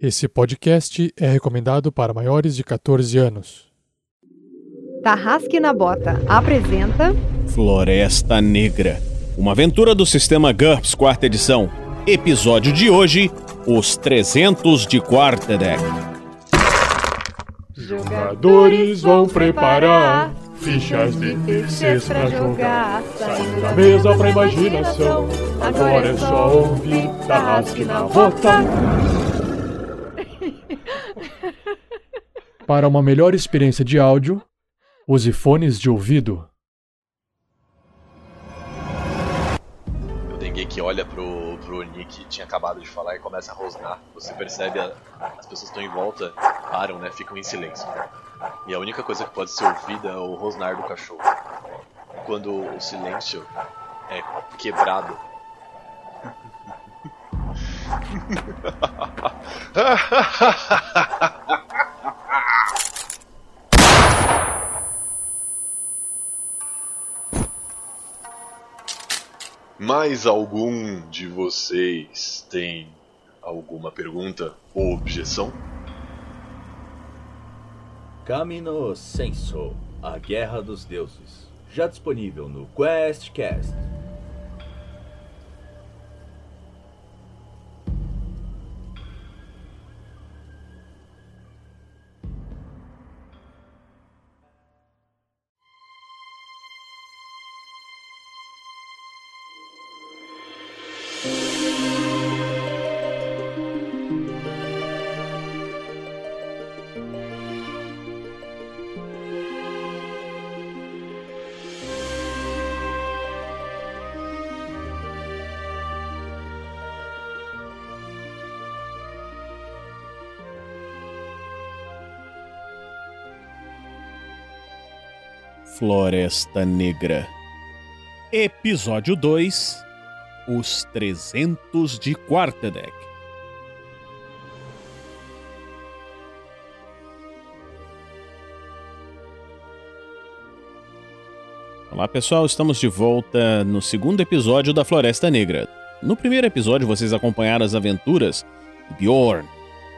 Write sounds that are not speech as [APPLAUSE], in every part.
Esse podcast é recomendado para maiores de 14 anos. Tarrasque na Bota apresenta Floresta Negra, uma aventura do sistema GURPS quarta edição. Episódio de hoje: Os 300 de quarta deck. Jogadores vão preparar fichas de terceiros pra jogar. Saindo da mesa pra imaginação. Agora é só ouvir Tarrasque na Bota. [LAUGHS] Para uma melhor experiência de áudio, use fones de ouvido. O que olha pro, pro Nick que tinha acabado de falar e começa a rosnar. Você percebe a- as pessoas estão em volta param, né? Ficam em silêncio. E a única coisa que pode ser ouvida é o rosnar do cachorro. Quando o silêncio é quebrado. [LAUGHS] Mais algum de vocês tem alguma pergunta ou objeção? Camino Senso, A Guerra dos Deuses. Já disponível no QuestCast. Floresta Negra. Episódio 2: Os 300 de quarta deck. Olá pessoal, estamos de volta no segundo episódio da Floresta Negra. No primeiro episódio vocês acompanharam as aventuras de Bjorn,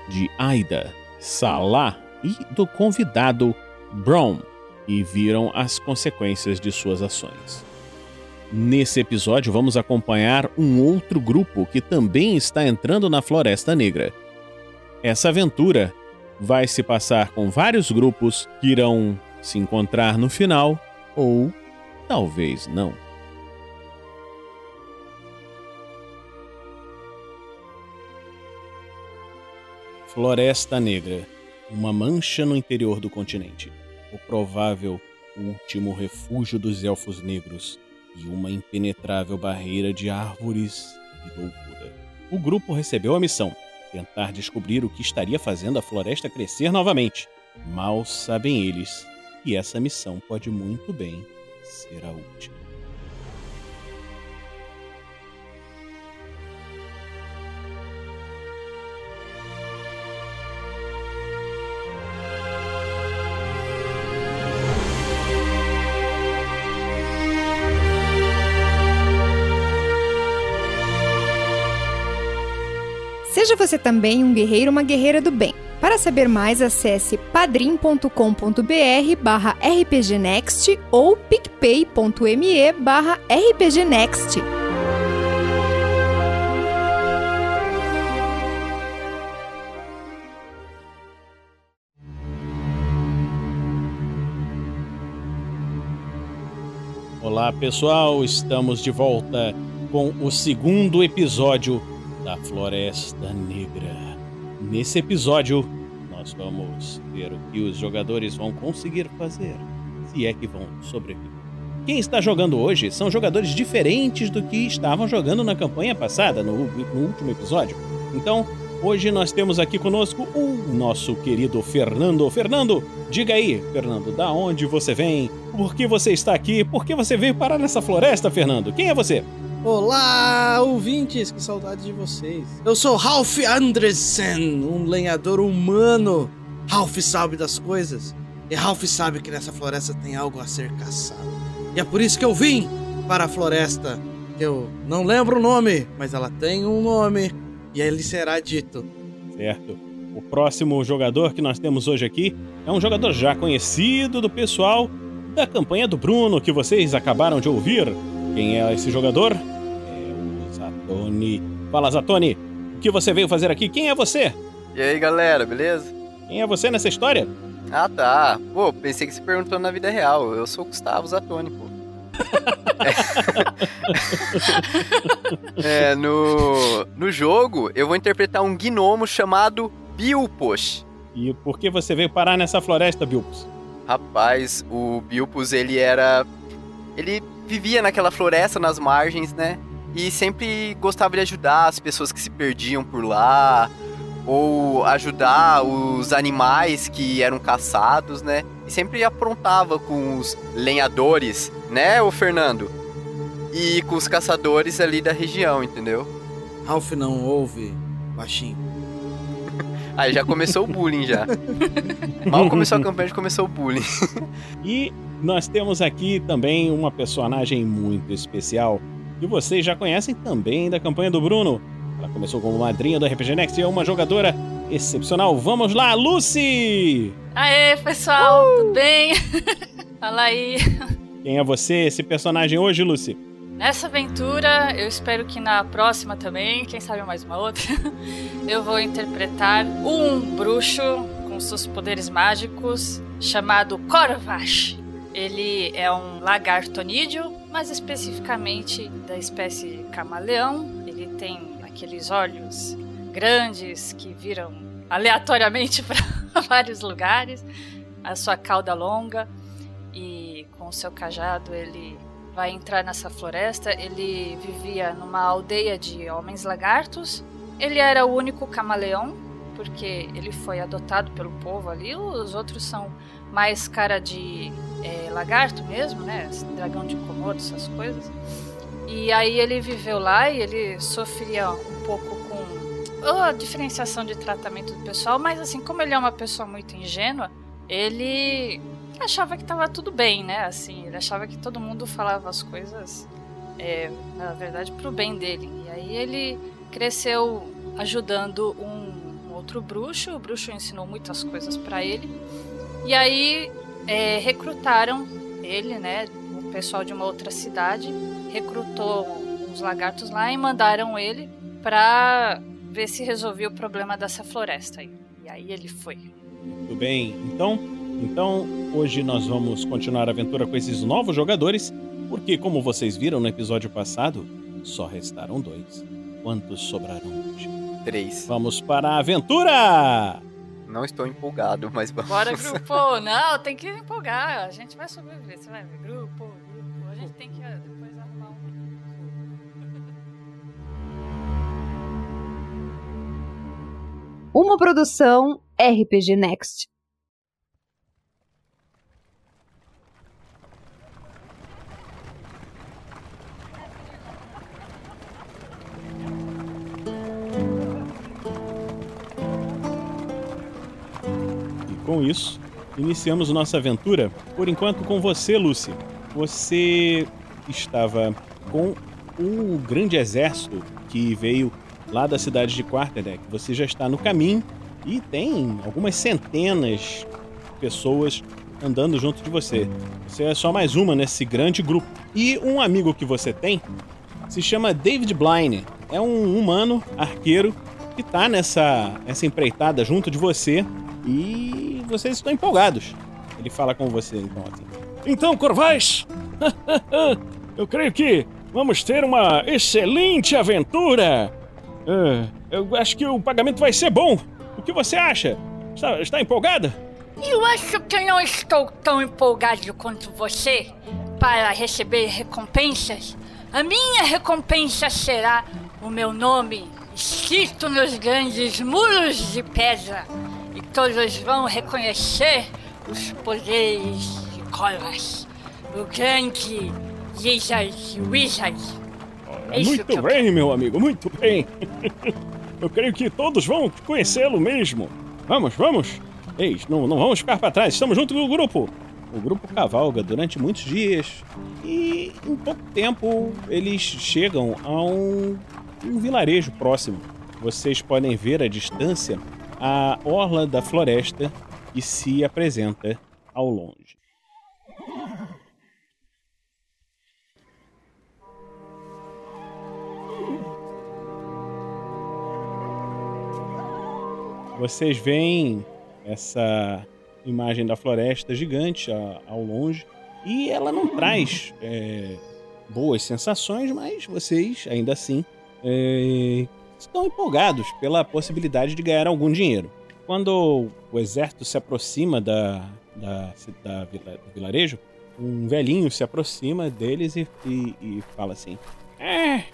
de Aida, Salah e do convidado Braum e viram as consequências de suas ações. Nesse episódio, vamos acompanhar um outro grupo que também está entrando na Floresta Negra. Essa aventura vai se passar com vários grupos que irão se encontrar no final, ou talvez não. Floresta Negra uma mancha no interior do continente o provável último refúgio dos elfos negros e uma impenetrável barreira de árvores e loucura. O grupo recebeu a missão: tentar descobrir o que estaria fazendo a floresta crescer novamente. Mal sabem eles que essa missão pode muito bem ser a última. Seja você também um guerreiro ou uma guerreira do bem. Para saber mais, acesse padrim.com.br barra rpgnext ou picpay.me barra rpgnext. Olá pessoal, estamos de volta com o segundo episódio da Floresta Negra. Nesse episódio, nós vamos ver o que os jogadores vão conseguir fazer, se é que vão sobreviver. Quem está jogando hoje são jogadores diferentes do que estavam jogando na campanha passada, no, no último episódio. Então, hoje nós temos aqui conosco o nosso querido Fernando. Fernando, diga aí, Fernando, da onde você vem? Por que você está aqui? Por que você veio parar nessa floresta, Fernando? Quem é você? Olá, ouvintes, que saudade de vocês. Eu sou Ralph Andresen, um lenhador humano. Ralph sabe das coisas. E Ralph sabe que nessa floresta tem algo a ser caçado. E é por isso que eu vim para a floresta. Eu não lembro o nome, mas ela tem um nome. E ele será dito. Certo. O próximo jogador que nós temos hoje aqui é um jogador já conhecido do pessoal da campanha do Bruno que vocês acabaram de ouvir. Quem é esse jogador? É Zatoni. Fala, Zatoni, o que você veio fazer aqui? Quem é você? E aí, galera, beleza? Quem é você nessa história? Ah, tá. Pô, pensei que você perguntou na vida real. Eu sou o Gustavo Zatoni, pô. é, [LAUGHS] no, no jogo, eu vou interpretar um gnomo chamado Bilpos. E por que você veio parar nessa floresta, Bilpos? Rapaz, o Bilpos, ele era... Ele vivia naquela floresta, nas margens, né? E sempre gostava de ajudar as pessoas que se perdiam por lá, ou ajudar os animais que eram caçados, né? E sempre aprontava com os lenhadores, né, o Fernando? E com os caçadores ali da região, entendeu? Ralph não ouve baixinho. [LAUGHS] Aí já começou o bullying já. [LAUGHS] Mal começou a campanha, já começou o bullying. e nós temos aqui também uma personagem muito especial que vocês já conhecem também da campanha do Bruno. Ela começou como madrinha do RPG Next e é uma jogadora excepcional. Vamos lá, Lucy! Aê, pessoal, uh! tudo bem? [LAUGHS] Fala aí. Quem é você, esse personagem hoje, Lucy? Nessa aventura, eu espero que na próxima também, quem sabe mais uma outra, [LAUGHS] eu vou interpretar um bruxo com seus poderes mágicos chamado Corvash. Ele é um lagartonídeo, mas especificamente da espécie camaleão. Ele tem aqueles olhos grandes que viram aleatoriamente [LAUGHS] para vários lugares, a sua cauda longa e com o seu cajado ele vai entrar nessa floresta. Ele vivia numa aldeia de homens lagartos. Ele era o único camaleão, porque ele foi adotado pelo povo ali. Os outros são mais cara de é, lagarto mesmo, né? Dragão de Komodo, essas coisas. E aí ele viveu lá e ele sofria um pouco com a diferenciação de tratamento do pessoal, mas assim, como ele é uma pessoa muito ingênua, ele achava que tava tudo bem, né? Assim, ele achava que todo mundo falava as coisas, é, na verdade, pro bem dele. E aí ele cresceu ajudando um outro bruxo. O bruxo ensinou muitas coisas para ele. E aí é, recrutaram ele, né? O pessoal de uma outra cidade recrutou uns lagartos lá e mandaram ele pra ver se resolvia o problema dessa floresta aí. E aí ele foi. Tudo bem. Então, então, hoje nós vamos continuar a aventura com esses novos jogadores, porque, como vocês viram no episódio passado, só restaram dois. Quantos sobraram hoje? Três. Vamos para a aventura! Não estou empolgado, mas vamos. Bora, [LAUGHS] grupo! Não, tem que empolgar. A gente vai sobreviver. Você vai ver. Grupo, grupo. A gente tem que depois arrumar um. Uma produção RPG Next. Com isso, iniciamos nossa aventura, por enquanto com você, Lucy. Você estava com um grande exército que veio lá da cidade de Quarterdeck. Você já está no caminho e tem algumas centenas de pessoas andando junto de você. Você é só mais uma nesse grande grupo. E um amigo que você tem se chama David Blyne. É um humano arqueiro que está nessa essa empreitada junto de você e vocês estão empolgados. Ele fala com você, então, assim. Então, Corvais, [LAUGHS] eu creio que vamos ter uma excelente aventura. Uh, eu acho que o pagamento vai ser bom. O que você acha? Está, está empolgada? Eu acho que não estou tão empolgado quanto você para receber recompensas. A minha recompensa será o meu nome escrito nos grandes muros de pedra todos vão reconhecer os poderes de Colas, o grande Lizard Wizard. É muito bem, meu amigo, muito bem. eu creio que todos vão conhecê-lo mesmo. Vamos, vamos. Ei, não, não vamos ficar para trás, estamos junto com o grupo. O grupo cavalga durante muitos dias e em pouco tempo eles chegam a um, um vilarejo próximo. Vocês podem ver à distância a orla da floresta e se apresenta ao longe. Vocês veem essa imagem da floresta gigante ao longe e ela não traz é, boas sensações, mas vocês ainda assim é, estão empolgados pela possibilidade de ganhar algum dinheiro. Quando o exército se aproxima da, da, da do vilarejo, um velhinho se aproxima deles e, e, e fala assim: É,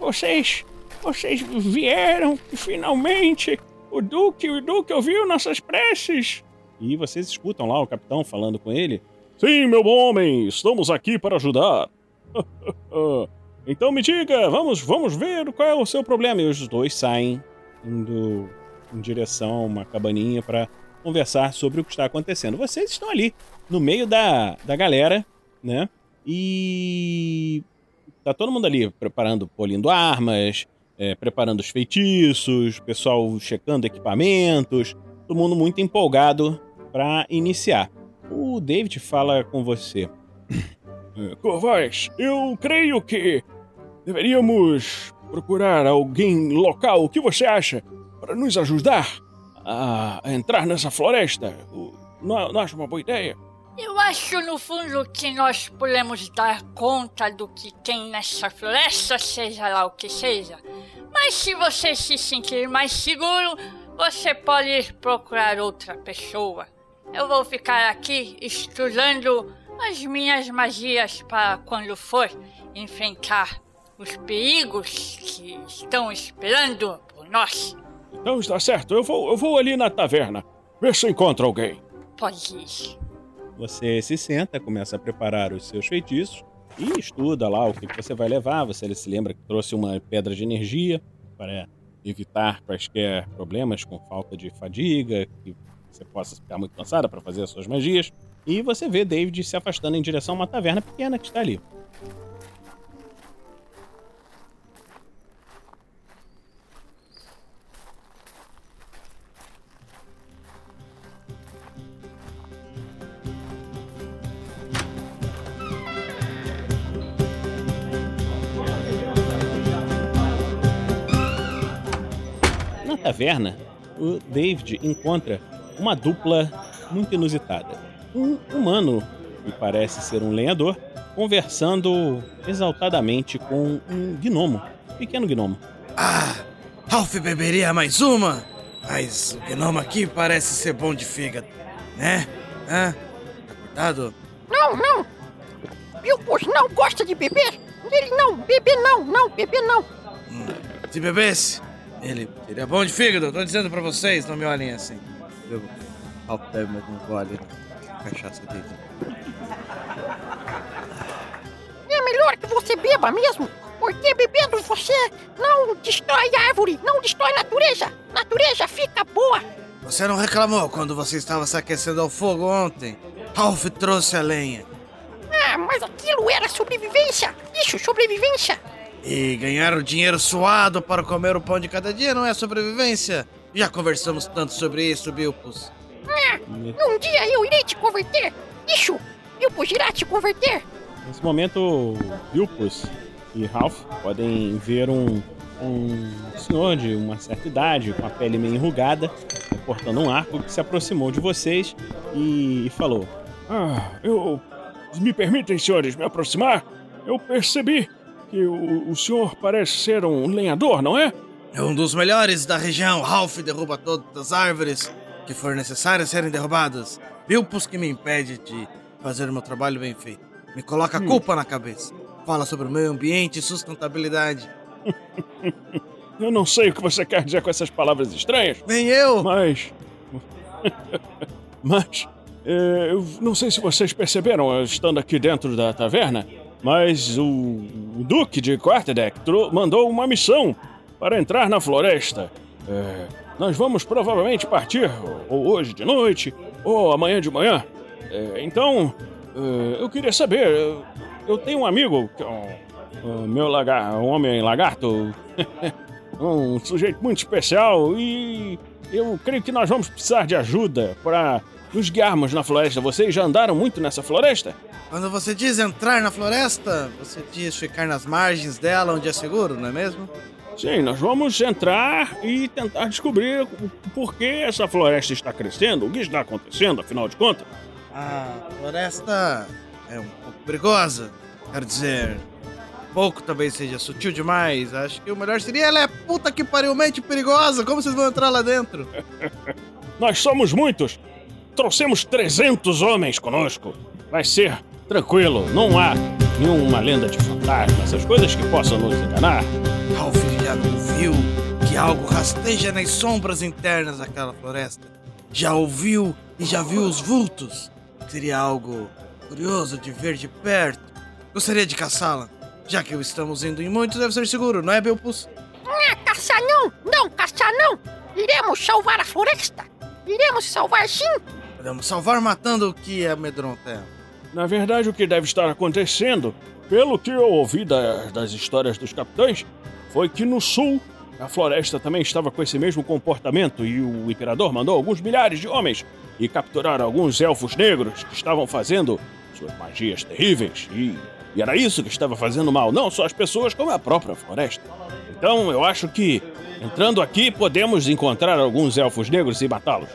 vocês, vocês vieram finalmente. O Duque, o Duque ouviu nossas preces. E vocês escutam lá o capitão falando com ele. Sim, meu bom homem, estamos aqui para ajudar. [LAUGHS] então me diga, vamos, vamos ver qual é o seu problema. E os dois saem indo em direção a uma cabaninha para conversar sobre o que está acontecendo. Vocês estão ali no meio da, da galera, né? E tá todo mundo ali preparando, polindo armas, é, preparando os feitiços, pessoal checando equipamentos, todo mundo muito empolgado para iniciar. O David fala com você. [COUGHS] Corvais, eu creio que deveríamos procurar alguém local. O que você acha? Para nos ajudar a entrar nessa floresta. Não, não acha uma boa ideia? Eu acho, no fundo, que nós podemos dar conta do que tem nessa floresta, seja lá o que seja. Mas se você se sentir mais seguro, você pode procurar outra pessoa. Eu vou ficar aqui estudando as minhas magias para quando for enfrentar os perigos que estão esperando por nós. Então está certo, eu vou, eu vou ali na taverna, ver se encontro alguém. Pode ir. Você se senta, começa a preparar os seus feitiços e estuda lá o que você vai levar. Você se lembra que trouxe uma pedra de energia para evitar quaisquer problemas com falta de fadiga, que você possa ficar muito cansada para fazer as suas magias. E você vê David se afastando em direção a uma taverna pequena que está ali. Na taverna, o David encontra uma dupla muito inusitada um humano, que parece ser um lenhador, conversando exaltadamente com um gnomo, um pequeno gnomo. Ah, Ralph beberia mais uma? Mas o gnomo aqui parece ser bom de fígado, né? Hã? Tá cuidado? Não, não. Bilbos não gosta de beber. Ele não, beber não, não, beber não. Hum, se bebesse, ele seria bom de fígado. Tô dizendo pra vocês, não me olhem assim. Ralph bebe mais um gole cachaça dele. É melhor que você beba mesmo, porque bebendo você não destrói árvore, não destrói natureza. Natureza fica boa. Você não reclamou quando você estava se aquecendo ao fogo ontem? Ralph trouxe a lenha. Ah, mas aquilo era sobrevivência. Isso, sobrevivência. E ganhar o dinheiro suado para comer o pão de cada dia não é sobrevivência? Já conversamos tanto sobre isso, Bilpus. Ah, um dia eu irei te converter. Bicho, Bilpus irá te converter. Nesse momento, Bilpus e Ralph podem ver um, um senhor de uma certa idade, com a pele meio enrugada, portando um arco, que se aproximou de vocês e falou: Ah, eu. Me permitem, senhores, me aproximar? Eu percebi que o, o senhor parece ser um lenhador, não é? É um dos melhores da região. Ralph derruba todas as árvores que for necessário serem derrubadas. Bilpus que me impede de fazer o meu trabalho bem feito. Me coloca a hum. culpa na cabeça. Fala sobre o meio ambiente e sustentabilidade. [LAUGHS] eu não sei o que você quer dizer com essas palavras estranhas. Nem eu! Mas. [LAUGHS] mas. É, eu não sei se vocês perceberam, estando aqui dentro da taverna, mas o, Duque de Quarterdeck mandou uma missão para entrar na floresta. É, nós vamos provavelmente partir ou hoje de noite ou amanhã de manhã. É, então, é, eu queria saber. Eu tenho um amigo, que é um meu lagar, um homem lagarto, [LAUGHS] um sujeito muito especial e eu creio que nós vamos precisar de ajuda para nos guiarmos na floresta. Vocês já andaram muito nessa floresta? Quando você diz entrar na floresta, você diz ficar nas margens dela onde é seguro, não é mesmo? Sim, nós vamos entrar e tentar descobrir o porquê essa floresta está crescendo, o que está acontecendo, afinal de contas. A floresta é um pouco perigosa. Quero dizer, pouco talvez seja sutil demais. Acho que o melhor seria ela é puta que pariumente perigosa. Como vocês vão entrar lá dentro? [LAUGHS] Nós somos muitos. Trouxemos 300 homens conosco. Vai ser tranquilo, não há nenhuma lenda de fantasma, essas coisas que possam nos enganar. Ralph já não viu que algo rasteja nas sombras internas daquela floresta. Já ouviu e já viu os vultos. Seria algo curioso de ver de perto. Gostaria de caçá-la. Já que estamos indo em muitos, deve ser seguro, não é, Belpus? Ah, caçar não! Não, caçar não! Iremos salvar a floresta! Iremos salvar sim! Podemos salvar matando o que amedronta ela. Na verdade, o que deve estar acontecendo, pelo que eu ouvi da- das histórias dos capitães, foi que no sul a floresta também estava com esse mesmo comportamento e o imperador mandou alguns milhares de homens e capturar alguns elfos negros que estavam fazendo suas magias terríveis e, e era isso que estava fazendo mal, não só as pessoas como a própria floresta. Então eu acho que entrando aqui podemos encontrar alguns elfos negros e matá-los.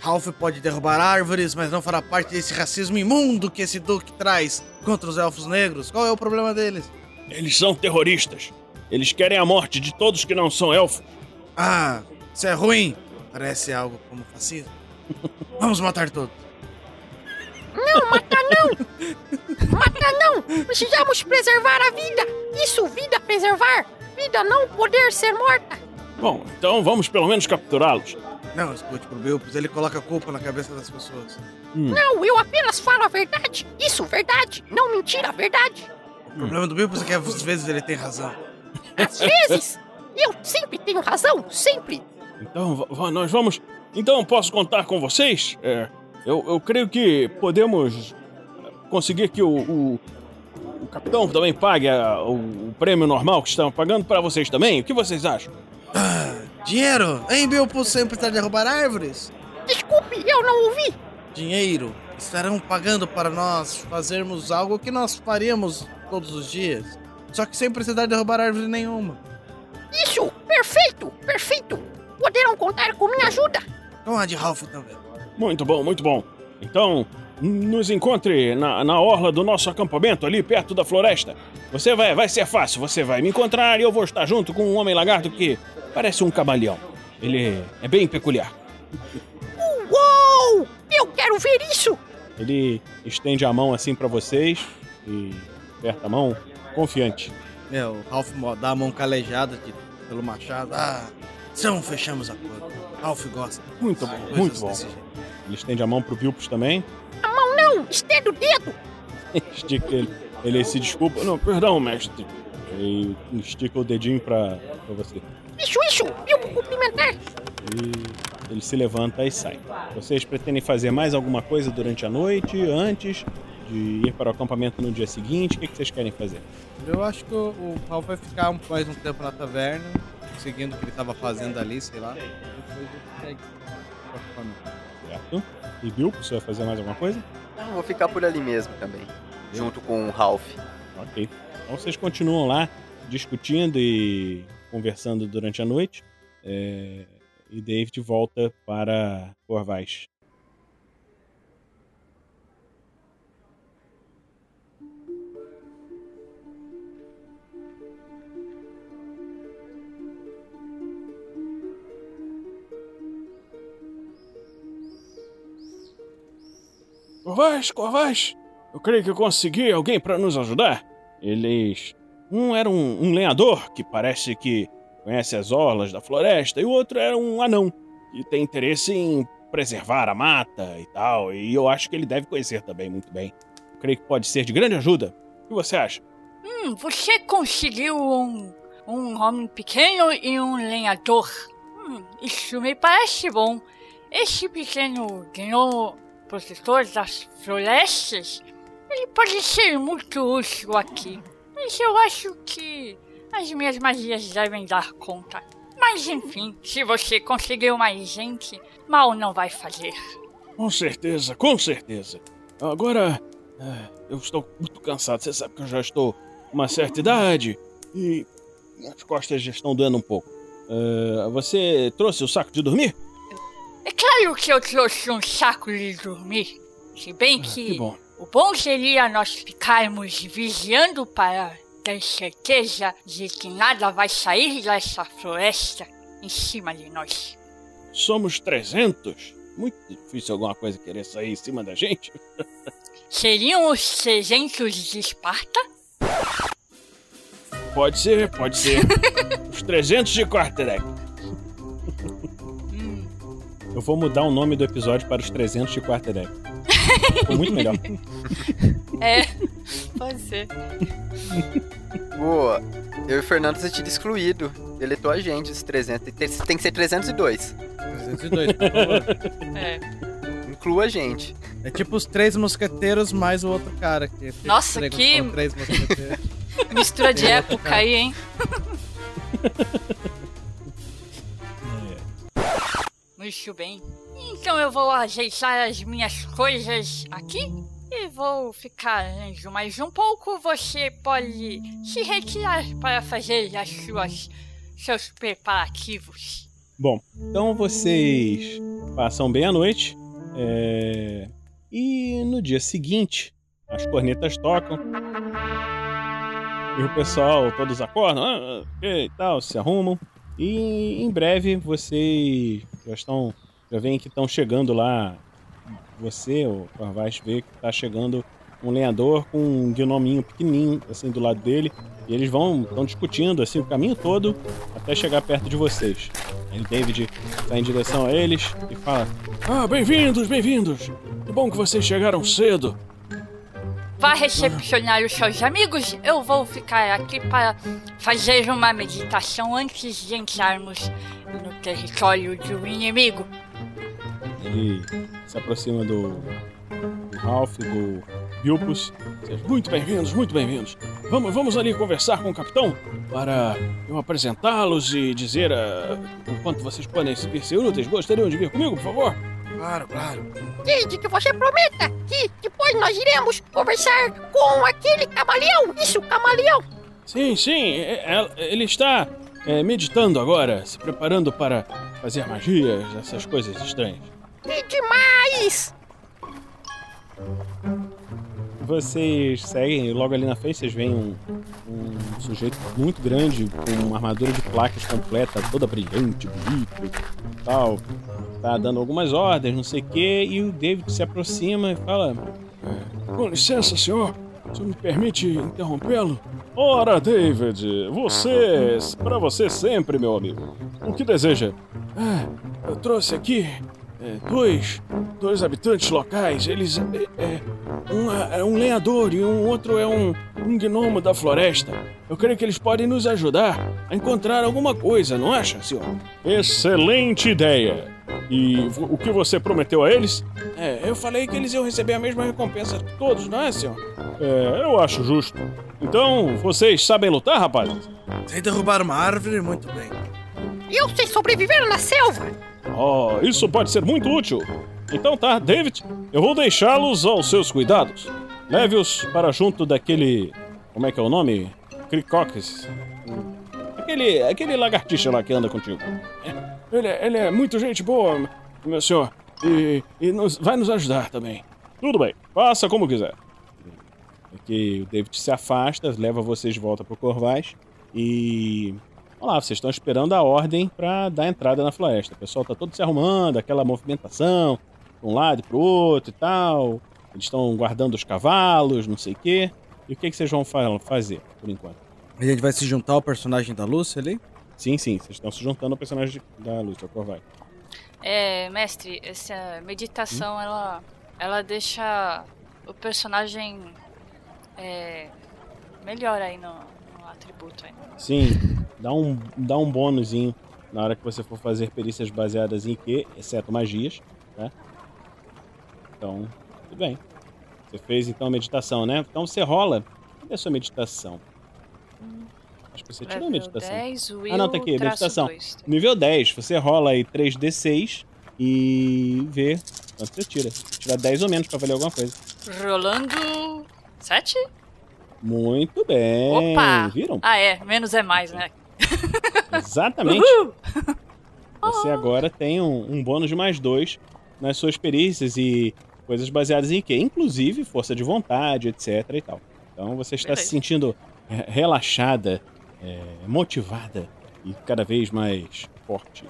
Ralph pode derrubar árvores, mas não fará parte desse racismo imundo que esse Duque traz contra os elfos negros. Qual é o problema deles? Eles são terroristas. Eles querem a morte de todos que não são elfos. Ah, isso é ruim. Parece algo como fascismo. [LAUGHS] Vamos matar todos. Não, mata não! Mata não! Precisamos preservar a vida! Isso, vida preservar! Vida não poder ser morta! Bom, então vamos pelo menos capturá-los. Não, escute pro Belpus, ele coloca a culpa na cabeça das pessoas. Não, eu apenas falo a verdade! Isso, verdade! Não mentira, verdade! O problema do Belpus é que às vezes ele tem razão. Às vezes! Eu sempre tenho razão, sempre! Então nós vamos. Então posso contar com vocês? É, eu, eu creio que podemos conseguir que o, o, o capitão também pague a- o, o prêmio normal que estão pagando para vocês também. O que vocês acham? Dinheiro? Hein, Belpus sempre está derrubar árvores? Desculpe, eu não ouvi! Dinheiro. Estarão pagando para nós fazermos algo que nós faríamos todos os dias. Só que sem precisar derrubar árvore nenhuma. Isso! Perfeito! Perfeito! Poderão contar com minha ajuda! Com a de Ralph também. Muito bom, muito bom. Então, nos encontre na, na orla do nosso acampamento, ali perto da floresta. Você vai, vai ser fácil, você vai me encontrar e eu vou estar junto com um homem lagarto que parece um camaleão. Ele é bem peculiar. Uou! Eu quero ver isso! Ele estende a mão assim pra vocês e aperta a mão, confiante. É, o Ralph dá a mão calejada de- pelo machado. Ah, então fechamos a acordo. Ralph gosta. Muito bom, Coisas muito bom. Ele estende a mão pro Bilpus também. A mão não! Estenda o dedo! [LAUGHS] Estica ele, ele se desculpa. Não, perdão, mestre. E estica o dedinho pra, pra você. Isso, isso! Eu vou cumprimentar! E ele se levanta e sai. Vocês pretendem fazer mais alguma coisa durante a noite, antes de ir para o acampamento no dia seguinte? O que, que vocês querem fazer? Eu acho que o, o Ralph vai ficar um- mais um tempo na taverna, seguindo o que ele tava fazendo ali, sei lá. Depois ele segue acampamento. Certo? E Bill, você vai fazer mais alguma coisa? Eu vou ficar por ali mesmo também. Junto com o Ralph. Ok. Então vocês continuam lá discutindo e conversando durante a noite. É, E David volta para Corvais. Corvais, Corvais! Eu creio que eu consegui alguém para nos ajudar. Eles. Um era um, um lenhador que parece que conhece as orlas da floresta, e o outro era um anão que tem interesse em preservar a mata e tal. E eu acho que ele deve conhecer também muito bem. Eu creio que pode ser de grande ajuda. O que você acha? Hum, você conseguiu um, um homem pequeno e um lenhador. Hum, isso me parece bom. Esse pequeno gnomo protetor das florestas, ele pode ser muito útil aqui. Mas eu acho que as minhas magias devem dar conta. Mas enfim, se você conseguiu mais gente, mal não vai fazer. Com certeza, com certeza. Agora, é, eu estou muito cansado. Você sabe que eu já estou uma certa idade e as costas já estão doendo um pouco. É, você trouxe o saco de dormir? É claro que eu trouxe um saco de dormir. Se bem Ah, que, que bom. O bom seria nós ficarmos vigiando para ter certeza de que nada vai sair dessa floresta em cima de nós. Somos 300? Muito difícil alguma coisa querer sair em cima da gente. Seriam os 300 de Esparta? Pode ser, pode ser. [LAUGHS] Os 300 de Quarterdeck. Eu vou mudar o nome do episódio para os 300 de Quarterdeck. Ficou muito melhor. [LAUGHS] É, pode ser. Boa. Eu e o Fernando você tinha excluído. Deletou a gente, os 300. Tem, que ser 302. 302, por favor. É. Inclua a gente. É tipo os três mosqueteiros mais o outro cara. Que Nossa, que- são Três mosqueteiros. Mistura de outro época aí, hein? [LAUGHS] Muito bem. Então eu vou ajeitar as minhas coisas aqui e vou ficar lendo mais um pouco. Você pode se retirar para fazer as suas seus preparativos. Bom, então vocês passam bem a noite. é, E no dia seguinte, as cornetas tocam. E o pessoal, todos acordam, ah, e tal, se arrumam. E em breve vocês já estão. Já veem que estão chegando lá. Você, o Corvais, vê que está chegando um lenhador com um gnominho pequenininho, assim, do lado dele. E eles vão, estão discutindo, assim, o caminho todo até chegar perto de vocês. Aí o David vai em direção a eles e fala: Ah, bem-vindos, bem-vindos. Que bom que vocês chegaram cedo. Vá recepcionar os seus amigos. Eu vou ficar aqui para fazer uma meditação antes de entrarmos no território do inimigo. Ele se aproxima do, Ralph, do Bilpus. Muito bem-vindos, muito bem-vindos. Vamos, vamos ali conversar com o capitão para eu apresentá-los e dizer ah, o quanto vocês podem ser úteis. Gostariam de vir comigo, por favor? Claro, claro. Desde que você prometa que depois nós iremos conversar com aquele camaleão. Isso, camaleão. Sim, sim, é- é- ele está é, meditando agora, se preparando para fazer magias, essas coisas estranhas. Que demais! Vocês seguem, logo ali na frente vocês veem um, um sujeito muito grande, com uma armadura de placas completa, toda brilhante, bonito e tal. Tá dando algumas ordens, não sei o quê, e o David se aproxima e fala: Com licença, senhor. O senhor me permite interrompê-lo? Ora, David, você. Para você sempre, meu amigo. O que deseja? Ah, eu trouxe aqui é, dois. dois habitantes locais. Eles. É, é, um é um lenhador e um outro é um, um gnomo da floresta. Eu creio que eles podem nos ajudar a encontrar alguma coisa, não acha, senhor? Excelente ideia! E o que você prometeu a eles? É, eu falei que eles iam receber a mesma recompensa que todos, não é, senhor? É, eu acho justo. Então, vocês sabem lutar, rapazes? Sem derrubar uma árvore, muito bem. Eu sei sobreviver na selva. Oh, isso pode ser muito útil. Então tá, David, eu vou deixá-los aos seus cuidados. Leve-os para junto daquele. Como é que é o nome? Cricoques. Aquele, aquele lagartixa lá que anda contigo. É, Ele, é- ele é muito gente boa, meu senhor. E, e nos- vai nos ajudar também. Tudo bem, faça como quiser. que o David se afasta, leva vocês de volta pro Corvais e. Vamos lá, vocês estão esperando a ordem para dar entrada na floresta. O pessoal tá todo se arrumando, aquela movimentação, de um lado e pro outro e tal. Eles estão guardando os cavalos, não sei o quê. E o que, que vocês vão fa- fazer, por enquanto? A gente vai se juntar ao personagem da Lúcia ali? Sim, sim, vocês estão se juntando ao personagem da Lúcia, o Corvai. É, mestre, essa meditação ela, ela deixa o personagem é, melhor aí no, no atributo. Aí. Sim, dá um, dá um bônusinho na hora que você for fazer perícias baseadas em Q, exceto magias, né? Então, tudo bem. Você fez então a meditação, né? Então você rola. Cadê a sua meditação? Acho que você tirou a meditação. 10, Will, Ah, não, tá aqui, meditação. dois. Nível 10, você rola aí 3d6 e vê quanto você tira. Tira 10 ou menos pra valer alguma coisa. Rolando. 7? Muito bem. Opa! Viram? Ah, é. Menos é mais, né? [LAUGHS] Exatamente. Você agora tem um, um bônus de mais dois nas suas perícias e coisas baseadas em quê? Inclusive força de vontade, etc e tal. Então você está se Beleza. sentindo eh, relaxada, eh, motivada e cada vez mais forte.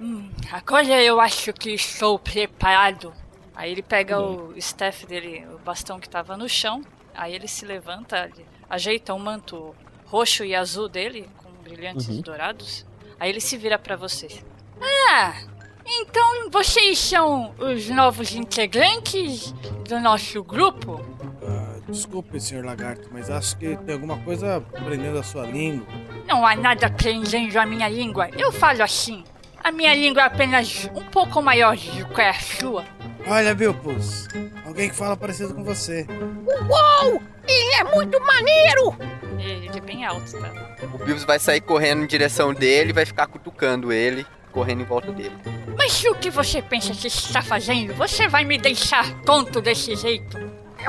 Hum, agora eu acho que estou preparado. Aí ele pega o staff dele, o bastão que tava no chão. Aí ele se levanta, ajeita o manto roxo e azul dele, com brilhantes Uhum. dourados. Aí ele se vira pra vocês. Ah, então vocês são os novos integrantes do nosso grupo? Ah, desculpe, senhor lagarto, mas acho que tem alguma coisa prendendo a sua língua. Não há nada prendendo a minha língua. Eu falo assim. A minha língua é apenas um pouco maior do que a sua. Olha, Bilpus, alguém que fala parecido com você. Uou! Ele é muito maneiro! Ele é bem alto, tá? O Bilbos vai sair correndo em direção dele e vai ficar cutucando ele, correndo em volta dele. Mas o que você pensa que está fazendo? Você vai me deixar tonto desse jeito?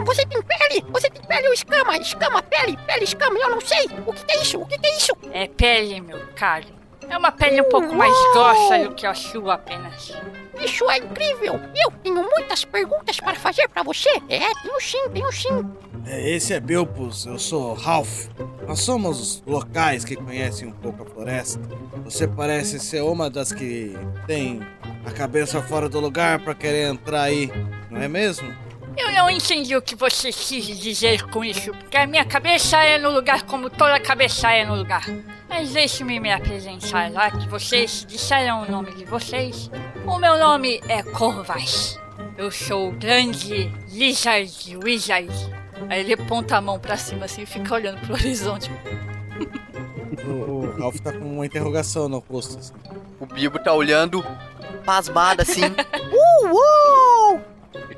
Você tem pele! Você tem pele ou escama? Escama, pele, pele, escama, eu não sei! O que é isso? O que é isso? É pele, meu caro. É uma pele um pouco mais grossa do que a sua apenas. Isso é incrível! Eu tenho muitas perguntas para fazer para você! É, tenho sim, tenho sim! É, esse é Bilpus, eu sou Ralph. Nós somos os locais que conhecem um pouco a floresta. Você parece ser uma das que tem a cabeça fora do lugar para querer entrar aí, não é mesmo? Eu não entendi o que você quis dizer com isso, porque a minha cabeça é no lugar como toda cabeça é no lugar. Mas deixe-me me apresentar lá, que vocês disseram o nome de vocês. O meu nome é Corvas. Eu sou o grande Lizard Wizard. Aí ele aponta a mão pra cima assim e fica olhando pro [LAUGHS] horizonte. O, o Ralph tá com uma interrogação no rosto. Assim. O Bilbo tá olhando pasmado assim. Uou! [LAUGHS] Ele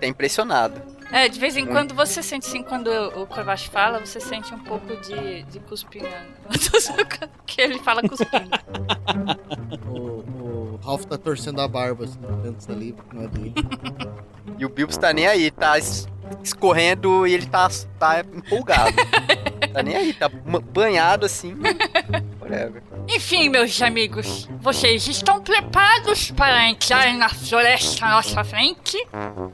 tá impressionado. É, de vez em quando você sente assim, quando o Corvas fala, você sente um pouco de, de cuspinha. [LAUGHS] que ele fala cuspindo. [LAUGHS] O, o Ralph tá torcendo a barba, assim, dentro saliva, que não é dele. E o Bilbos tá nem aí, tá escorrendo e ele tá, tá empolgado. [LAUGHS] tá nem aí, tá banhado assim. [LAUGHS] Whatever. Enfim, meus amigos, vocês estão preparados para entrar na floresta à nossa frente?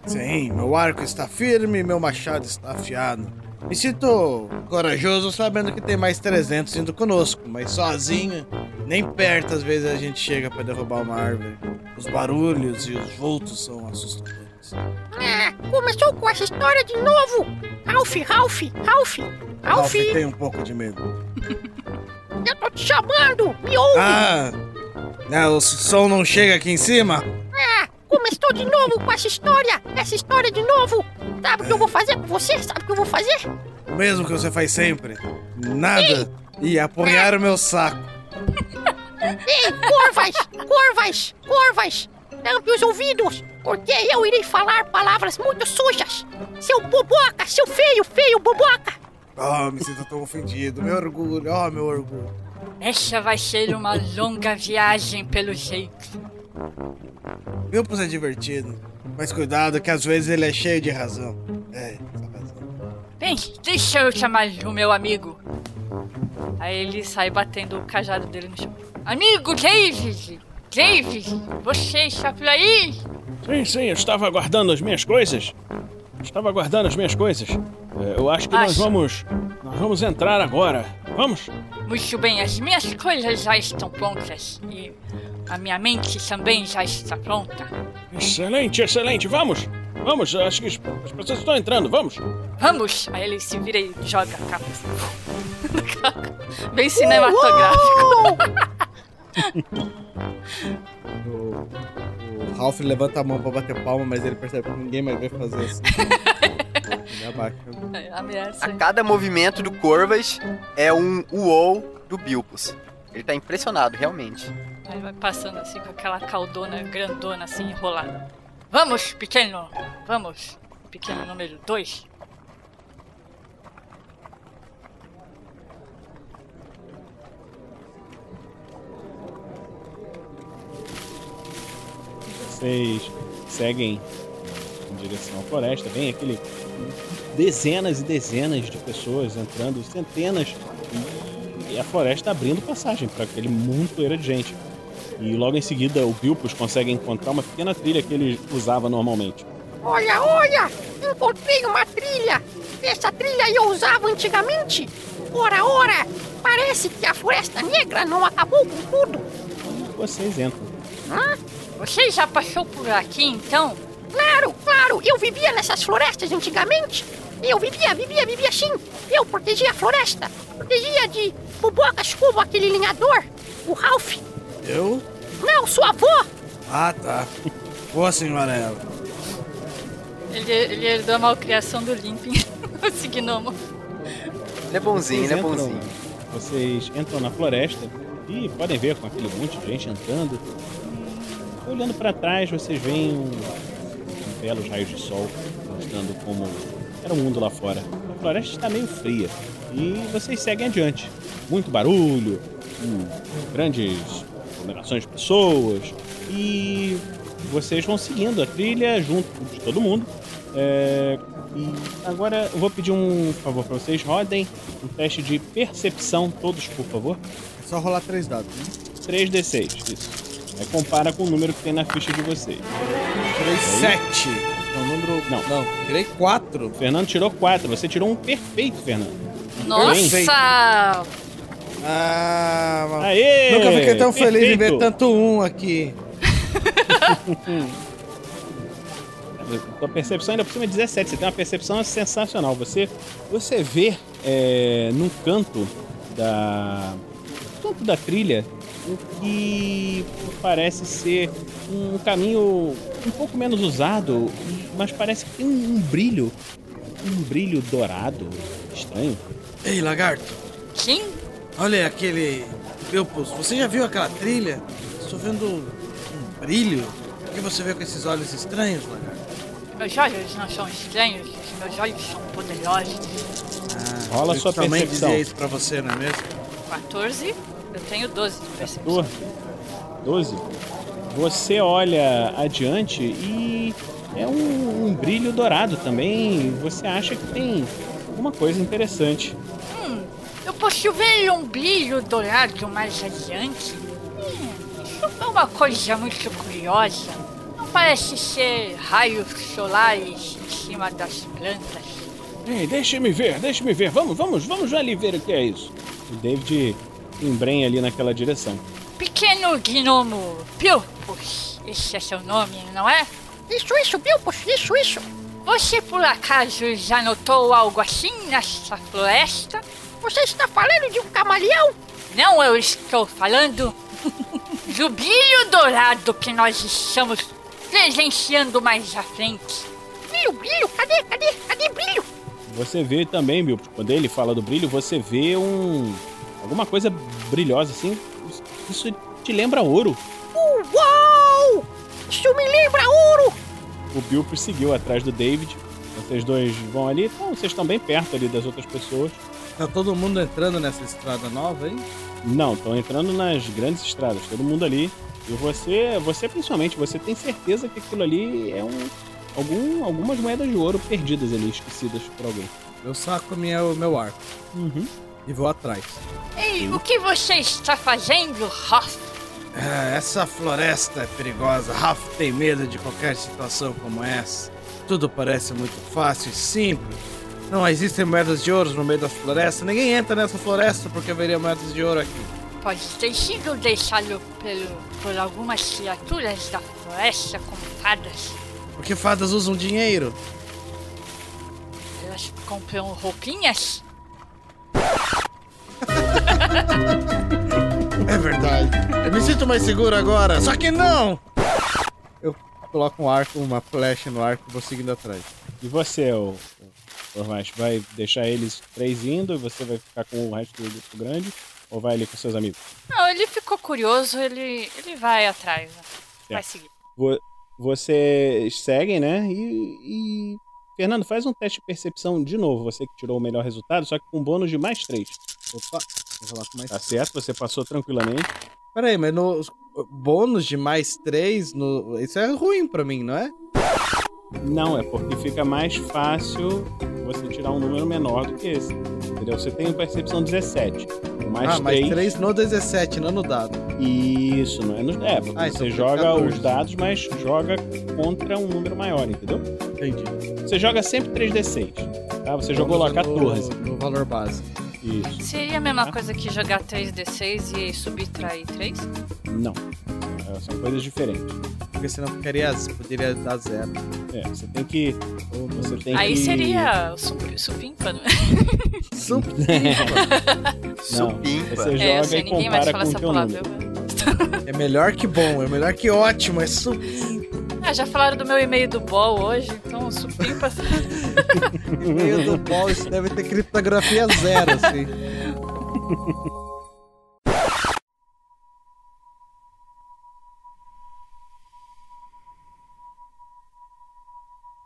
Sim, meu arco está firme e meu machado está afiado. Me sinto corajoso sabendo que tem mais 300 indo conosco, mas sozinho, nem perto às vezes a gente chega para derrubar uma árvore. Os barulhos e os vultos são assustadores. Ah, começou com essa história de novo! Ralph, Ralph, Ralph! Ralph Ralph, tem um pouco de medo. [LAUGHS] eu tô te chamando! Me ouve! Ah! Né, o som não chega aqui em cima? Ah, começou de novo com essa história! Essa história de novo! Sabe o que eu vou fazer com você? Sabe o que eu vou fazer? O mesmo que você faz sempre. Nada. E apunhar o meu saco. [LAUGHS] Ei, corvas! Corvas! Corvas! Tampe os ouvidos, porque eu irei falar palavras muito sujas! Seu boboca! Seu feio, feio boboca! Oh, me sinto tão ofendido. Meu orgulho, oh, meu orgulho. Essa vai ser uma longa viagem, pelo jeito. Bilpus é divertido. Mas cuidado que às vezes ele é cheio de razão. É, razão. Bem, deixa eu chamar o meu amigo. Aí ele sai batendo o cajado dele no chão. Amigo David! David, você está por aí? Sim, sim, eu estava aguardando as minhas coisas. Estava aguardando as minhas coisas. É, Eu acho que nós vamos. Nós vamos entrar agora. Vamos? Muito bem, as minhas coisas já estão prontas. E a minha mente também já está pronta. Excelente, excelente. Vamos! Vamos, acho que as as pessoas estão entrando. Vamos! Vamos! Aí ele se vira e joga a capa. [LAUGHS] Bem cinematográfico. [LAUGHS] O, o Ralph levanta a mão pra bater palma, mas ele percebe que ninguém mais vai fazer assim. [LAUGHS] ele abaixa. Ameaça. A cada movimento do Corvas é um uou do Bilbos. Ele tá impressionado, realmente. Aí vai passando assim com aquela caldona grandona assim enrolada. Vamos, pequeno! Vamos! Pequeno número 2. Vocês seguem em direção à floresta, vem aquele dezenas e dezenas de pessoas entrando, centenas, e a floresta abrindo passagem para aquele montoeira de gente. E logo em seguida o Bilpus consegue encontrar uma pequena trilha que ele usava normalmente. Olha, olha! Encontrei uma trilha! Essa trilha eu usava antigamente! Ora, ora! Parece que a Floresta Negra não acabou com tudo! Vocês entram. Hã? Você já passou por aqui então? Claro, claro! Eu vivia nessas florestas antigamente! Eu vivia, vivia, vivia sim! Eu protegia a floresta! Protegia de bobocas como aquele lenhador, o Ralph! Eu? Não, sua avó! Ah, tá. Boa senhora ela. Ele, ele herdou a malcriação do Limping, [LAUGHS] esse gnomo. Ele é bonzinho, ele é entram- bonzinho. Vocês entram na floresta e podem ver com aquele monte de gente andando. Olhando para trás, vocês veem um, um belos raios de sol mostrando como era o mundo lá fora. A floresta está meio fria e vocês seguem adiante. Muito barulho, hum, grandes aglomerações de pessoas e vocês vão seguindo a trilha junto de todo mundo. É, e agora eu vou pedir um favor para vocês. Rodem um teste de percepção, todos, por favor. É só rolar três dados, né? 3d6, isso. Aí compara com o número que tem na ficha de vocês. Tirei sete. É um número. Não. Não, tirei quatro. O Fernando tirou 4. Você tirou um perfeito, Fernando. Nossa! Ah, Aê! Nunca fiquei tão feliz em ver Perfeito! tanto um aqui. [LAUGHS] Tua percepção ainda por cima é 17. Você tem uma percepção sensacional. Você, você vê é, num canto da. no canto da trilha o que parece ser um caminho um pouco menos usado, mas parece que tem um, um brilho. Um brilho dourado. Estranho. Ei, lagarto. Sim? Olha aquele. Bilpus, você já viu aquela trilha? Estou vendo um brilho. O que você vê com esses olhos estranhos, lagarto? Meus olhos não são estranhos, os meus olhos são poderosos. Ah, Rola eu sua também percepção. dizia isso pra você, não é mesmo? 14, eu tenho 12 de percepção. Tua. 12. Você olha adiante e é um, um brilho dourado também. Você acha que tem alguma coisa interessante. Hum, eu posso ver um brilho dourado mais adiante? Hum, isso é uma coisa muito curiosa. Não parece ser raios solares em cima das plantas. Ei, deixa-me ver, deixa-me ver. Vamos, vamos, vamos ali ver o que é isso. O David embrenha ali naquela direção. Pequeno gnomo Pilpus, esse é seu nome, não é? Isso, isso, Bilpus, isso, isso! Você por acaso já notou algo assim nessa floresta? Você está falando de um camaleão? Não, eu estou falando [LAUGHS] do brilho dourado que nós estamos presenciando mais à frente. Brilho, brilho, cadê, cadê, cadê brilho? Você vê também, Bill, quando ele fala do brilho, você vê um. Alguma coisa brilhosa assim. Isso te lembra ouro. Uau! Isso me lembra ouro! O Bill seguiu atrás do David. Vocês dois vão ali, então vocês estão bem perto ali das outras pessoas. Tá todo mundo entrando nessa estrada nova, hein? Não, estão entrando nas grandes estradas, todo mundo ali. E você, você principalmente, você tem certeza que aquilo ali é um. Algum, algumas moedas de ouro perdidas ali, esquecidas por alguém. Eu saco minha, o meu arco Uhum. E vou atrás. Ei, o que você está fazendo, Hoff? Ah, essa floresta é perigosa. Ralph tem medo de qualquer situação como essa. Tudo parece muito fácil e simples. Não existem moedas de ouro no meio da floresta. Ninguém entra nessa floresta porque haveria moedas de ouro aqui. Pode ter sido deixado pelo, por algumas criaturas da floresta como fadas. Porque fadas usam dinheiro. Elas compram roupinhas? É verdade. Eu me sinto mais seguro agora. Só que não! Eu coloco um arco, uma flecha no arco e vou seguindo atrás. E você, o, o Orvaz, vai deixar eles três indo e você vai ficar com o resto do grupo grande? Ou vai ali com seus amigos? Não, ele ficou curioso, ele, ele vai atrás. né? Vai Certo. seguir. Vo- Vocês seguem, né? E, e- Fernando, faz um teste de percepção de novo. Você que tirou o melhor resultado, só que com bônus de mais três. Opa, mais. Tá certo? Você passou tranquilamente. Peraí, mas no... bônus de mais 3 no. Isso é ruim pra mim, não é? Não, é porque fica mais fácil você tirar um número menor do que esse. Entendeu? Você tem percepção 17. Com mais ah, mais 3. 3 no 17, não no dado. Isso, não é no. É, porque Ah, então você joga 14. os dados, mas joga contra um número maior, entendeu? Entendi. Você joga sempre 3d6. Tá? Você jogou lá 14. No, no valor base. Isso. Seria a mesma coisa que jogar 3d6 e subtrair 3? Não. É, São coisas diferentes. Porque senão ficaria, poderia dar zero. É, você tem que. Você tem Aí que... seria supimpa, não é? [LAUGHS] Não, Supimpa. você joga É, eu sei, e ninguém mais compara fala com o essa teu palavra. número. É melhor que bom, é melhor que ótimo, é super. Ah, já falaram do meu e-mail do Ball hoje, então supimpa. [LAUGHS] [LAUGHS] Meio do bol, isso deve ter criptografia zero, assim.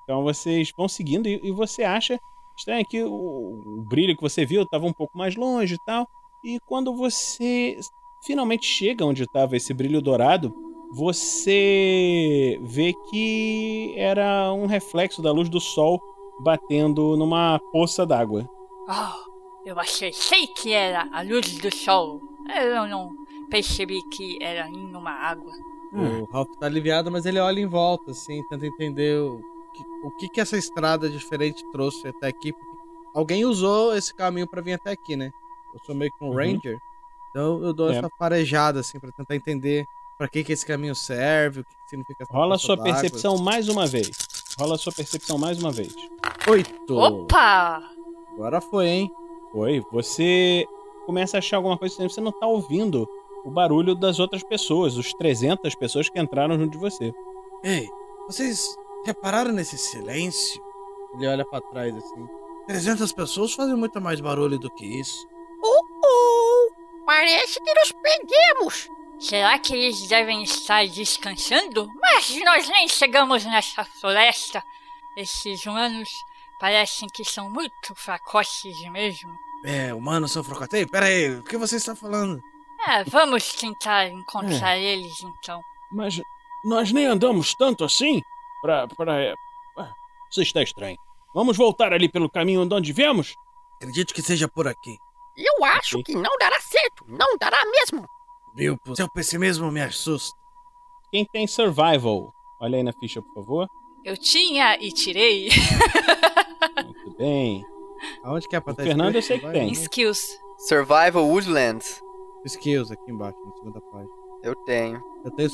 Então vocês vão seguindo e, e você acha estranho que o, o brilho que você viu estava um pouco mais longe e tal. E quando você finalmente chega onde estava esse brilho dourado, você vê que era um reflexo da luz do sol batendo numa poça d'água. Oh, eu achei sei que era a luz do sol. Eu não percebi que era em uma água. O Ralph tá aliviado, mas ele olha em volta, assim, tenta entender o que, o que, que essa estrada diferente trouxe até aqui. Alguém usou esse caminho pra vir até aqui, né? Eu sou meio que um Uhum. ranger, então eu dou É. essa farejada, assim, pra tentar entender pra que, que esse caminho serve, o que, que significa essa Rola sua percepção mais uma vez. Rola sua percepção mais uma vez. Oito. Opa! Agora foi, hein? Foi. Você começa a achar alguma coisa estranha. Você não tá ouvindo o barulho das outras pessoas, os 300 pessoas que entraram junto de você. Ei, vocês repararam nesse silêncio? Ele olha pra trás, assim. 300 pessoas fazem muito mais barulho do que isso. Uh, uh, parece que nos perdemos. Será que eles devem estar descansando? Mas nós nem chegamos nessa floresta. Esses humanos parecem que são muito fracotes mesmo. É, humanos são frocatei? Pera aí, o que você está falando? É, vamos tentar encontrar eles então. Mas nós nem andamos tanto assim pra. pra... Ah, Isso está estranho. Vamos voltar ali pelo caminho de onde viemos? Acredito que seja por aqui. Eu acho que não dará certo. Não dará mesmo. Viu? Seu pessimismo me assusta. Quem tem survival? Olha aí na ficha, por favor. Eu tinha e tirei. [LAUGHS] Muito bem. Aonde que é pra O tá Fernando eu sei que tem. vai. Skills. Survival Woodlands. Skills aqui embaixo, na segunda página. Eu tenho. Eu tenho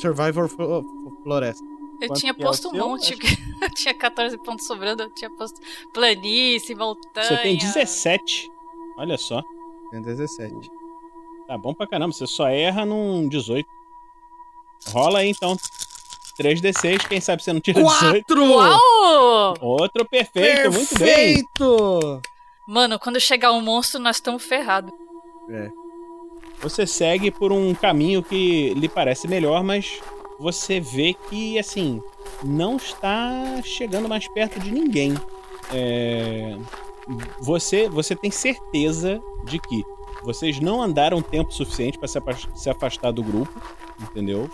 Flo- Floresta. Eu Quanto tinha é posto um seu? monte. [LAUGHS] Eu tinha 14 pontos sobrando, eu tinha posto planície, montanha. Você tem 17. Olha só. Tenho 17. Tá bom pra caramba. Você só erra num 18. Rola aí então. 3d6, quem sabe você não tira 18. Quatro! Uau! Outro perfeito, muito bem. Perfeito! Mano, quando chegar um monstro, nós estamos ferrados. É. Você segue por um caminho que lhe parece melhor, mas você vê que, assim, não está chegando mais perto de ninguém. É, Você, você tem certeza de que vocês não andaram tempo suficiente para se afastar do grupo, entendeu?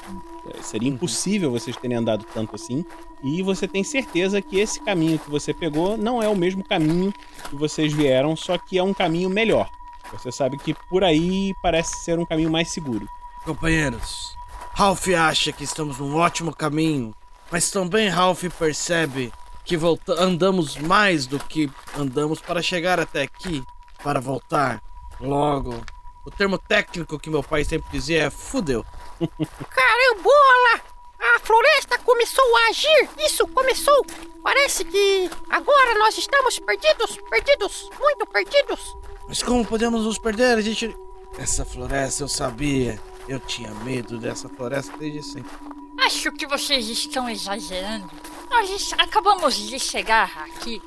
É, Seria impossível vocês terem andado tanto assim. E você tem certeza que esse caminho que você pegou não é o mesmo caminho que vocês vieram, só que é um caminho melhor. Você sabe que por aí parece ser um caminho mais seguro. Companheiros, Ralph acha que estamos num ótimo caminho, mas também Ralph percebe que andamos mais do que andamos para chegar até aqui, para voltar. Logo, o termo técnico que meu pai sempre dizia é fudeu. [LAUGHS] Carambola! A floresta começou a agir! Isso começou! Parece que agora nós estamos perdidos, perdidos, muito perdidos! Mas como podemos nos perder? A gente. Essa floresta eu sabia. Eu tinha medo dessa floresta desde sempre. Acho que vocês estão exagerando. Nós acabamos de chegar aqui.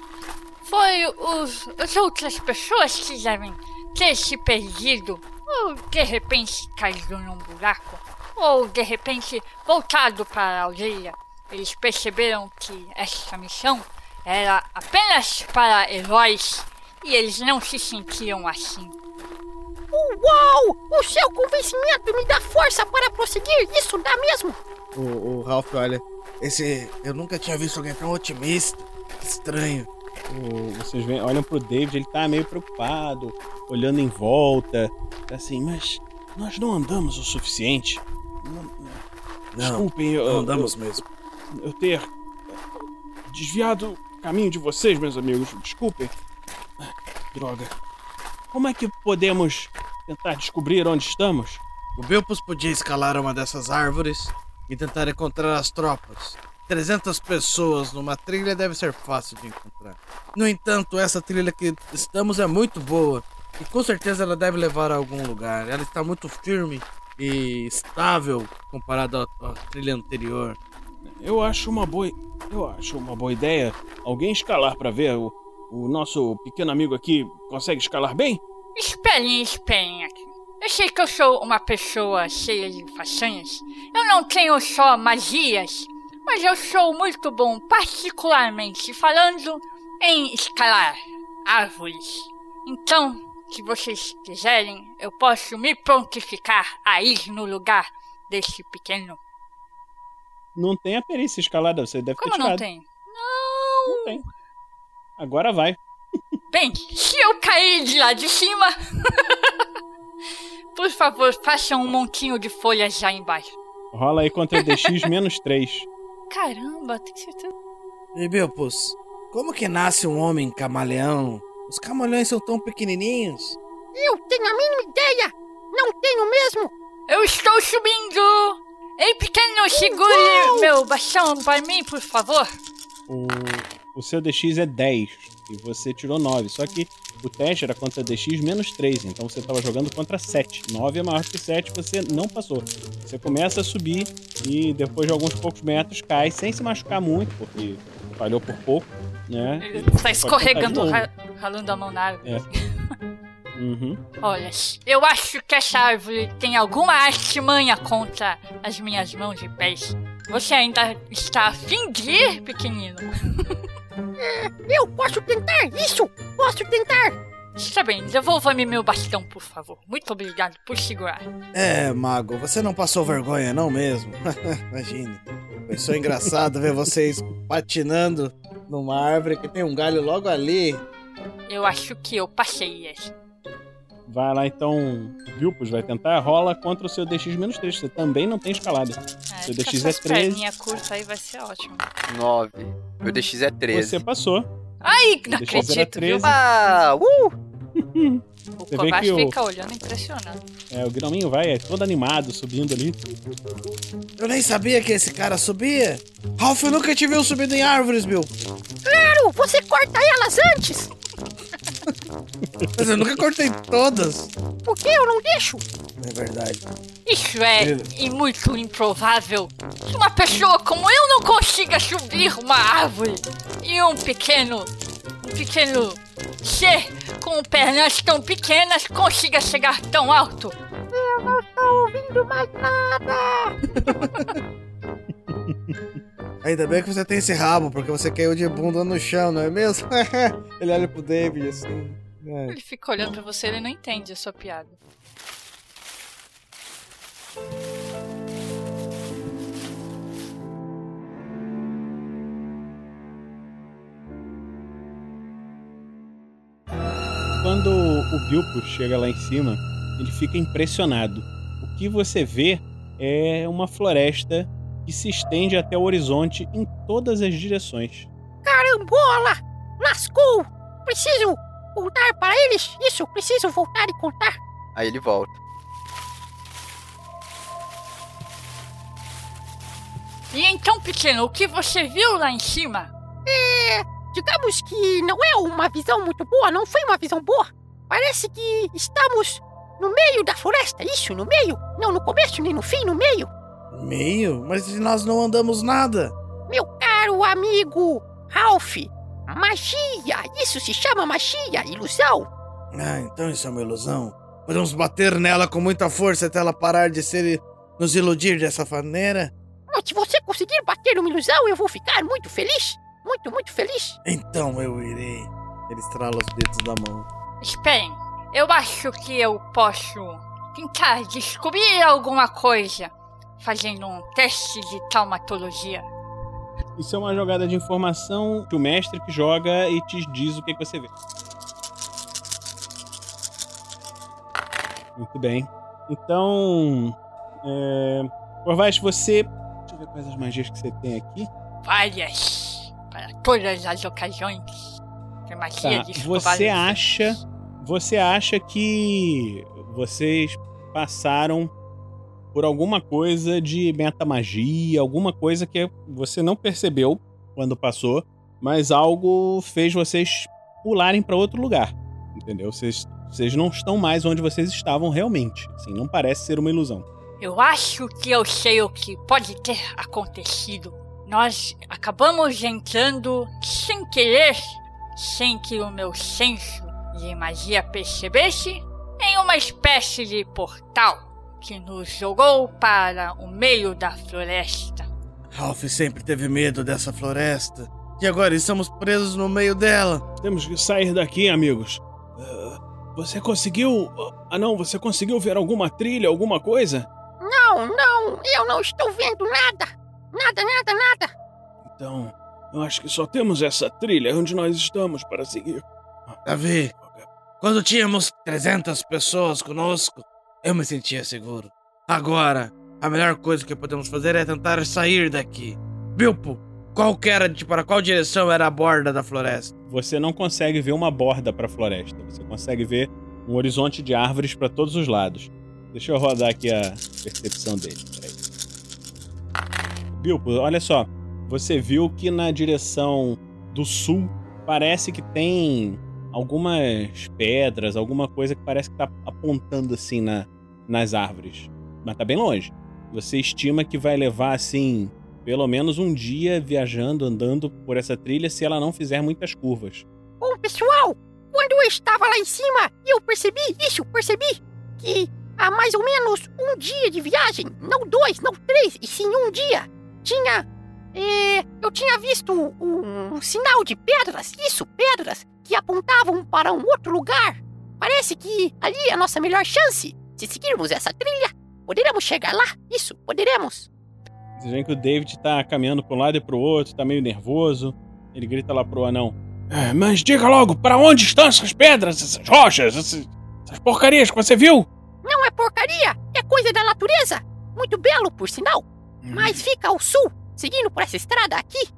Foi os, as outras pessoas que devem ter se perdido. Ou de repente caído num buraco. Ou de repente voltado para a aldeia. Eles perceberam que essa missão era apenas para heróis. E eles não se sentiam assim. Uau! O seu convencimento me dá força para prosseguir, isso dá mesmo? O, o Ralph olha. Esse. Eu nunca tinha visto alguém tão otimista. Estranho. O- vocês veem, olham pro David, ele tá meio preocupado, olhando em volta. tá Assim, mas nós não andamos o suficiente. Não- Não, Desculpem, eu, não andamos eu, mesmo. eu ter desviado o caminho de vocês, meus amigos. Desculpem. Droga. Como é que podemos tentar descobrir onde estamos? O Bilpus podia escalar uma dessas árvores e tentar encontrar as tropas. 300 pessoas numa trilha deve ser fácil de encontrar. No entanto, essa trilha que estamos é muito boa e com certeza ela deve levar a algum lugar. Ela está muito firme e estável comparada à, à trilha anterior. Eu acho uma boa, eu acho uma boa ideia alguém escalar pra ver o, o nosso pequeno amigo aqui consegue escalar bem? Esperem, esperem aqui. Eu sei que eu sou uma pessoa cheia de façanhas. Eu não tenho só magias, mas eu sou muito bom, particularmente falando em escalar árvores. Então, se vocês quiserem, eu posso me prontificar a ir no lugar desse pequeno. Não tem a perícia escalada, você deve Como ter não tirado. tem? Não tem. Agora vai. [LAUGHS] Bem, se eu cair de lá de cima, [LAUGHS] por favor, façam um montinho de folhas já embaixo. Rola aí contra DX menos 3. Caramba, tem certeza. E Bilpus, como que nasce um homem camaleão? Os camaleões são tão pequenininhos. Eu tenho a mínima ideia! Não tenho mesmo! Eu estou subindo! Ei, pequeno, segure meu bastão para mim, por favor. O, o seu DX é 10 e você tirou 9. Só que o teste era contra DX menos 3, então você estava jogando contra 7. 9 é maior que 7, você não passou. Você começa a subir e depois de alguns poucos metros cai sem se machucar muito, porque falhou por pouco, né? Ele está escorregando, ra- ralando a mão na árvore. É. Uhum. Olha, eu acho que essa árvore tem alguma artimanha contra as minhas mãos e pés. Você ainda está afim de ir, pequenino? Eu posso tentar isso! Posso tentar! Está bem, devolva-me meu bastão, por favor. Muito obrigado por segurar. É, Mago, você não passou vergonha, não mesmo? [LAUGHS] Imagine. Foi só engraçado ver vocês patinando numa árvore que tem um galho logo ali. Eu acho que eu passei essa. Vai lá então, Vilpus vai tentar, rola contra o seu DX menos 3. Você também não tem escalada. É, seu DX é essas 13. perninhas curtas aí vai ser ótimo. 9. Meu DX é 13. Você passou. Ai, não acredito, viu? 13. Ah, uh! O Você vê que o- fica olhando impressionado. É, o Gnominho vai é todo animado, subindo ali. Eu nem sabia que esse cara subia. Ralph nunca te viu subindo em árvores, Bill. Claro, você corta elas antes! Mas eu nunca cortei todas. Por que eu não deixo? É verdade. Isso é e muito improvável que uma pessoa como eu não consiga subir uma árvore e um pequeno, um pequeno ser com pernas tão pequenas consiga chegar tão alto. Eu não estou ouvindo mais nada! [LAUGHS] Ainda bem que você tem esse rabo, porque você caiu de bunda no chão, não é mesmo? [LAUGHS] Ele olha pro David assim. É. Ele fica olhando pra você, ele não entende a sua piada. Quando o Bilpo chega lá em cima, ele fica impressionado. O que você vê é uma floresta que se estende até o horizonte em todas as direções. Carambola! Lascou! Preciso voltar para eles! Isso, preciso voltar e contar! Aí ele volta. E então, pequeno, o que você viu lá em cima? É. Digamos que não é uma visão muito boa, não foi uma visão boa. Parece que estamos no meio da floresta, isso, no meio. Não no começo nem no fim, no meio. Meio? Mas nós não andamos nada. Meu caro amigo Ralph, magia! Isso se chama magia, ilusão! Ah, então isso é uma ilusão. Podemos bater nela com muita força até ela parar de ser nos iludir dessa maneira? Mas se você conseguir bater numa ilusão, eu vou ficar muito feliz! Muito, muito feliz! Então eu irei. Ele estrala os dedos da mão. Esperem, Eu acho que eu posso tentar descobrir alguma coisa fazendo um teste de taumatologia. Isso é uma jogada de informação que o mestre que joga e te diz o que, que você vê. Muito bem. Então. É... Corvais, você. Deixa eu ver quais as magias que você tem aqui. Várias. Para todas as ocasiões. Tem magia Tá, de você acha. Você acha que vocês passaram por alguma coisa de metamagia, alguma coisa que você não percebeu quando passou, mas algo fez vocês pularem para outro lugar. Entendeu? Vocês, vocês não estão mais onde vocês estavam realmente. Assim, não parece ser uma ilusão. Eu acho que eu sei o que pode ter acontecido. Nós acabamos entrando sem querer, sem que o meu senso de magia percebesse, em uma espécie de portal que nos jogou para o meio da floresta. Ralph sempre teve medo dessa floresta. E agora estamos presos no meio dela. Temos que sair daqui, amigos. Ah, você conseguiu. Ah, não, você conseguiu ver alguma trilha, alguma coisa? Não, não, eu não estou vendo nada. Nada, nada, nada. Então, eu acho que só temos essa trilha onde nós estamos para seguir. Davi, quando tínhamos 300 pessoas conosco, eu me sentia seguro. Agora, a melhor coisa que podemos fazer é tentar sair daqui. Bilpo, qual era, para qual direção era a borda da floresta? Você não consegue ver uma borda para a floresta. Você consegue ver um horizonte de árvores para todos os lados. Deixa eu rodar aqui a percepção dele. Peraí. Bilpo, olha só. Você viu que na direção do sul parece que tem algumas pedras, alguma coisa que parece que tá apontando assim na, nas árvores. Mas tá bem longe. Você estima que vai levar assim pelo menos um dia viajando, andando por essa trilha se ela não fizer muitas curvas. Bom, pessoal, quando eu estava lá em cima, eu percebi isso, percebi que há mais ou menos um dia de viagem, não dois, não três, e sim um dia, tinha. é, eu tinha visto um, um sinal de pedras, isso, pedras, que apontavam para um outro lugar. Parece que ali é a nossa melhor chance. Se seguirmos essa trilha, poderemos chegar lá, isso, poderemos. Vocês veem que o David tá caminhando pra um lado e pro outro, tá meio nervoso. Ele grita lá pro anão. É, mas diga logo, para onde estão essas pedras, essas rochas, essas, essas porcarias que você viu? Não é porcaria, é coisa da natureza. Muito belo, por sinal. Mas fica ao sul, seguindo por essa estrada aqui.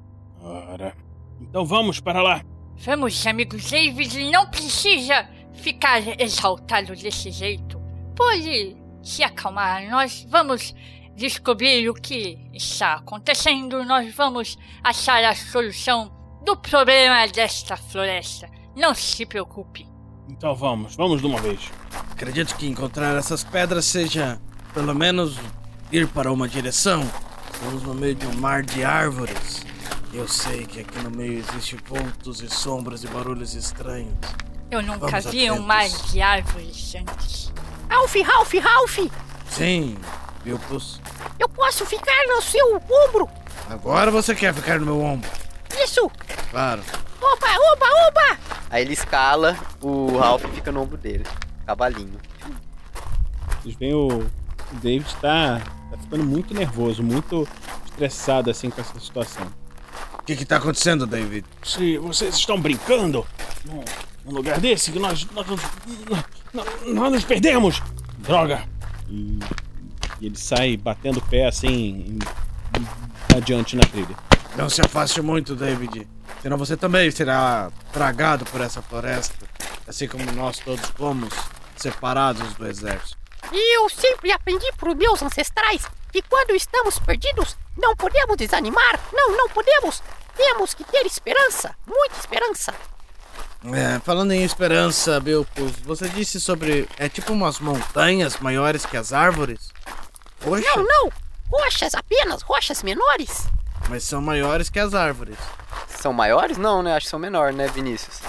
Ora, então vamos para lá. Vamos, amigo David, não precisa ficar exaltado desse jeito. Pode se acalmar, nós vamos descobrir o que está acontecendo, nós vamos achar a solução do problema desta floresta. Não se preocupe. Então vamos, vamos de uma vez. Acredito que encontrar essas pedras seja, pelo menos, ir para uma direção. Estamos no meio de um mar de árvores. Eu sei que aqui no meio existe vultos e sombras e barulhos estranhos. Eu nunca Vamos vi um atentos. mar de árvores antes. Ralph, Ralph, Ralph, Sim, Bilpus. eu posso ficar no seu ombro. Agora você quer ficar no meu ombro. Isso. Claro. Oba, oba, oba. Aí ele escala, o Ralph fica no ombro dele. Cavalinho. Vocês veem o, o David tá, tá ficando muito nervoso, muito estressado assim com essa situação. O que que tá acontecendo, David? Se vocês estão brincando num, num lugar desse que nós, nós, nós, nós nos perdemos. Droga. E, e ele sai batendo o pé assim em- em- adiante na trilha. Não se afaste muito, David. Senão você também será tragado por essa floresta. Assim como nós todos fomos separados do exército. E eu sempre aprendi por meus ancestrais que quando estamos perdidos, não podemos desanimar. Não, não podemos. Temos que ter esperança. Muita esperança. É, falando em esperança, Bilpus, você disse sobre. É tipo umas montanhas maiores que as árvores? Poxa, Não, não. Rochas apenas, rochas menores. mas são maiores que as árvores. São maiores? Não, né? Acho que são menores, né, Vinícius?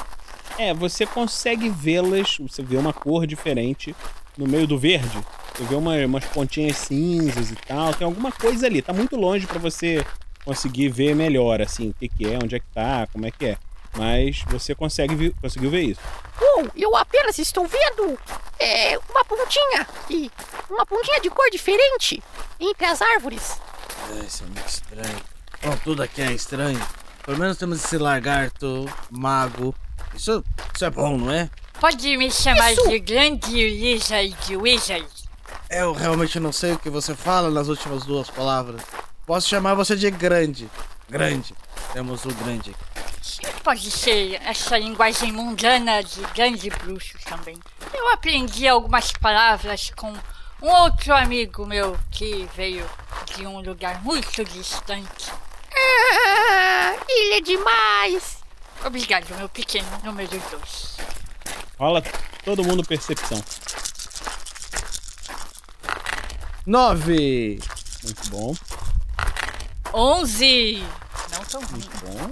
É, você consegue vê-las, você vê uma cor diferente no meio do verde. Você vê uma- umas pontinhas cinzas e tal. Tem alguma coisa ali. Tá muito longe pra você conseguir ver melhor, assim, o que, que é, onde é que tá, como é que é. mas você consegue vi- conseguiu ver isso. Uou, eu apenas estou vendo é, uma pontinha e uma pontinha de cor diferente entre as árvores. É, isso é muito estranho. Bom, tudo aqui é estranho. Pelo menos temos esse lagarto, mago. Isso, isso é bom, não é? Pode me chamar de Grande Wizard Wizard. Eu realmente não sei o que você fala nas últimas duas palavras. Posso chamar você de grande. Grande. Temos o grande aqui. Pode ser essa linguagem mundana de grande bruxo também. Eu aprendi algumas palavras com um outro amigo meu que veio de um lugar muito distante. Ah, ele é demais. Obrigado, meu pequeno número 2. Rola todo mundo percepção. Nove. Muito bom. 11! Não tão ruim. Bom.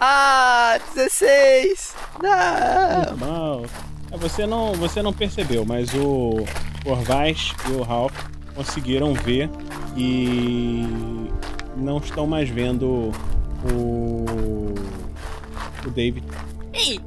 Ah, 16! Não! Muito mal. É, Você não, você não percebeu, mas o Corvais e o Ralph conseguiram ver e não estão mais vendo o o David. Ih,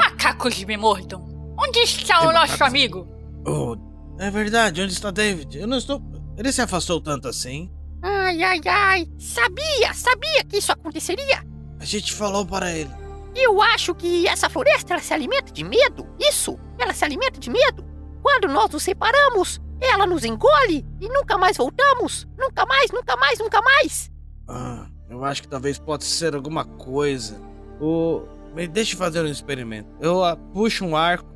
macacos me mordam. Onde está o nosso amigo? Oh, é verdade, onde está David? Eu não estou. Ele se afastou tanto assim. Ai, ai, ai. Sabia, sabia que isso aconteceria. A gente falou para ele. Eu acho que essa floresta ela se alimenta de medo. Isso, ela se alimenta de medo. Quando nós nos separamos, ela nos engole e nunca mais voltamos. Nunca mais, nunca mais, nunca mais. Ah, eu acho que talvez possa ser alguma coisa. O. Me deixe fazer um experimento. Eu ah, puxo um arco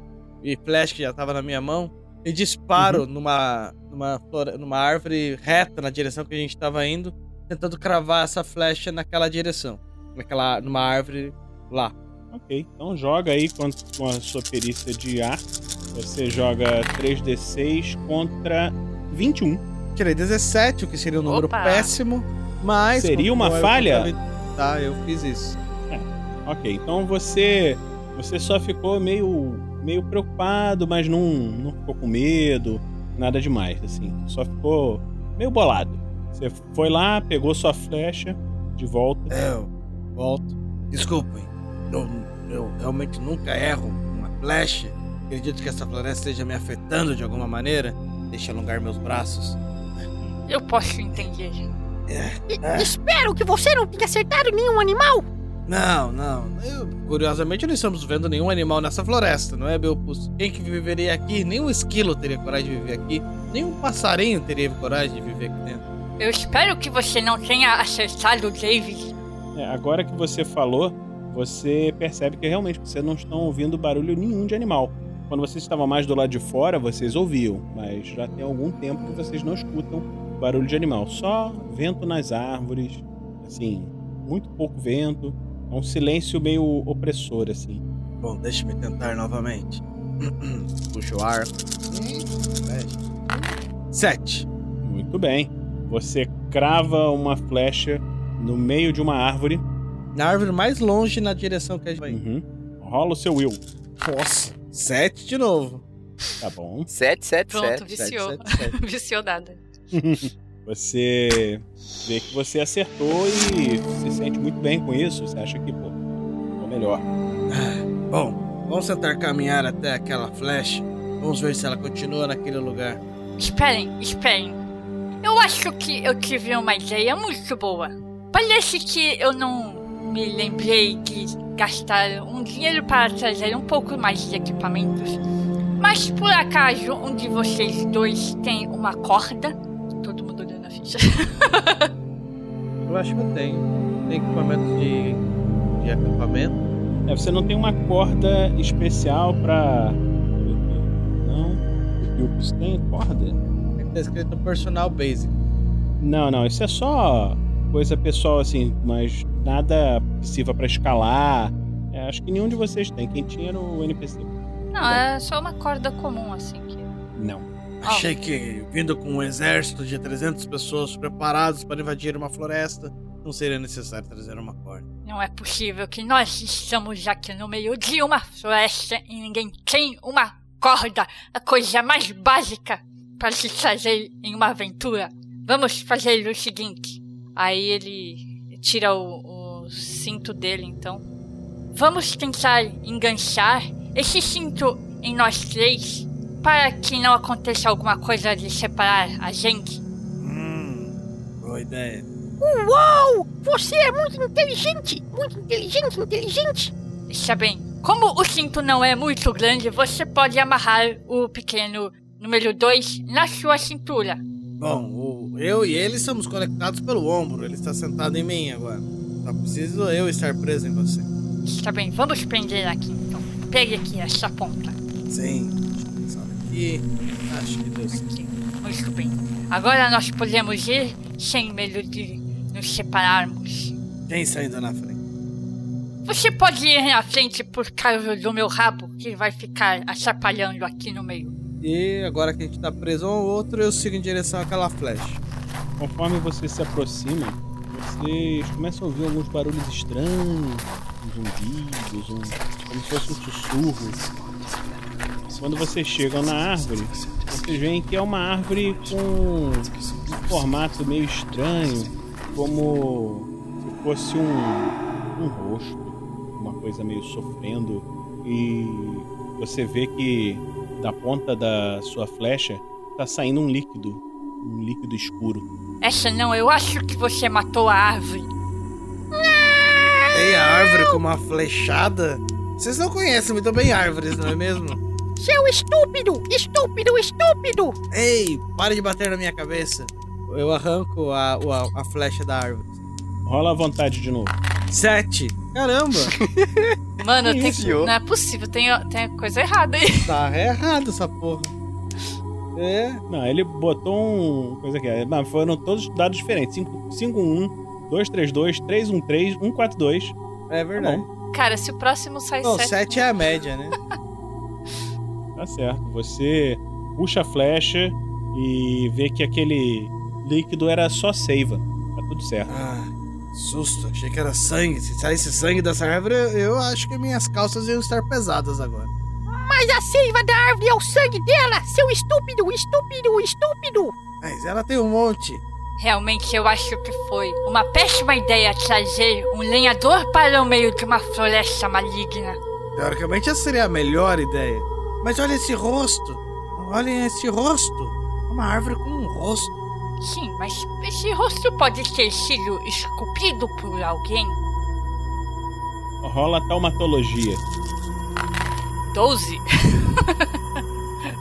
e flecha que já estava na minha mão e disparo numa, numa, flore- numa árvore reta na direção que a gente estava indo, tentando cravar essa flecha naquela direção. Naquela, numa árvore lá. Ok, então joga aí com, com a sua perícia de ar. Você joga 3d6 contra 21. Tirei 17, o que seria um número Opa! péssimo, mas. Seria uma eu falha? tava- Tá, eu fiz isso. Ok, então você você só ficou meio meio preocupado, mas não, não ficou com medo, nada demais, assim. Só ficou meio bolado. Você foi lá, pegou sua flecha de volta. Eu volto. Desculpem, eu, eu realmente nunca erro uma flecha. Acredito que essa floresta esteja me afetando de alguma maneira. Deixa alongar meus braços. Eu posso entender. E- Espero que você não tenha acertado nenhum animal. Não, não. Eu, curiosamente, não estamos vendo nenhum animal nessa floresta, não é, Belpus? Quem que viveria aqui? Nenhum esquilo teria coragem de viver aqui. Nenhum passarinho teria coragem de viver aqui dentro. Eu espero que você não tenha acertado o David. É, agora que você falou, você percebe que realmente vocês não estão ouvindo barulho nenhum de animal. Quando vocês estavam mais do lado de fora, vocês ouviam, mas já tem algum tempo que vocês não escutam barulho de animal. Só vento nas árvores, assim, muito pouco vento. É um silêncio meio opressor, assim. Bom, deixe-me tentar novamente. [CLEARS THROAT] Puxa o arco. Sete. Muito bem. Você crava uma flecha no meio de uma árvore. Na árvore mais longe na direção que a gente vai. Uhum. Rola o seu will. Nossa, sete de novo. Tá bom. 7, 7, Pronto, 7. viciou. sete, sete. [LAUGHS] viciou nada. [LAUGHS] Você vê que você acertou e se sente muito bem com isso. Você acha que, pô, melhor. Bom, vamos tentar caminhar até aquela flecha. Vamos ver se ela continua naquele lugar. Esperem, esperem. Eu acho que eu tive uma ideia muito boa. Parece que eu não me lembrei de gastar um dinheiro para trazer um pouco mais de equipamentos. Mas por acaso um de vocês dois tem uma corda? Ficha. [LAUGHS] Eu acho que eu tenho. Tem equipamento de, de acampamento. É, você não tem uma corda especial pra. Não. O Pilpus tem corda? Aqui tá escrito personal basic. Não, não. Isso é só coisa pessoal, assim, mas nada que sirva pra escalar. É, acho que nenhum de vocês tem. Quem tinha era o NPC. Não, é só uma corda comum assim que. Não. Achei que vindo com um exército de 300 pessoas preparados para invadir uma floresta, não seria necessário trazer uma corda. Não é possível que nós estamos aqui no meio de uma floresta e ninguém tem uma corda, a coisa mais básica para se fazer em uma aventura. Vamos fazer o seguinte. Aí ele tira o, o cinto dele, então, vamos tentar enganchar esse cinto em nós três para que não aconteça alguma coisa de separar a gente. Hum, boa ideia. Uau! Você é muito inteligente! Muito inteligente, inteligente! Está bem. Como o cinto não é muito grande, você pode amarrar o pequeno número 2 na sua cintura. Bom, o- eu e ele estamos conectados pelo ombro. Ele está sentado em mim agora. Só preciso eu estar preso em você. Está bem, vamos prender aqui então. Pegue aqui essa ponta. Sim. Aqui. Acho que deu certo. Muito bem. Agora nós podemos ir sem medo de nos separarmos. Quem está indo na frente? Você pode ir na frente por causa do meu rabo, que vai ficar atrapalhando aqui no meio. E agora que a gente tá preso um ao outro, eu sigo em direção àquela flecha. Conforme você se aproxima, vocês começam a ouvir alguns barulhos estranhos, uns zumbidos, um, como se fosse um sussurro. Quando vocês chegam na árvore, vocês veem que é uma árvore com um formato meio estranho, como se fosse um, um rosto, uma coisa meio sofrendo. E você vê que da ponta da sua flecha tá saindo um líquido, um líquido escuro. Essa não, eu acho que você matou a árvore. Tem a árvore com uma flechada? Vocês não conhecem muito bem árvores, não é mesmo? Seu estúpido! Estúpido, estúpido! Ei, pare de bater na minha cabeça. Eu arranco a, a, a flecha da árvore. Rola à vontade de novo. Sete! Caramba! [LAUGHS] Mano, Que tem, não é possível, tem, tem coisa errada aí. tá errado essa porra. É? Não, ele botou um. coisa aqui. Não, foram todos dados diferentes. 5-1, 2-3-2, 3-1-3, 1-4-2. É verdade. Cara, se o próximo sai Não, sete- 7 é a média, né? [LAUGHS] Tá certo. Você puxa a flecha e vê que aquele líquido era só seiva. Tá tudo certo. Ah, susto. Achei que era sangue. Se saísse sangue dessa árvore, eu acho que minhas calças iam estar pesadas agora. Mas a seiva da árvore é o sangue dela! Seu estúpido, estúpido, estúpido! Mas ela tem um monte. Realmente eu acho que foi uma péssima ideia trazer um lenhador para o meio de uma floresta maligna. Teoricamente, essa seria a melhor ideia. Mas olha esse rosto. Olhem esse rosto. Uma árvore com um rosto. Sim, mas esse rosto pode ter sido esculpido por alguém. Rola taumatologia. 12.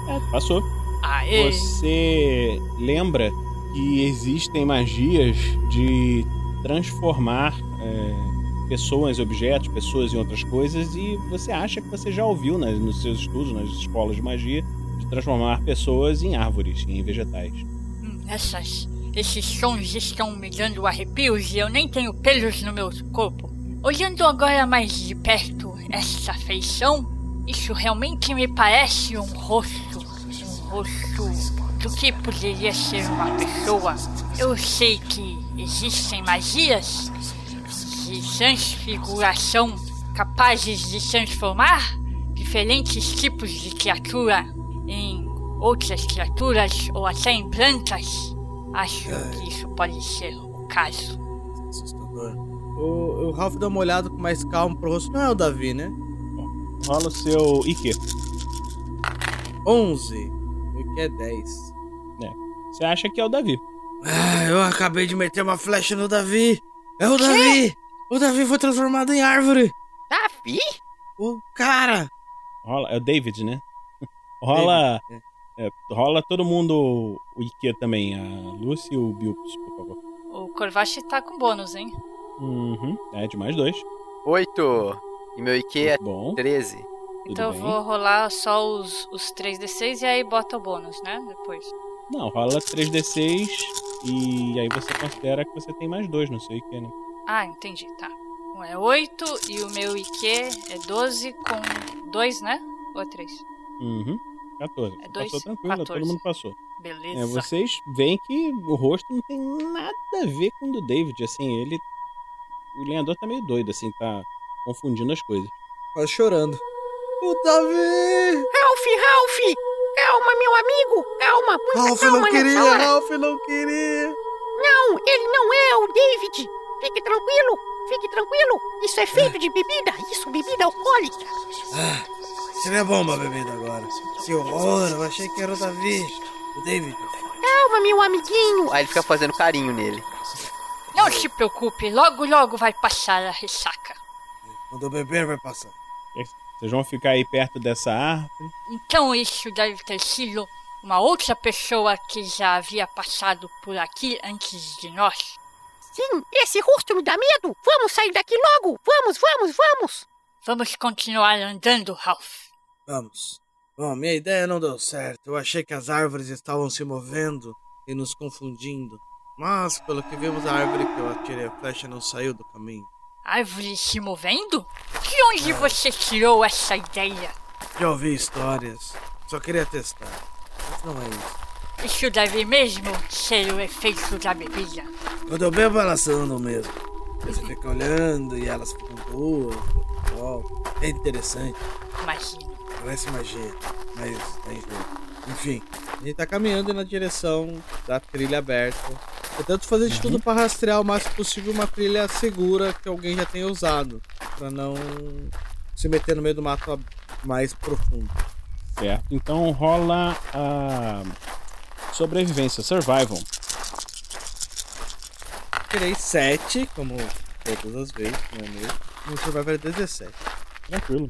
É, [LAUGHS] passou. Aê! Você lembra que existem magias de transformar é, pessoas em objetos, pessoas em outras coisas, e você acha que você já ouviu nos seus estudos, nas escolas de magia, de transformar pessoas em árvores, em vegetais. Hum, essas, esses sons estão me dando arrepios e eu nem tenho pelos no meu corpo. Olhando agora mais de perto essa feição, isso realmente me parece um rosto. Um rosto do que poderia ser uma pessoa. Eu sei que existem magias transfiguração capazes de transformar diferentes tipos de criatura em outras criaturas ou até em plantas. Acho que isso pode ser o caso. Assustador. O, o Ralph dá uma olhada com mais calma pro rosto. Não é o Davi, né? Rola o seu Ike. 11. O que é 10. É. Você acha que é o Davi. Ah, eu acabei de meter uma flecha no Davi. É o Davi! O Davi foi transformado em árvore. Davi? O cara! Rola, é o David, né? [LAUGHS] Rola. é, rola todo mundo o Ike também, a Lucy e o Bilpus, por favor. O Corvache tá com bônus, hein? Uhum. É, de mais dois. 8. E meu IQ é Bom. 13. Então eu bem. vou rolar só os, os 3d6 e aí bota o bônus, né? Depois. Não, rola 3d6 e aí você considera que você tem mais dois no seu IQ, né? Ah, entendi, tá. Um é 8 e o meu IQ é 12 com 2, né? Ou é 3? Uhum. 14. É dois, passou tranquilo, 14. todo mundo passou. Beleza. É, vocês veem que o rosto não tem nada a ver com o do David, assim, ele. O lenhador tá meio doido, assim, tá confundindo as coisas. Quase chorando. O Davi! Ralph, Ralph! Calma, meu amigo! Calma, muita Ralph calma não queria. Ralph não queria. Não, ele não é o David! Fique tranquilo! fique tranquilo. Isso é feito de bebida. Isso, bebida alcoólica. Ah, seria bom uma bebida agora. Que horror, eu achei que era o Davi. O David. Calma, meu amiguinho. Aí ele fica fazendo carinho nele. Não se preocupe, logo logo vai passar a ressaca. Quando eu beber, vai passar. Vocês vão ficar aí perto dessa árvore. Então isso deve ter sido uma outra pessoa que já havia passado por aqui antes de nós. Sim, esse rosto me dá medo. Vamos sair daqui logo. Vamos, vamos, vamos. Vamos continuar andando, Ralph. Vamos. Bom, minha ideia não deu certo. Eu achei que as árvores estavam se movendo e nos confundindo. Mas, pelo que vimos, a árvore que eu atirei a flecha não saiu do caminho. Árvore se movendo? De onde você tirou essa ideia? Já ouvi histórias. Só queria testar. Mas não é isso. Isso deve mesmo ser o efeito da bebida. Quando eu bebo, elas andam mesmo. Você fica olhando e elas ficam boas. Ó, é interessante. Imagina. Parece magia, mas tem jeito. Enfim, a gente tá caminhando na direção da trilha aberta. Tentando fazer de tudo para rastrear o máximo possível uma trilha segura que alguém já tenha usado. Pra não se meter no meio do mato mais profundo. Certo. Então rola a sobrevivência, survival. Tirei 7, como todas as vezes, não é mesmo? No survival é 17. Tranquilo.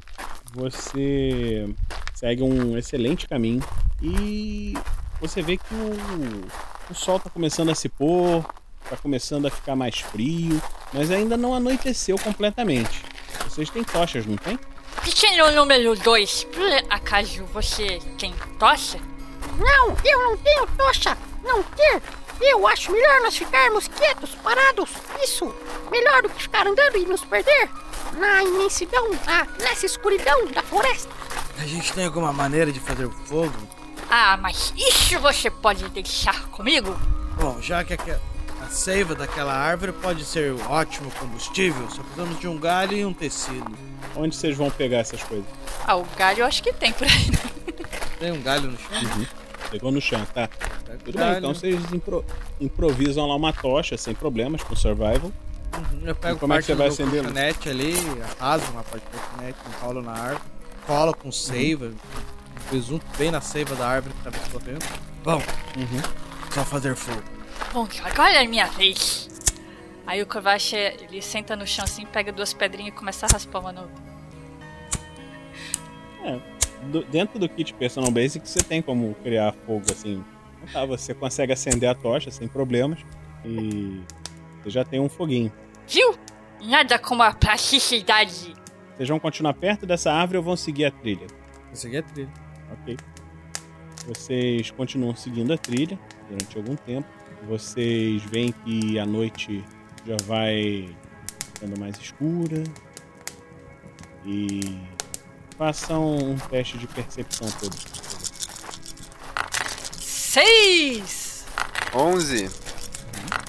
Você segue um excelente caminho e você vê que o, o sol está começando a se pôr, está começando a ficar mais frio, mas ainda não anoiteceu completamente. Vocês têm tochas, não tem? Pequeno número 2, por acaso você tem tocha? Não, eu não tenho tocha. Não ter. Eu acho melhor nós ficarmos quietos, parados. Isso. Melhor do que ficar andando e nos perder na imensidão, ah, nessa escuridão da floresta. A gente tem alguma maneira de fazer fogo? Ah, mas isso você pode deixar comigo? Bom, já que a, a seiva daquela árvore pode ser um ótimo combustível, só precisamos de um galho e um tecido. Onde vocês vão pegar essas coisas? Ah, o galho eu acho que tem por aí. Tem um galho no chão? Uhum. Pegou no chão, tá? Tudo bem, então vocês impro- improvisam lá uma tocha sem problemas com survival. Uhum, Eu pego E como é que você vai acender? colchonete ali, arraso uma parte do colchonete, enrolo na árvore, colo com seiva, presunto bem na seiva da árvore que tava escorrendo. Bom, Uhum. só fazer fogo. Bom, agora é minha vez. Aí o Kovac, ele senta no chão assim, pega duas pedrinhas e começa a raspar uma outra. É, do- dentro do kit Personal Basic você tem como criar fogo assim. Então tá, você consegue acender a tocha sem problemas e você já tem um foguinho. Viu? Nada como a praticidade. Vocês vão continuar perto dessa árvore ou vão seguir a trilha? Esse aqui é trilha. Ok. Vocês continuam seguindo a trilha durante algum tempo. Vocês veem que a noite já vai ficando mais escura. E façam um teste de percepção todos. Seis! 11.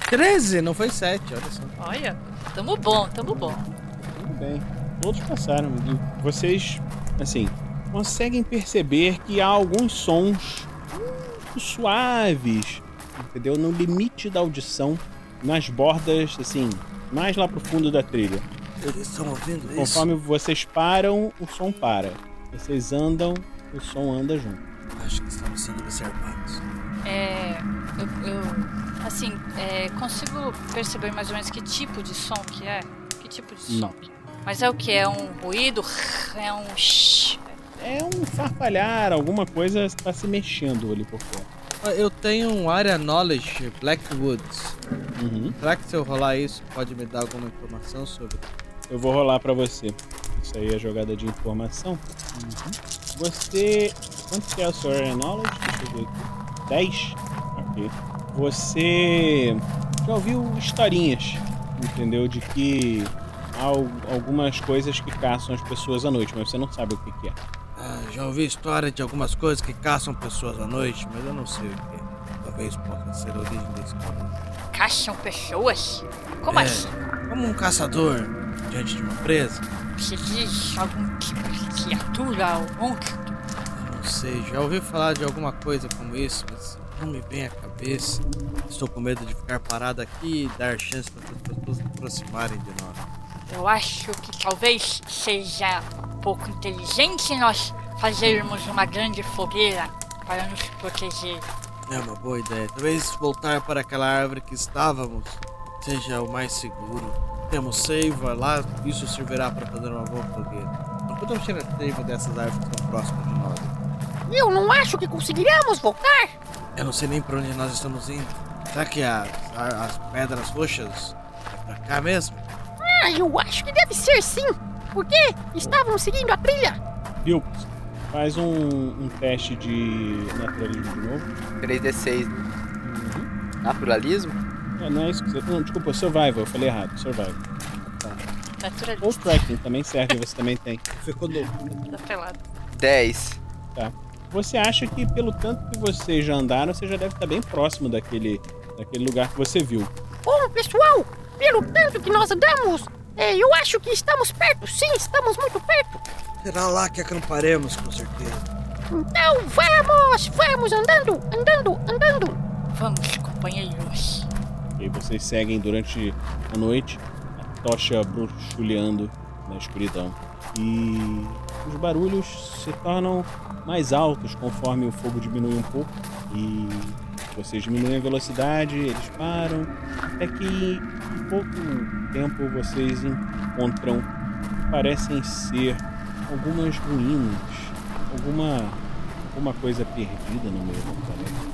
13, não foi 7, olha só. Olha, tamo bom, tamo bom. Tudo bem. Todos passaram. E vocês, assim, conseguem perceber que há alguns sons muito suaves, entendeu? No limite da audição, nas bordas, assim, mais lá pro fundo da trilha. Eles estão ouvindo isso? Conforme vocês param, o som para. Vocês andam, o som anda junto. Acho que estamos sendo observados. É. Eu. eu, assim, é, consigo perceber mais ou menos que tipo de som que é? Que tipo de som? Não. que- Mas é o que? É um ruído? É um. shh? É um farfalhar, alguma coisa está se mexendo ali por fora. Eu tenho um Area Knowledge Blackwoods. Uhum. Será que se eu rolar isso pode me dar alguma informação sobre? Eu vou rolar pra você. Isso aí é jogada de informação. Você. Quanto que é o seu Area Knowledge? Deixa eu ver aqui. 10? Ok. Você já ouviu historinhas, entendeu? De que há al- algumas coisas que caçam as pessoas à noite, mas você não sabe o que, que é. Ah, já ouvi história de algumas coisas que caçam pessoas à noite, mas eu não sei o que é. Talvez possa ser a origem desse problema. Caçam pessoas? Como É. assim? Como um caçador diante de uma presa? Você diz algum tipo de criatura ou monstro? Não sei, já ouvi falar de alguma coisa como isso, mas não me vem à cabeça. Estou com medo de ficar parado aqui e dar chance para as pessoas se aproximarem de nós. Eu acho que talvez seja um pouco inteligente nós fazermos uma grande fogueira para nos proteger. É uma boa ideia. Talvez voltar para aquela árvore que estávamos seja o mais seguro. Temos seiva lá, isso servirá para fazer uma boa fogueira. Não podemos tirar seiva dessas árvores que estão próximas de nós. Eu não acho que conseguiremos voltar. Eu não sei nem para onde nós estamos indo. Será que as, a- as pedras roxas é pra cá mesmo? Ah, eu acho que deve ser sim. Porque estávamos seguindo a trilha. Viu? Faz um, um teste de naturalismo de novo. 3D6. né? Naturalismo? É, não é isso que você. Não, desculpa, survival, eu falei errado. Survival. Ou tracking também serve, você também tem. [LAUGHS] Ficou louco. Tá pelado. 10. Tá. Você acha que pelo tanto que vocês já andaram, você já deve estar bem próximo daquele, daquele lugar que você viu. Bom, pessoal, pelo tanto que nós andamos, é, eu acho que estamos perto. Sim, estamos muito perto. Será lá que acamparemos, com certeza. Então vamos, vamos andando, andando, andando. Vamos, companheiros. E vocês seguem durante a noite, a tocha bruxuleando na escuridão. E os barulhos se tornam mais altos conforme o fogo diminui um pouco. E vocês diminuem a velocidade, eles param, até que em pouco tempo vocês encontram parecem ser algumas ruínas, alguma, alguma coisa perdida no meio da floresta.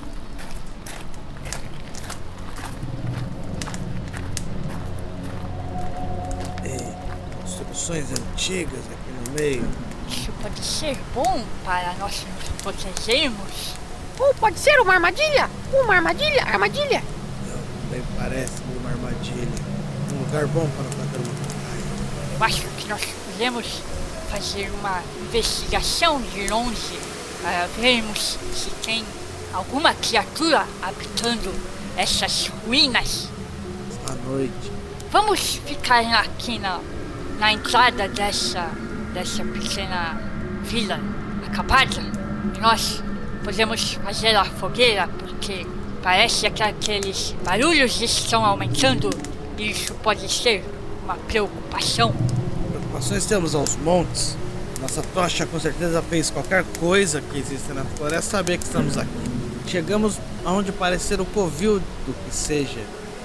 Construções antigas aqui no meio. Isso pode ser bom para nós nos protegermos. Ou pode ser uma armadilha. Uma armadilha, armadilha. Bem parece uma armadilha. Um lugar bom para fazer uma Eu acho que nós podemos fazer uma investigação de longe para vermos se tem alguma criatura habitando essas ruínas. à noite. Vamos ficar aqui na, na entrada dessa, dessa pequena vila acabada. Nós podemos fazer a fogueira porque parece que aqueles barulhos estão aumentando e isso pode ser uma preocupação. Preocupações temos aos montes. Nossa tocha com certeza fez qualquer coisa que existe na floresta saber que estamos aqui. Chegamos aonde parecer o covil do que seja.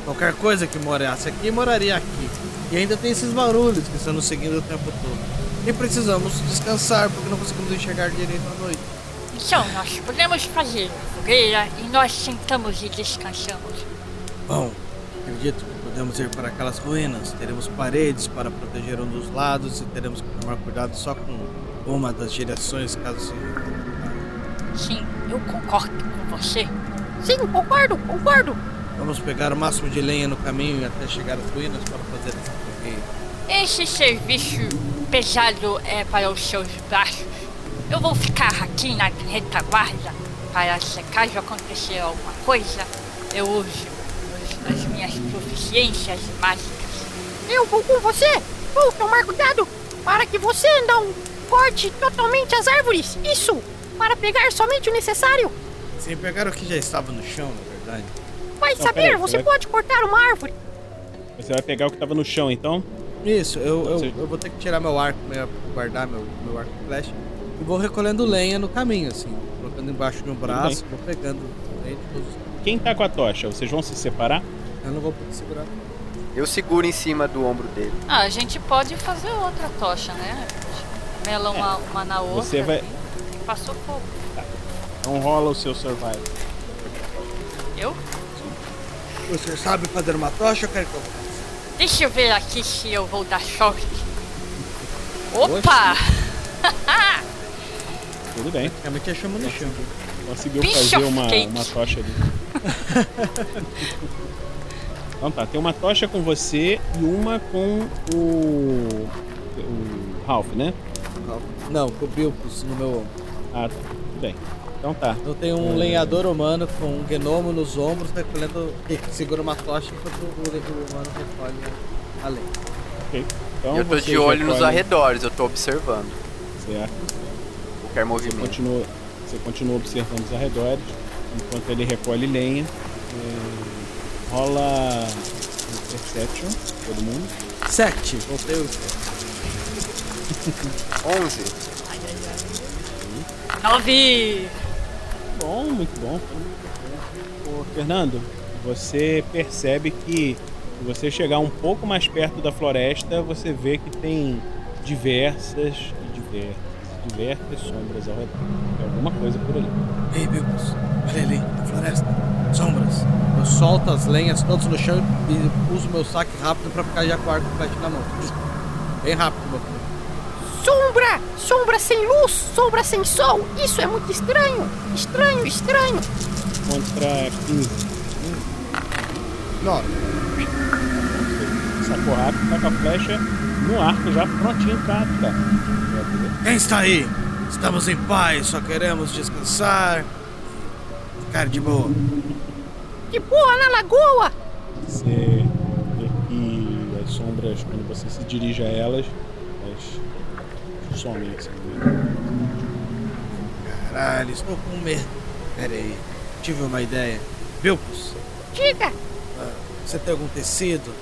Qualquer coisa que morasse aqui, moraria aqui. E ainda tem esses barulhos que estão nos seguindo o tempo todo. E precisamos descansar porque não conseguimos enxergar direito à noite. Então, nós podemos fazer fogueira e nós sentamos e descansamos. Bom, acredito que podemos ir para aquelas ruínas. Teremos paredes para proteger um dos lados e teremos que tomar cuidado só com uma das direções caso se. Sim, eu concordo com você. Sim, concordo, concordo. Vamos pegar o máximo de lenha no caminho até chegar às ruínas para. Esse serviço pesado é para os seus braços. Eu vou ficar aqui na retaguarda para se caso acontecer alguma coisa, eu uso as minhas proficiências mágicas. Eu vou com você. Vou tomar cuidado para que você não corte totalmente as árvores. Isso, para pegar somente o necessário. Sem pegar o que já estava no chão, na verdade. Vai Não, saber, peraí, você pode cortar uma árvore. Você vai pegar o que tava no chão, então? Isso, eu, eu, eu vou ter que tirar meu arco, meu, guardar meu, meu arco e flecha. E vou recolhendo lenha no caminho, assim. Colocando embaixo do meu braço, vou pegando lenha de todos os Quem tá com a tocha? Vocês vão se separar? Eu não vou poder segurar. Eu seguro em cima do ombro dele. Ah, a gente pode fazer outra tocha, né? Mela uma, uma na outra. Você vai- ali. Passou fogo. Então rola o seu survival. Eu? Você sabe fazer uma tocha ou quer que eu faça? Deixa eu ver aqui se eu vou dar sorte. Opa! [LAUGHS] Tudo bem. Praticamente achamos no chão. Conseguiu Bicho fazer uma, cake. uma tocha ali. [LAUGHS] então tá, tem uma tocha com você e uma com o. o Ralph, né? Não, com o Bilpus no meu ombro. Ah, tá. Tudo bem. Então tá. Eu tenho um lenhador humano com um gnomo nos ombros, recolhendo. que segura uma tocha enquanto o, humano recolhe a lenha. Ok. Então eu tô de olho nos recolhem- arredores, eu tô observando Certo. qualquer Você movimento. continua, você continua observando os arredores enquanto ele recolhe lenha. É, rola Perception, todo mundo. Sete. Voltei o. 11. Nove! Bom, muito bom. Ô, Fernando, você percebe que se você chegar um pouco mais perto da floresta, você vê que tem diversas e diversas, diversas sombras ao redor. Tem alguma coisa por ali. Ei, Bigos, olha ali, na floresta. Sombras. Eu solto as lenhas todas no chão e uso meu saque rápido pra ficar já com o arco na mão. Bem rápido, meu. Sombra! Sombra sem luz, sombra sem sol. Isso é muito estranho. Estranho, estranho. Contra 15. Nove. Sacou rápido, tá com a flecha no arco já prontinho pra atirar. Quem está aí? Estamos em paz, só queremos descansar. Ficar de boa. De boa na lagoa. Você vê que as sombras, quando você se dirige a elas, elas somem assim. Caralho, estou com medo. Pera aí, tive uma ideia. Vilpus, Diga. ah, você tem algum tecido?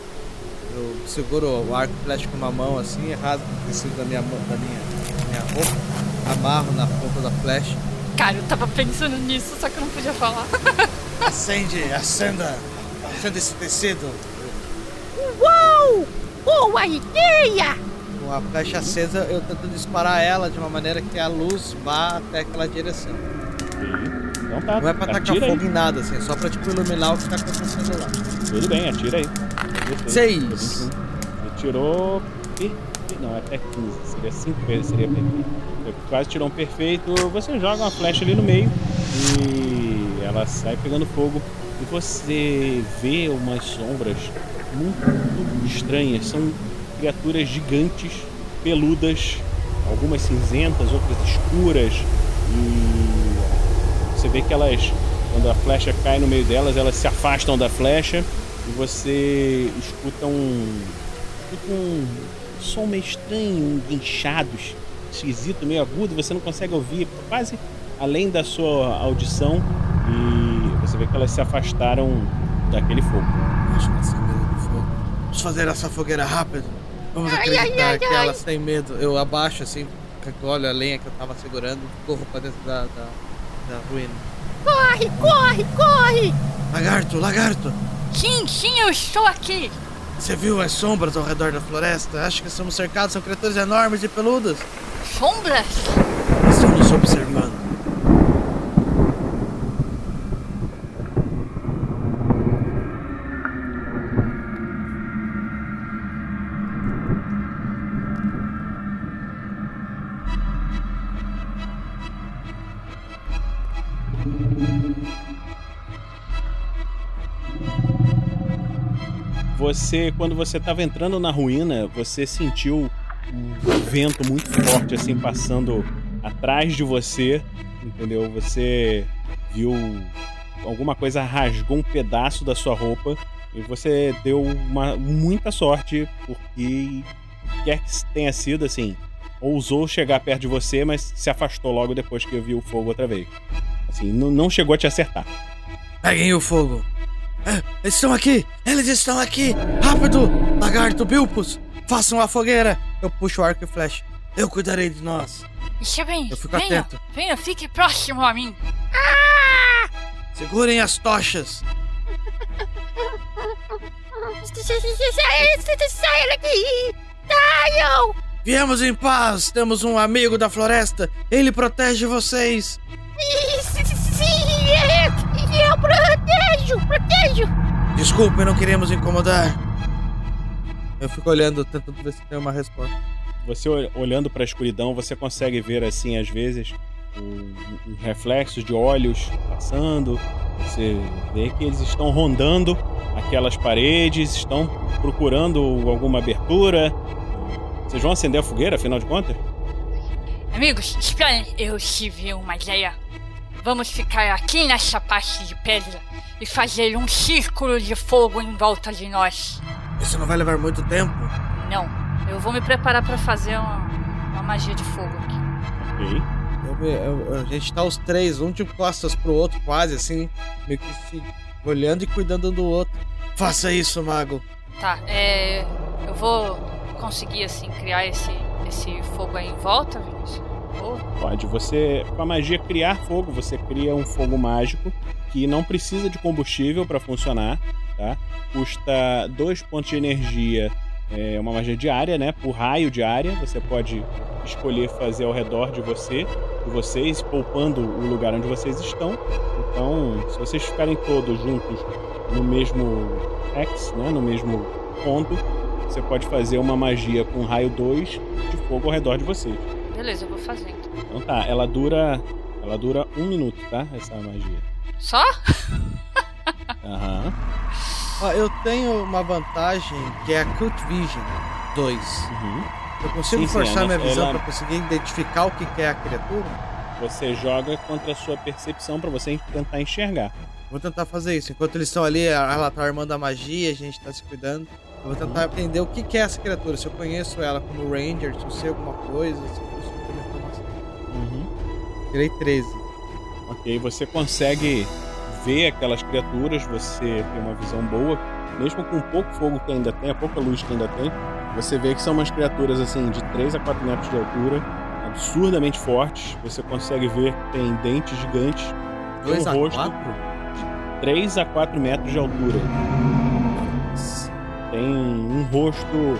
Eu seguro o arco flecha com uma mão assim e rasgo o tecido da minha, mão- da minha, da minha roupa, amarro na ponta da flecha. Cara, eu tava pensando nisso, só que eu não podia falar. [LAUGHS] Acende, acenda, acenda esse tecido. Uau! Boa ideia! Com a flecha acesa, eu tento disparar ela de uma maneira que a luz vá até aquela direção. Então tá. Não é pra tacar aí. fogo em nada, assim, é só pra tipo, iluminar o que tá acontecendo lá. Tudo bem, atira aí. Seis. 21. Você tirou. Não, até 15. Seria 5 vezes, seria perfeito. Você quase tirou um perfeito. Você joga uma flecha ali no meio e ela sai pegando fogo. E você vê umas sombras muito estranhas. São criaturas gigantes, peludas, algumas cinzentas, outras escuras. E você vê que elas, quando a flecha cai no meio delas, elas se afastam da flecha e você escuta um, escuta um som meio estranho, guinchados, esquisito, meio agudo, você não consegue ouvir, quase além da sua audição e você vê que elas se afastaram daquele fogo. Vamos fazer essa fogueira rápido. Vamos acreditar ai, ai, que ai. elas têm medo. Eu abaixo assim, olho a lenha que eu tava segurando e corro pra dentro da, da, da ruína. Corre, corre, corre! Lagarto, lagarto! Sim, sim, eu estou aqui. Você viu as sombras ao redor da floresta? Acho que estamos cercados, são criaturas enormes e peludas. Sombras? Estão nos observando. Você, quando você estava entrando na ruína, você sentiu um vento muito forte assim passando atrás de você, entendeu? Você viu alguma coisa rasgou um pedaço da sua roupa e você deu uma, muita sorte porque quer que tenha sido assim, ousou chegar perto de você, mas se afastou logo depois que viu o fogo outra vez. Assim, não, chegou a te acertar. Peguem o fogo. É, eles estão aqui! Eles estão aqui! Rápido! Lagarto, Bilpus! Façam a fogueira! Eu puxo o arco e flecha. Eu cuidarei de nós. Deixa bem. Eu fico venha, atento. venha, fique próximo a mim. Segurem as tochas! Sai daqui! Saiam! Viemos em paz! Temos um amigo da floresta! Ele protege vocês! Sim, eu, eu protejo, protejo! Desculpem, não queremos incomodar. Eu fico olhando, tentando ver se tem uma resposta. Você ol- olhando para a escuridão, você consegue ver assim às vezes um, um reflexos de olhos passando. Você vê que eles estão rondando aquelas paredes, estão procurando alguma abertura. Vocês vão acender a fogueira, afinal de contas? Amigos, esperem, eu tive uma ideia. Vamos ficar aqui nessa parte de pedra e fazer um círculo de fogo em volta de nós. Isso não vai levar muito tempo. Não, eu vou me preparar para fazer uma, uma magia de fogo aqui. Ok. Eu eu- a gente tá os três, um de costas pro outro, quase assim, meio que se olhando e cuidando um do outro. Faça isso, mago. Tá, é. Eu vou conseguir, assim, criar esse, esse fogo aí em volta, Vinícius? Pode. Você, com a magia criar fogo, você cria um fogo mágico que não precisa de combustível para funcionar, tá? Custa dois pontos de energia, é uma magia diária, né? Por raio de área, você pode escolher fazer ao redor de você, de vocês, poupando o lugar onde vocês estão. Então, se vocês ficarem todos juntos no mesmo X, né? No mesmo ponto, você pode fazer uma magia com raio 2 de fogo ao redor de vocês. Beleza, eu vou fazer então. Então tá, ela dura. Ela dura um minuto, tá? Essa magia. Só? Aham. Ó, eu tenho uma vantagem que é a Cult Vision 2. Eu consigo Sim, sim, forçar ela- minha visão ela- pra conseguir identificar o que que é a criatura? Você joga contra a sua percepção pra você tentar enxergar. Vou tentar fazer isso. Enquanto eles estão ali, ela tá armando a magia, a gente tá se cuidando. Eu vou tentar entender o que que é essa criatura. Se eu conheço ela como Ranger, se eu sei alguma coisa, se eu consigo ter uma informação. Uhum. Tirei 13. Ok, você consegue ver aquelas criaturas, você tem uma visão boa, mesmo com pouco fogo que ainda tem, a pouca luz que ainda tem, você vê que são umas criaturas assim de 3 a 4 metros de altura, absurdamente fortes. Você consegue ver que tem dentes gigantes, tem um a rosto quatro? de 3 a 4 metros de altura. Tem um rosto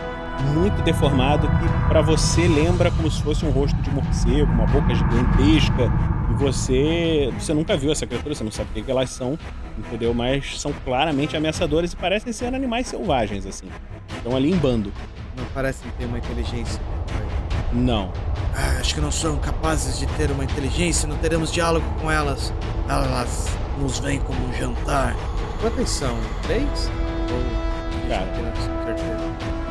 muito deformado que pra você lembra como se fosse um rosto de morcego, uma boca gigantesca. E você, você nunca viu essa criatura, você não sabe o que que elas são, entendeu? Mas são claramente ameaçadoras e parecem ser animais selvagens assim. Estão ali em bando. Não parecem ter uma inteligência. Não. Ah, acho que não são capazes de ter uma inteligência, não teremos diálogo com elas. Elas nos veem como um jantar. Quantas são? Três? Ou... Cara,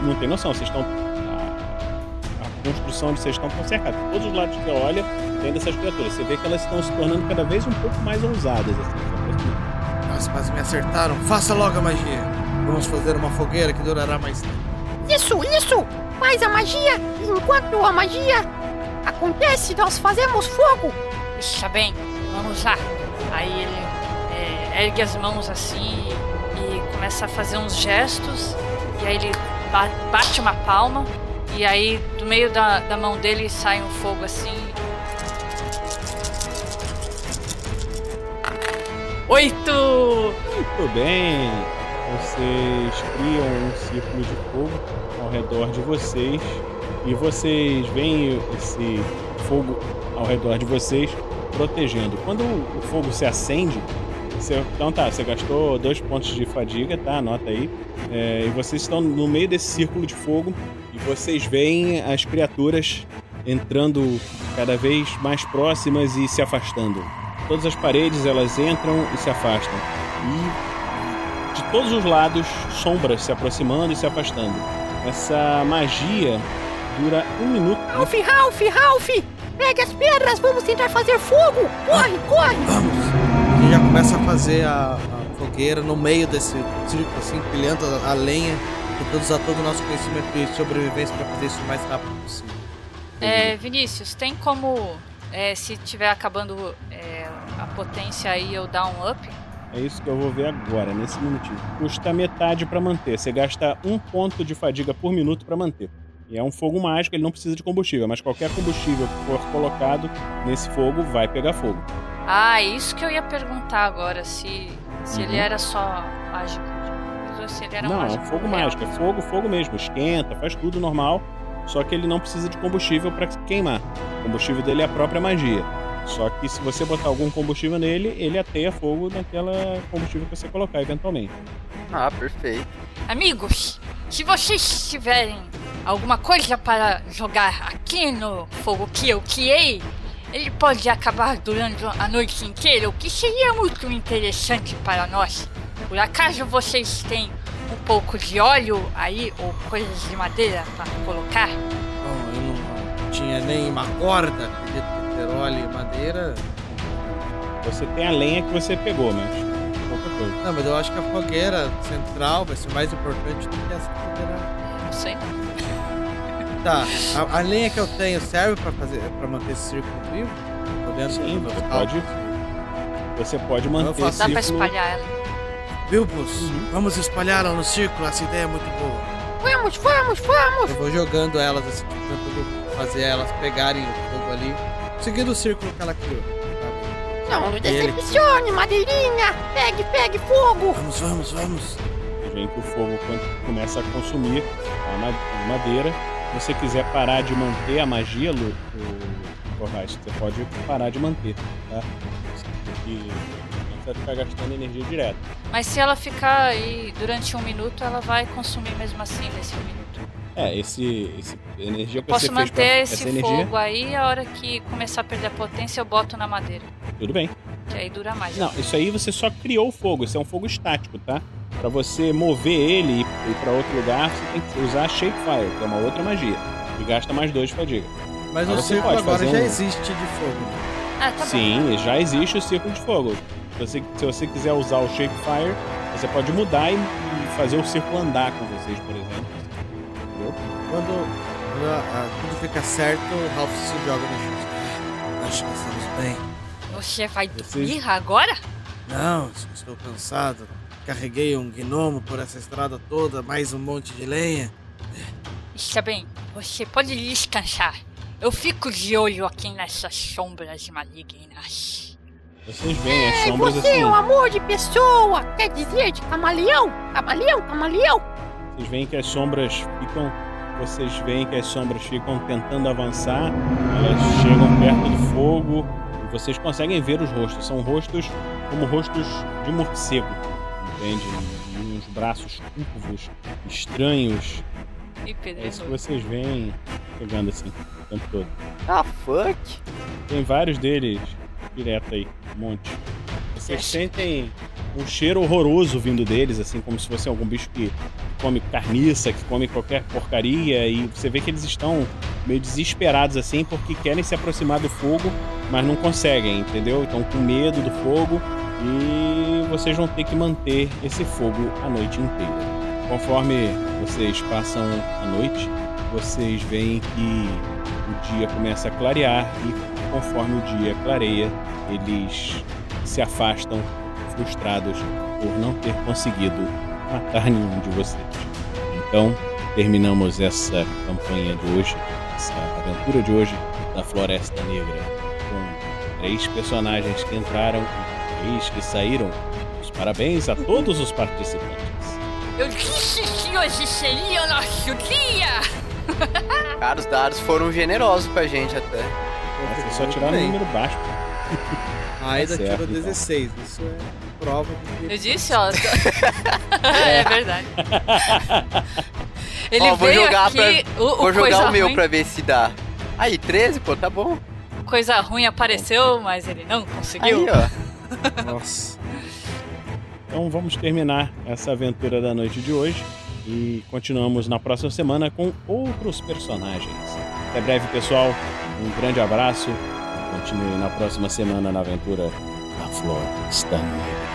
não tem noção, vocês estão. A, a construção onde vocês estão estão cercados. Todos os lados que você olha tem dessas criaturas. Você vê que elas estão se tornando cada vez um pouco mais ousadas. Assim, Nossa, quase me acertaram. Faça logo a magia. Vamos fazer uma fogueira que durará mais tempo. Isso, isso! Faz a magia! Enquanto a magia acontece, nós fazemos fogo! Está bem, vamos lá. Aí ele é, ergue as mãos assim e começa a fazer uns gestos. E aí ele ba- bate uma palma. E aí do meio da, da mão dele sai um fogo assim. Oito! Muito bem. Vocês criam um círculo de fogo ao redor de vocês. E vocês veem esse fogo ao redor de vocês protegendo. Quando o fogo se acende, você, então tá, você gastou dois pontos de fadiga, tá? Anota aí. É, e vocês estão no meio desse círculo de fogo e vocês veem as criaturas entrando cada vez mais próximas e se afastando. Todas as paredes elas entram e se afastam. E de todos os lados, sombras se aproximando e se afastando. Essa magia dura um minuto. Ralph, Ralph, Ralph! Pega as pedras, vamos tentar fazer fogo! Corre, corre! Gente já começa a fazer a, a fogueira no meio desse círculo, assim, pilhando a, a lenha. Tentando usar todo o nosso conhecimento de sobrevivência pra fazer isso o mais rápido possível. É, Vinícius, tem como, é, se tiver acabando é, a potência aí, eu dar um up? É isso que eu vou ver agora, nesse minutinho. Custa metade pra manter. Você gasta um ponto de fadiga por minuto pra manter. E é um fogo mágico, ele não precisa de combustível, mas qualquer combustível que for colocado nesse fogo vai pegar fogo. Ah, isso que eu ia perguntar agora, se, se ele Uhum. era só mágico. Ou se ele era não, é mágico. um fogo real. mágico, é fogo, fogo mesmo. Esquenta, faz tudo normal. Só que ele não precisa de combustível pra queimar. O combustível dele é a própria magia. Só que se você botar algum combustível nele, ele ateia fogo naquela combustível que você colocar eventualmente. Ah, perfeito. Amigos, se vocês tiverem alguma coisa para jogar aqui no fogo que eu criei, ele pode acabar durando a noite inteira, o que seria muito interessante para nós. Por acaso vocês têm um pouco de óleo aí, ou coisas de madeira para colocar? Bom, eu não tinha nem uma corda, acredito que ter óleo e madeira. Você tem a lenha que você pegou, mas pouca coisa. Não, mas eu acho que a fogueira central vai ser mais importante do que essa fogueira. Não sei não. Tá, a, a lenha que eu tenho serve pra fazer para manter esse círculo vivo? Olhando Sim, você pode. Você pode manter faço- Dá pra espalhar ela. Bilbos, vamos espalhá-la no círculo, essa ideia é muito boa. Vamos, vamos, vamos! Eu vou jogando elas assim, tentando fazer elas pegarem o fogo ali, seguindo o círculo que ela criou. Não me decepcione, madeirinha! Pegue, pegue fogo! Vamos, vamos, vamos! Veem que o fogo quando começa a consumir a madeira. Se você quiser parar de manter a magia, Lu, o Corrais, você pode parar de manter, tá? Porque não precisa ficar gastando energia direto. Mas se ela ficar aí durante um minuto, ela vai consumir mesmo assim nesse minuto. É, esse, esse energia que Posso você manter pra, esse energia, fogo aí, a hora que começar a perder a potência, eu boto na madeira. tudo bem. Que aí dura mais. Não, isso aí você só criou o fogo, isso é um fogo estático, tá? Pra você mover ele e ir pra outro lugar, você tem que usar Shape Fire, que é uma outra magia, que gasta mais dois de fadiga. Mas Mas o você círculo pode agora fazer já um- existe de fogo. Ah, tá bom. Sim, já existe o círculo de fogo. Se você, se você quiser usar o Shape Fire, você pode mudar e, e fazer o círculo andar com vocês, por exemplo. Entendeu? Quando, quando a- a- tudo fica certo, o Ralph se joga no chão. Acho que estamos bem. Você vai Vocês- dormir agora? Não, estou cansado. Carreguei um gnomo por essa estrada toda, mais um monte de lenha. Está bem, você pode descansar. Eu fico de olho aqui nessas sombras malignas. Vocês veem as Ei, sombras você assim. é um amor de pessoa! Quer dizer, de camaleão? Camaleão, camaleão! Vocês veem que as sombras ficam. Vocês veem que as sombras ficam tentando avançar. Elas chegam perto do fogo. E vocês conseguem ver os rostos. São rostos como rostos de morcego. Entende? E uns braços curvos, estranhos. E É Pedro. isso que vocês veem chegando assim o tempo todo. Ah, fuck. Tem vários deles direto aí, um monte. Vocês sentem um cheiro horroroso vindo deles, assim, como se fosse algum bicho que come carniça, que come qualquer porcaria, e você vê que eles estão meio desesperados, assim, porque querem se aproximar do fogo, mas não conseguem, entendeu? Estão com medo do fogo e vocês vão ter que manter esse fogo a noite inteira. Conforme vocês passam a noite, vocês veem que o dia começa a clarear e conforme o dia clareia, eles se afastam frustrados por não ter conseguido matar nenhum de vocês. Então, terminamos essa campanha de hoje, essa aventura de hoje da Floresta Negra, com três personagens que entraram e que saíram. Os parabéns a todos os participantes. Eu disse que hoje seria o nosso dia! [LAUGHS] Cara, os dados foram generosos pra gente até. Nossa, só tiraram um número baixo. A Aida [LAUGHS] Tá tirou então. 16. Isso é prova de que. Eu disse, ó. [LAUGHS] é verdade. Ele Ó, vou veio jogar aqui, pra- o, o Vou jogar o meu ruim, pra ver se dá. Aí, 13, pô, tá bom. coisa ruim apareceu, mas ele não conseguiu. Aí, ó. Nossa. Então vamos terminar essa aventura da noite de hoje e continuamos na próxima semana com outros personagens. Até breve, pessoal. Um grande abraço. Continue na próxima semana na aventura da Floresta Negra.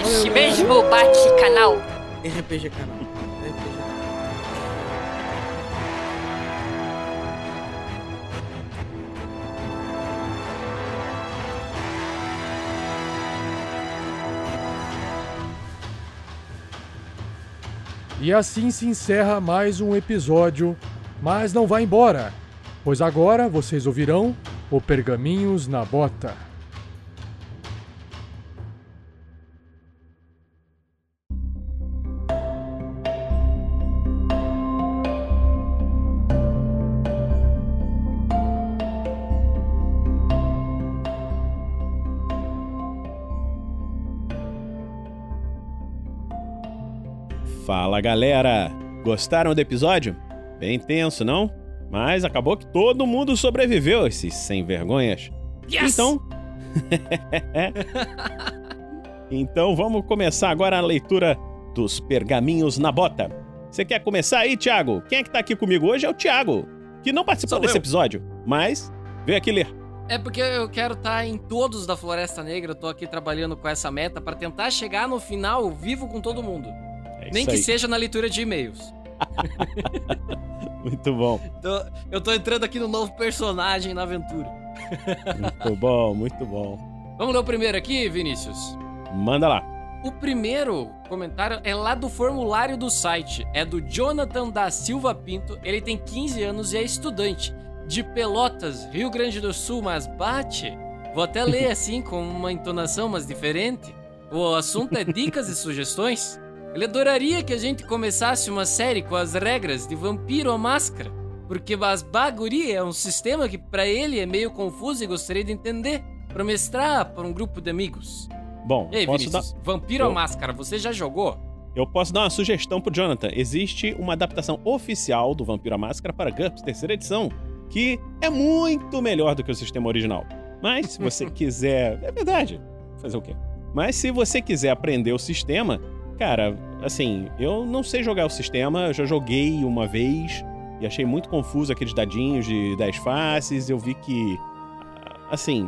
Este mesmo bate-canal. RPG canal. E assim se encerra mais um episódio, mas não vá embora, pois agora vocês ouvirão o Pergaminhos na Bota. Fala galera! Gostaram do episódio? Bem tenso, não? Mas acabou que todo mundo sobreviveu, esses sem vergonhas. Então. [LAUGHS] então vamos começar agora a leitura dos pergaminhos na bota. Você quer começar aí, Thiago? Quem é que tá aqui comigo hoje é o Thiago, que não participou Sou desse eu. episódio, mas veio aqui ler. É porque eu quero estar em todos da Floresta Negra, eu tô aqui trabalhando com essa meta pra tentar chegar no final vivo com todo mundo. É Nem que aí. seja na leitura de e-mails. [LAUGHS] Muito bom, Então, eu tô entrando aqui no novo personagem na aventura. muito bom, muito bom. Vamos ler o primeiro aqui, Vinícius? Manda lá. O primeiro comentário é lá do formulário do site. É do Jonathan da Silva Pinto. Ele tem 15 anos e é estudante de Pelotas, Rio Grande do Sul, mas bate. Vou até ler [LAUGHS] assim, com uma entonação mais diferente. O assunto é dicas e sugestões. Ele adoraria que a gente começasse uma série com as regras de Vampiro à Máscara, porque as baguri é um sistema que para ele é meio confuso e gostaria de entender para mestrar para um grupo de amigos. Bom, E aí, posso Vinícius, dar... Vampiro à Eu- Máscara, você já jogou? Eu posso dar uma sugestão pro Jonathan. Existe uma adaptação oficial do Vampiro à Máscara para GURPS, terceira edição, que é muito melhor do que o sistema original. Mas se você [LAUGHS] quiser. É verdade. Fazer o quê? Mas se você quiser aprender o sistema, cara, assim, eu não sei jogar o sistema, eu já joguei uma vez e achei muito confuso aqueles dadinhos de 10 faces. Eu vi que. Assim.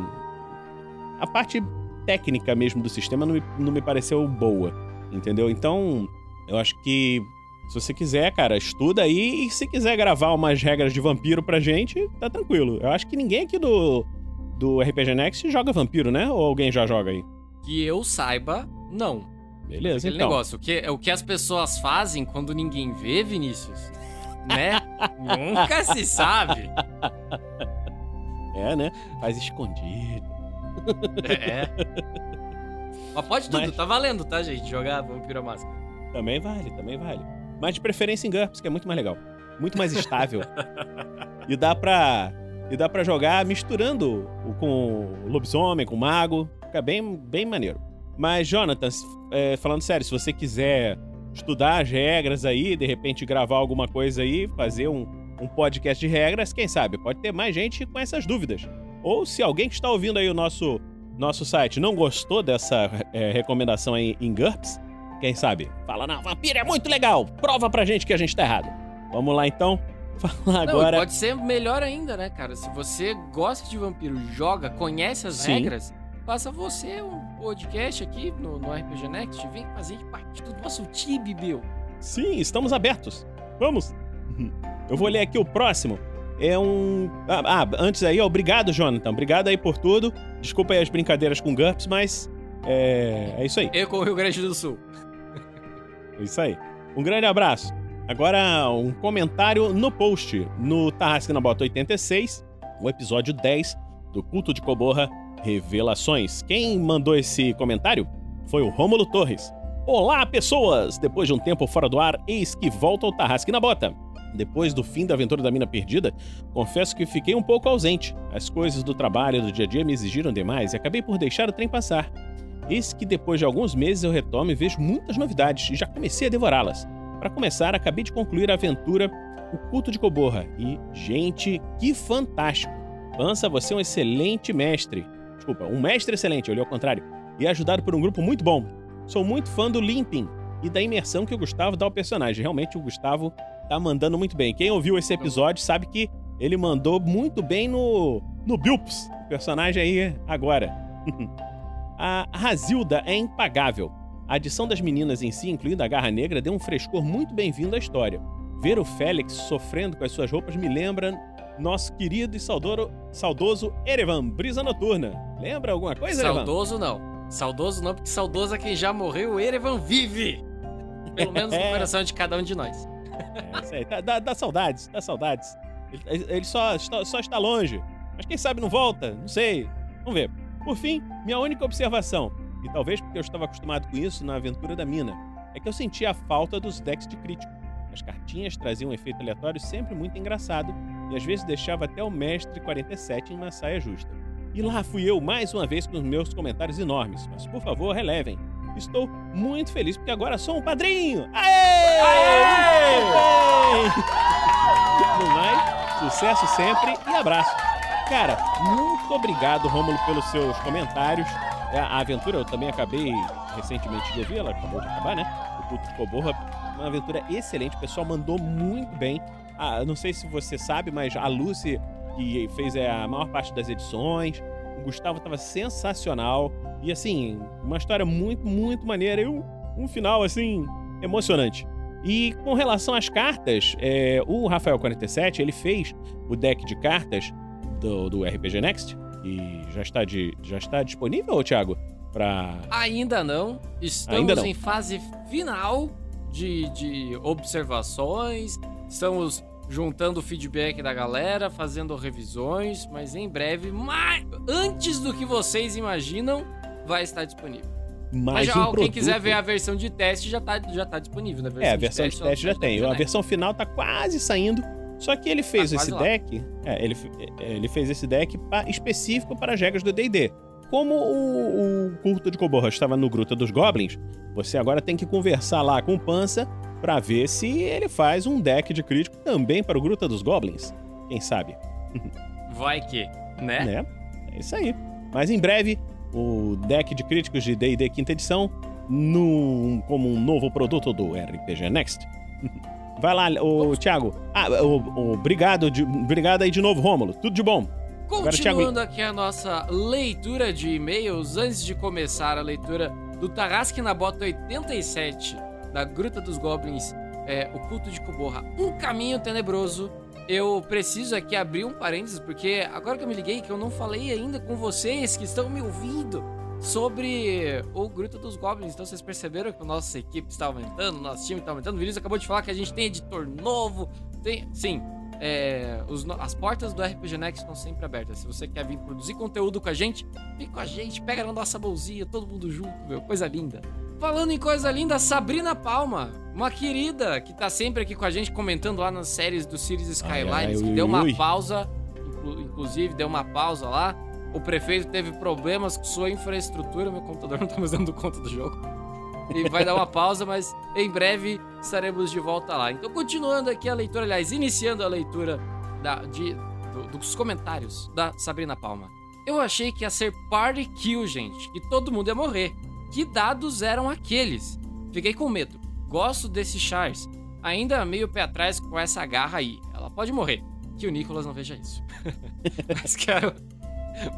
A parte técnica mesmo do sistema não me, não me pareceu boa, entendeu? Então, eu acho que se você quiser, cara, estuda aí e se quiser gravar umas regras de vampiro pra gente, tá tranquilo. Eu acho que ninguém aqui do, do RPG Next joga vampiro, né? Ou alguém já joga aí? Que eu saiba, não. Beleza, Aquele então. negócio, o que, o que as pessoas fazem quando ninguém vê, Vinícius, né? [LAUGHS] Nunca se sabe. É, né? Faz escondido. É. Mas pode tudo, Mas- tá valendo, tá, gente? Jogar Vampiro à Máscara. Também vale, também vale. Mas de preferência em GURPS, que é muito mais legal. Muito mais estável. [LAUGHS] e dá pra. E dá pra jogar misturando com lobisomem, com mago. Fica bem, bem maneiro. Mas, Jonathan, é, falando sério, se você quiser estudar as regras aí, de repente gravar alguma coisa aí, fazer um, um podcast de regras, quem sabe? Pode ter mais gente com essas dúvidas. Ou se alguém que está ouvindo aí o nosso, nosso site não gostou dessa é, recomendação aí em GURPS, quem sabe? Fala, não, vampiro é muito legal. Prova pra gente que a gente tá errado. Vamos lá então. [LAUGHS] Falar Não, agora. pode ser melhor ainda, né, cara? Se você gosta de vampiro, joga, conhece as Sim. regras, faça você um podcast aqui no, no RPG Next, vem fazer parte do nosso time, meu. Sim, estamos abertos. Vamos. [LAUGHS] Eu vou ler aqui o próximo. É um. Ah, ah, antes aí, obrigado, Jonathan. Obrigado aí por tudo. Desculpa aí as brincadeiras com GURPS, mas. É, é isso aí. Eu com o Rio Grande do Sul. [LAUGHS] É isso aí. Um grande abraço. Agora, um comentário no post no Tarrasque na Bota 86, o episódio 10 do Culto de Coborra Revelações. Quem mandou esse comentário foi o Rômulo Torres. Olá, pessoas! Depois de um tempo fora do ar, eis que volta ao Tarrasque na Bota. Depois do fim da aventura da Mina Perdida, confesso que fiquei um pouco ausente. As coisas do trabalho e do dia a dia me exigiram demais e acabei por deixar o trem passar. Eis que depois de alguns meses eu retomo e vejo muitas novidades e já comecei a devorá-las. Para começar, acabei de concluir a aventura O Culto de Coborra e, gente, que fantástico! Pança, você é um excelente mestre. Desculpa, um mestre excelente, eu li ao contrário. E é ajudado por um grupo muito bom. Sou muito fã do Limping e da imersão que o Gustavo dá ao personagem. Realmente o Gustavo tá mandando muito bem. Quem ouviu esse episódio sabe que ele mandou muito bem no, no Bilps, personagem aí agora. [LAUGHS] A Razilda é impagável. A adição das meninas em si, incluindo a Garra Negra, deu um frescor muito bem-vindo à história. Ver o Félix sofrendo com as suas roupas me lembra nosso querido e saudoso, saudoso Erevan, Brisa Noturna. Lembra alguma coisa, Erevan? Saudoso não. Saudoso não, porque saudoso é quem já morreu, o Erevan vive. Pelo [LAUGHS] menos no É. coração de cada um de nós. É isso aí, dá, dá- dá saudades, dá saudades. Ele, ele só, está- só está longe. Mas quem sabe não volta? Não sei. Vamos ver. Por fim, minha única observação, e talvez porque eu estava acostumado com isso na aventura da mina, é que eu sentia a falta dos decks de crítico. As cartinhas traziam um efeito aleatório sempre muito engraçado e às vezes deixava até o mestre 47 em uma saia justa. E lá fui eu mais uma vez com os meus comentários enormes, mas por favor relevem. Estou muito feliz porque agora sou um padrinho! Aê! No mais, sucesso sempre e abraço. Cara, muito obrigado, Rômulo, pelos seus comentários. É, A aventura eu também acabei recentemente de ouvir, ela acabou de acabar, né? O Culto de Coborra. Uma aventura excelente, o pessoal mandou muito bem. Ah, não sei se você sabe, mas a Lucy, que fez é, a maior parte das edições, o Gustavo estava sensacional. E assim, uma história muito, muito maneira. E um, um final, assim, emocionante. E com relação às cartas, é, o Rafael47, ele fez o deck de cartas do, do RPG Next. E já está, de, já está disponível, Thiago? Pra. Ainda não. Estamos Ainda não. em fase final de, de observações. Estamos juntando o feedback da galera, fazendo revisões, mas em breve, mais, antes do que vocês imaginam, vai estar disponível. Mais mas já, um quem produto. quiser ver a versão de teste já tá, já tá disponível, né? É, a versão de teste já tem. A versão final tá quase saindo. Só que ele fez Tá esse deck. É, ele, ele fez esse deck pa- específico para as regras do DD. Como o, o culto de Koboha estava no Gruta dos Goblins, você agora tem que conversar lá com o Pança para ver se ele faz um deck de crítico também para o Gruta dos Goblins. Quem sabe? [LAUGHS] Vai que, né? né? É isso aí. Mas em breve, o deck de críticos de D&D quinta edição, num, como um novo produto do RPG Next. [LAUGHS] Vai lá, o Thiago. Ah, o, o- obrigado, de, obrigado aí de novo, Rômulo. Tudo de bom. Continuando aqui a nossa leitura de e-mails, antes de começar a leitura do Tarrasque na Bota 87, da Gruta dos Goblins, é, o culto de Koborra, um caminho tenebroso. Eu preciso aqui abrir um parênteses, porque agora que eu me liguei, que eu não falei ainda com vocês que estão me ouvindo sobre o Gruta dos Goblins. Então vocês perceberam que a nossa equipe está aumentando, nosso time está aumentando. O Vinícius acabou de falar que a gente tem editor novo. Tem, sim, é, os as portas do RPG Next estão sempre abertas. Se você quer vir produzir conteúdo com a gente, vem com a gente, pega na nossa bolsinha, todo mundo junto, meu. Coisa linda. Falando em coisa linda, Sabrina Palma, uma querida que tá sempre aqui com a gente comentando lá nas séries do Cities Skylines, ai, que ui, deu uma ui. pausa, inclu- inclusive deu uma pausa lá. O prefeito teve problemas com sua infraestrutura, meu computador não tá mais dando conta do jogo. E vai dar uma pausa, mas em breve estaremos de volta lá. Então, continuando aqui a leitura, aliás, iniciando a leitura da- de- do- dos comentários da Sabrina Palma. Eu achei que ia ser party kill, gente, que todo mundo ia morrer. Que dados eram aqueles? Fiquei com medo. Gosto desse Charles. Ainda meio pé atrás com essa garra aí. Ela pode morrer. Que o Nicholas não veja isso. [LAUGHS] mas quero.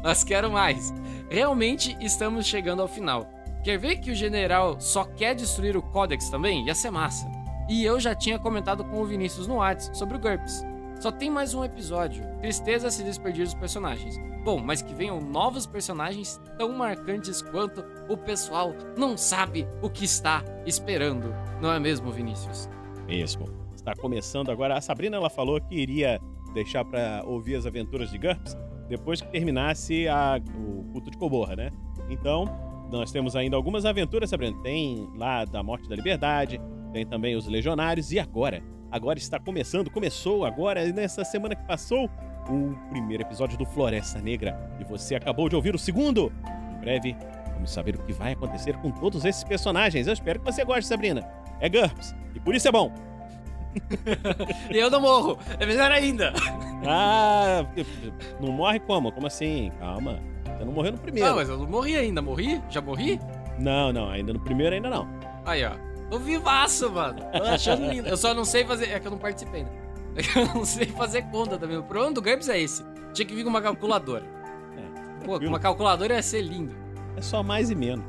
Mas quero mais. Realmente estamos chegando ao final. Quer ver que o general só quer destruir o Codex também? Ia ser massa. E eu já tinha comentado com o Vinícius no Whats sobre o GURPS. Só tem mais um episódio. Tristeza se despedir dos personagens. Bom, mas que venham novos personagens tão marcantes quanto o pessoal não sabe o que está esperando. Não é mesmo, Vinícius? Mesmo. Está começando agora. A Sabrina ela falou que iria deixar para ouvir as aventuras de GURPS depois que terminasse a- o culto de Koborra, né? Então, nós temos ainda algumas aventuras, Sabrina. Tem lá da Morte da Liberdade, tem também os Legionários e agora, agora está começando, começou agora nessa semana que passou o primeiro episódio do Floresta Negra e você acabou de ouvir o segundo. Em breve, vamos saber o que vai acontecer com todos esses personagens. Eu espero que você goste, Sabrina. É GURPS e por isso é bom. E [LAUGHS] eu não morro. É melhor ainda. Ah, não morre como? Como assim? Calma. Você não morreu no primeiro. Não, mas eu não morri ainda. Morri? Já morri? Não, não, ainda no primeiro ainda não. Aí, ó. Tô vivaço, mano. Tô achando lindo. Eu só não sei fazer. É que eu não participei ainda. É que eu não sei fazer conta também. O problema do GURPS é esse. Tinha que vir com uma calculadora. Pô, com uma calculadora ia ser lindo. É só mais e menos.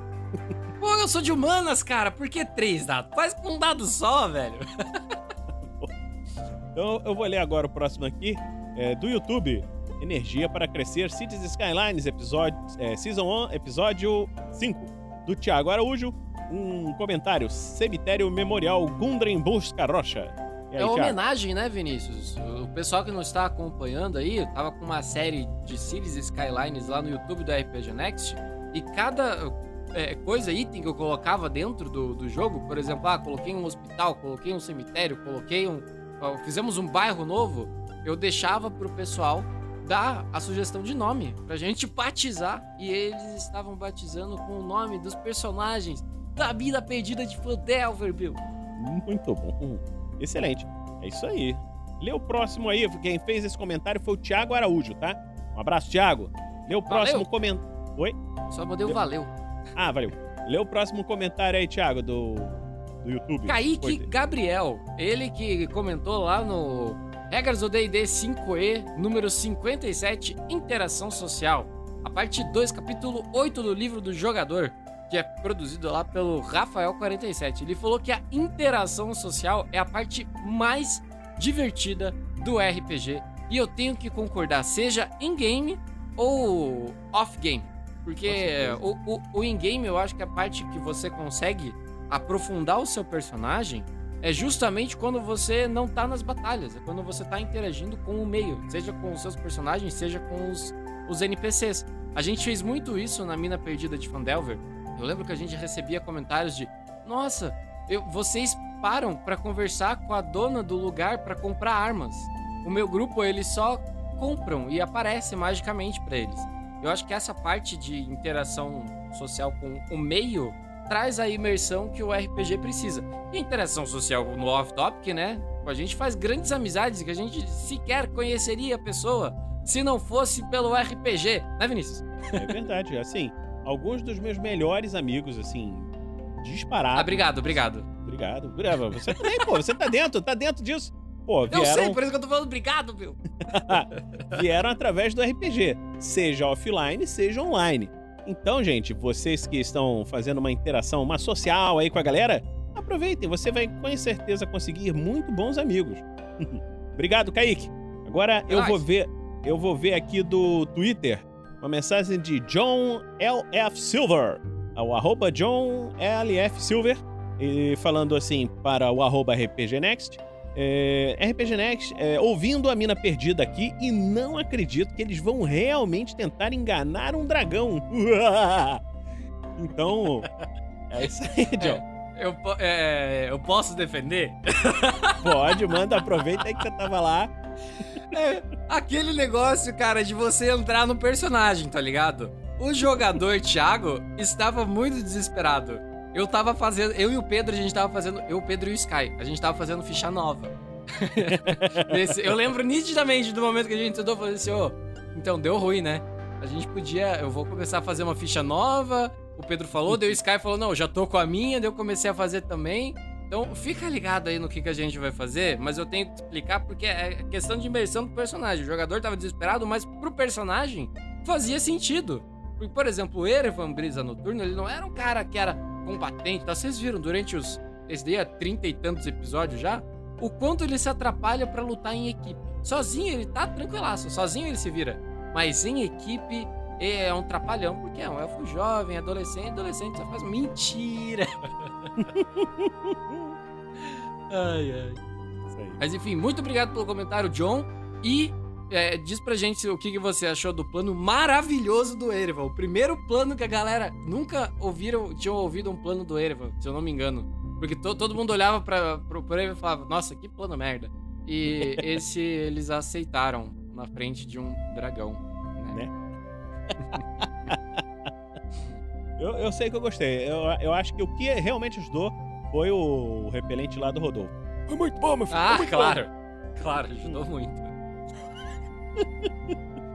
Pô, eu sou de humanas, cara. Por que três dados? Faz com um dado só, velho. [LAUGHS] Então eu vou ler agora o próximo aqui, é, do YouTube. Energia para Crescer, Cities Skylines, episódio, é, Season 1, episódio 5, do Thiago Araújo. Um comentário, Cemitério Memorial Gundren Busca Rocha. Aí, é uma homenagem, né, Vinícius? O pessoal que não está acompanhando aí, tava com uma série de Cities Skylines lá no YouTube do RPG Next, e cada é, coisa, item que eu colocava dentro do, do jogo, por exemplo, ah, coloquei um hospital, coloquei um cemitério, coloquei um. ó, fizemos um bairro novo, eu deixava pro pessoal dar a sugestão de nome pra gente [LAUGHS] batizar, e eles estavam batizando com o nome dos personagens da vida perdida de Philadelphia. Muito bom. Excelente. É isso aí. Lê o próximo aí. Quem fez esse comentário foi o Thiago Araújo, tá? Um abraço, Thiago. Lê o próximo comentário. Oi? Só mandei o valeu. Ah, valeu. Lê o próximo comentário aí, Thiago, do, do YouTube. Kaique. Gabriel, ele que comentou lá no Regras do D&D 5e, número 57, Interação Social. A parte 2, capítulo 8 do livro do jogador, que é produzido lá pelo Rafael47. Ele falou que a interação social é a parte mais divertida do RPG. E eu tenho que concordar, seja in-game ou off-game. Porque o, o, o in-game, eu acho que a parte que você consegue aprofundar o seu personagem é justamente quando você não tá nas batalhas, é quando você tá interagindo com o meio, seja com os seus personagens, seja com os, os NPCs. A gente fez muito isso na Mina Perdida de Fandelver. Eu lembro que a gente recebia comentários de: Nossa, eu, vocês param pra conversar com a dona do lugar pra comprar armas. O meu grupo, eles só compram e aparece magicamente pra eles. Eu acho que essa parte de interação social com o meio traz a imersão que o RPG precisa. E interação social no off-topic, né? A gente faz grandes amizades que a gente sequer conheceria a pessoa se não fosse pelo RPG, né, Vinícius? É verdade. Assim, alguns dos meus melhores amigos, assim, disparados. Ah, obrigado, obrigado. Obrigado. Brava, Você também, pô, você tá dentro, tá dentro disso. Pô, vieram... Eu sei, por isso que eu tô falando obrigado, meu. [LAUGHS] vieram através do RPG, seja offline, seja online. Então, gente, vocês que estão fazendo uma interação, uma social aí com a galera, aproveitem, você vai com certeza conseguir muito bons amigos. [LAUGHS] Obrigado, Kaique. Agora eu vou ver, eu vou ver aqui do Twitter uma mensagem de John LF Silver, o arroba John LF Silver, e falando assim para o arroba RPG Next. É, RPG Next, é, ouvindo a mina perdida aqui e não acredito que eles vão realmente tentar enganar um dragão. [LAUGHS] então, é isso aí, [LAUGHS] John. É, eu, é, eu posso defender? Pode, manda, aproveita aí que você tava lá. É, aquele negócio, cara, de você entrar no personagem, tá ligado? O jogador [LAUGHS] Thiago estava muito desesperado. Eu tava fazendo. Eu e o Pedro, a gente tava fazendo. Eu, o Pedro e o Sky. A gente tava fazendo ficha nova. [LAUGHS] Nesse, eu lembro nitidamente do momento que a gente tentou fazer assim, ô. então, deu ruim, né? A gente podia. Eu vou começar a fazer uma ficha nova. O Pedro falou, deu o Sky falou, não, já tô com a minha, daí eu comecei a fazer também. Então, fica ligado aí no que, que a gente vai fazer, mas eu tenho que explicar porque é questão de imersão do personagem. O jogador tava desesperado, mas pro personagem fazia sentido. Porque, por exemplo, o Erevan Brisa Noturno, ele não era um cara que era combatente, tá? Vocês viram durante os. Esse daí, trinta e tantos episódios já, o quanto ele se atrapalha para lutar em equipe. Sozinho ele tá tranquilaço, sozinho ele se vira. Mas em equipe é um trapalhão, porque é um elfo jovem, adolescente, adolescente só faz mentira. [LAUGHS] ai, ai. Mas enfim, muito obrigado pelo comentário, John. E é, diz pra gente o que, que você achou do plano maravilhoso do Erevan. O primeiro plano que a galera nunca ouviram, tinham ouvido um plano do Erevan, se eu não me engano. Porque to, todo mundo olhava pra, pro, pro Erevan e falava, nossa, que plano merda. E [LAUGHS] esse eles aceitaram na frente de um dragão, né? né? Eu, eu sei que eu gostei. Eu, eu acho que o que realmente ajudou foi o repelente lá do Rodolfo. É muito bom, meu filho. Ah, claro. Bom. Claro, ajudou muito.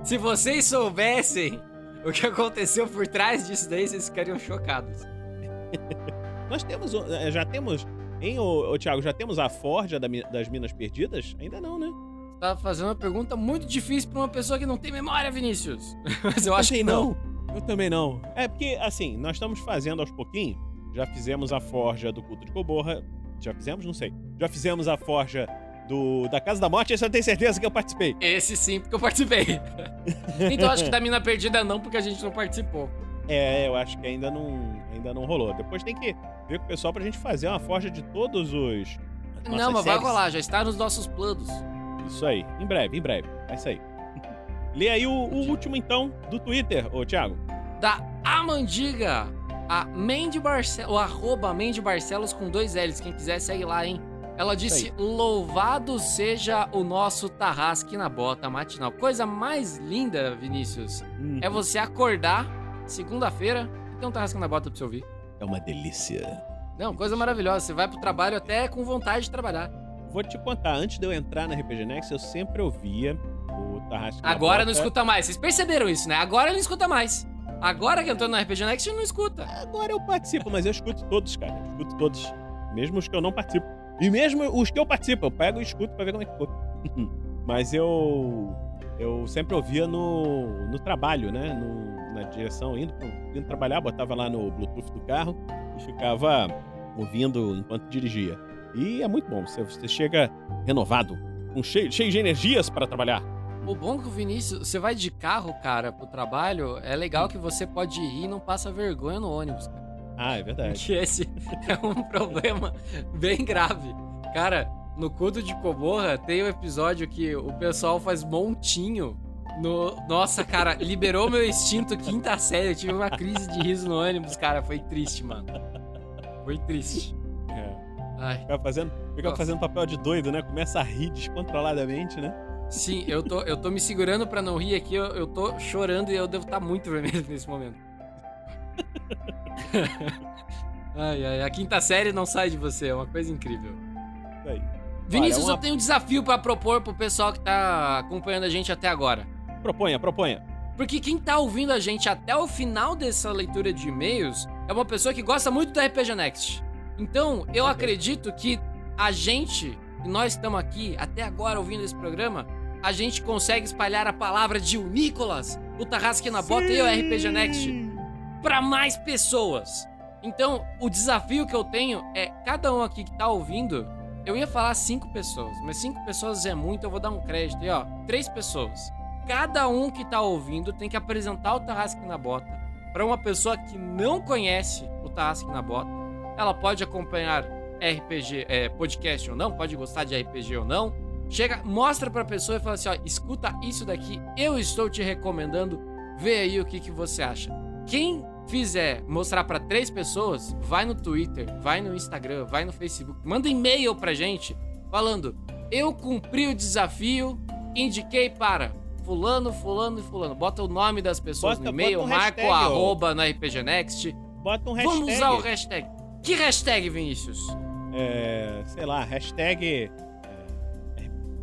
Se vocês soubessem o que aconteceu por trás disso daí, vocês ficariam chocados. Nós temos, eh, já temos, hein, ô, ô Thiago, já temos a forja da, das Minas Perdidas? Ainda não, né? Tá fazendo uma pergunta muito difícil pra uma pessoa que não tem memória, Vinícius. [LAUGHS] Mas eu, eu acho que não. não. Eu também não. É porque, assim, nós estamos fazendo aos pouquinhos. Já fizemos a forja do culto de Coborra. Já fizemos? Não sei. Já fizemos a forja do, da Casa da Morte, esse eu tenho certeza que eu participei. Esse sim, porque eu participei. [LAUGHS] então acho que da Mina Perdida não, porque a gente não participou. É, eu acho que ainda não, ainda não rolou. Depois tem que ver com o pessoal pra gente fazer uma forja de todos os. Não, mas séries. vai rolar, já está nos nossos planos. Isso aí, em breve, em breve. É isso aí. [LAUGHS] Lê aí o, o último então do Twitter, ô Thiago. Da Amandiga, a Mandy Barcelos, o arroba Mandy Barcelos com dois L's. Quem quiser segue lá, hein? Ela disse: Louvado seja o nosso tarrasque na bota matinal. Coisa mais linda, Vinícius, uhum. é você acordar segunda-feira e ter um tarrasque na bota pra você ouvir. É uma delícia. Não, coisa maravilhosa. Você vai pro trabalho até com vontade de trabalhar. Vou te contar, antes de eu entrar na RPG Next, eu sempre ouvia o Tarrasque Agora não escuta mais. Vocês perceberam isso, né? Agora ele não escuta mais. Agora que entrou na RPG Next, ele não escuta. Agora eu participo, mas eu escuto todos, cara. Eu escuto todos. Mesmo os que eu não participo. E mesmo os que eu participo, eu pego e escuto pra ver como é que ficou. [LAUGHS] Mas eu. Eu sempre ouvia no, no trabalho, né? No, na direção, indo, indo trabalhar, botava lá no Bluetooth do carro e ficava ouvindo enquanto dirigia. E é muito bom, você, você chega renovado, um cheio, cheio de energias para trabalhar. O bom que o Vinícius, você vai de carro, cara, pro trabalho, é legal que você pode ir e não passa vergonha no ônibus, cara. Ah, é verdade. Que [LAUGHS] esse é um problema bem grave. Cara, no Culto de Coborra tem um episódio que o pessoal faz montinho no. Nossa, cara, liberou meu instinto quinta série. Eu tive uma crise de riso no ônibus, cara. Foi triste, mano. Foi triste. Ai. Fica fazendo, fica Nossa. fazendo papel de doido, né? Começa a rir descontroladamente, né? Sim, eu tô, eu tô me segurando pra não rir aqui. Eu, eu tô chorando e eu devo estar muito vermelho [LAUGHS] nesse momento. [LAUGHS] ai, ai, a quinta série não sai de você. É uma coisa incrível. Aí. Vinícius, Olha, é eu tenho um desafio pra propor pro pessoal que tá acompanhando a gente até agora. Proponha, proponha. Porque quem tá ouvindo a gente até o final dessa leitura de e-mails é uma pessoa que gosta muito do RPG Next. Então, eu acredito que a gente, que nós estamos aqui até agora ouvindo esse programa, a gente consegue espalhar a palavra de o Nicolas, o Tarrasque na Bota e o RPG Next pra mais pessoas. Então, o desafio que eu tenho é cada um aqui que tá ouvindo, eu ia falar cinco pessoas, mas cinco pessoas é muito, eu vou dar um crédito aí, ó, três pessoas. Cada um que tá ouvindo tem que apresentar o Tarrasque na Bota pra uma pessoa que não conhece o Tarrasque na Bota. Ela pode acompanhar RPG, é, podcast ou não, pode gostar de RPG ou não. Chega, mostra pra pessoa e fala assim, ó, escuta isso daqui, eu estou te recomendando, vê aí o que, que você acha. Quem fizer mostrar pra três pessoas, vai no Twitter, vai no Instagram, vai no Facebook, manda e-mail pra gente falando: "Eu cumpri o desafio, indiquei para fulano, fulano e fulano". Bota o nome das pessoas Bota- no e-mail, um marca o arroba no RPG Next. Bota um hashtag. Vamos usar o hashtag. Que hashtag, Vinícius? É, sei lá, hashtag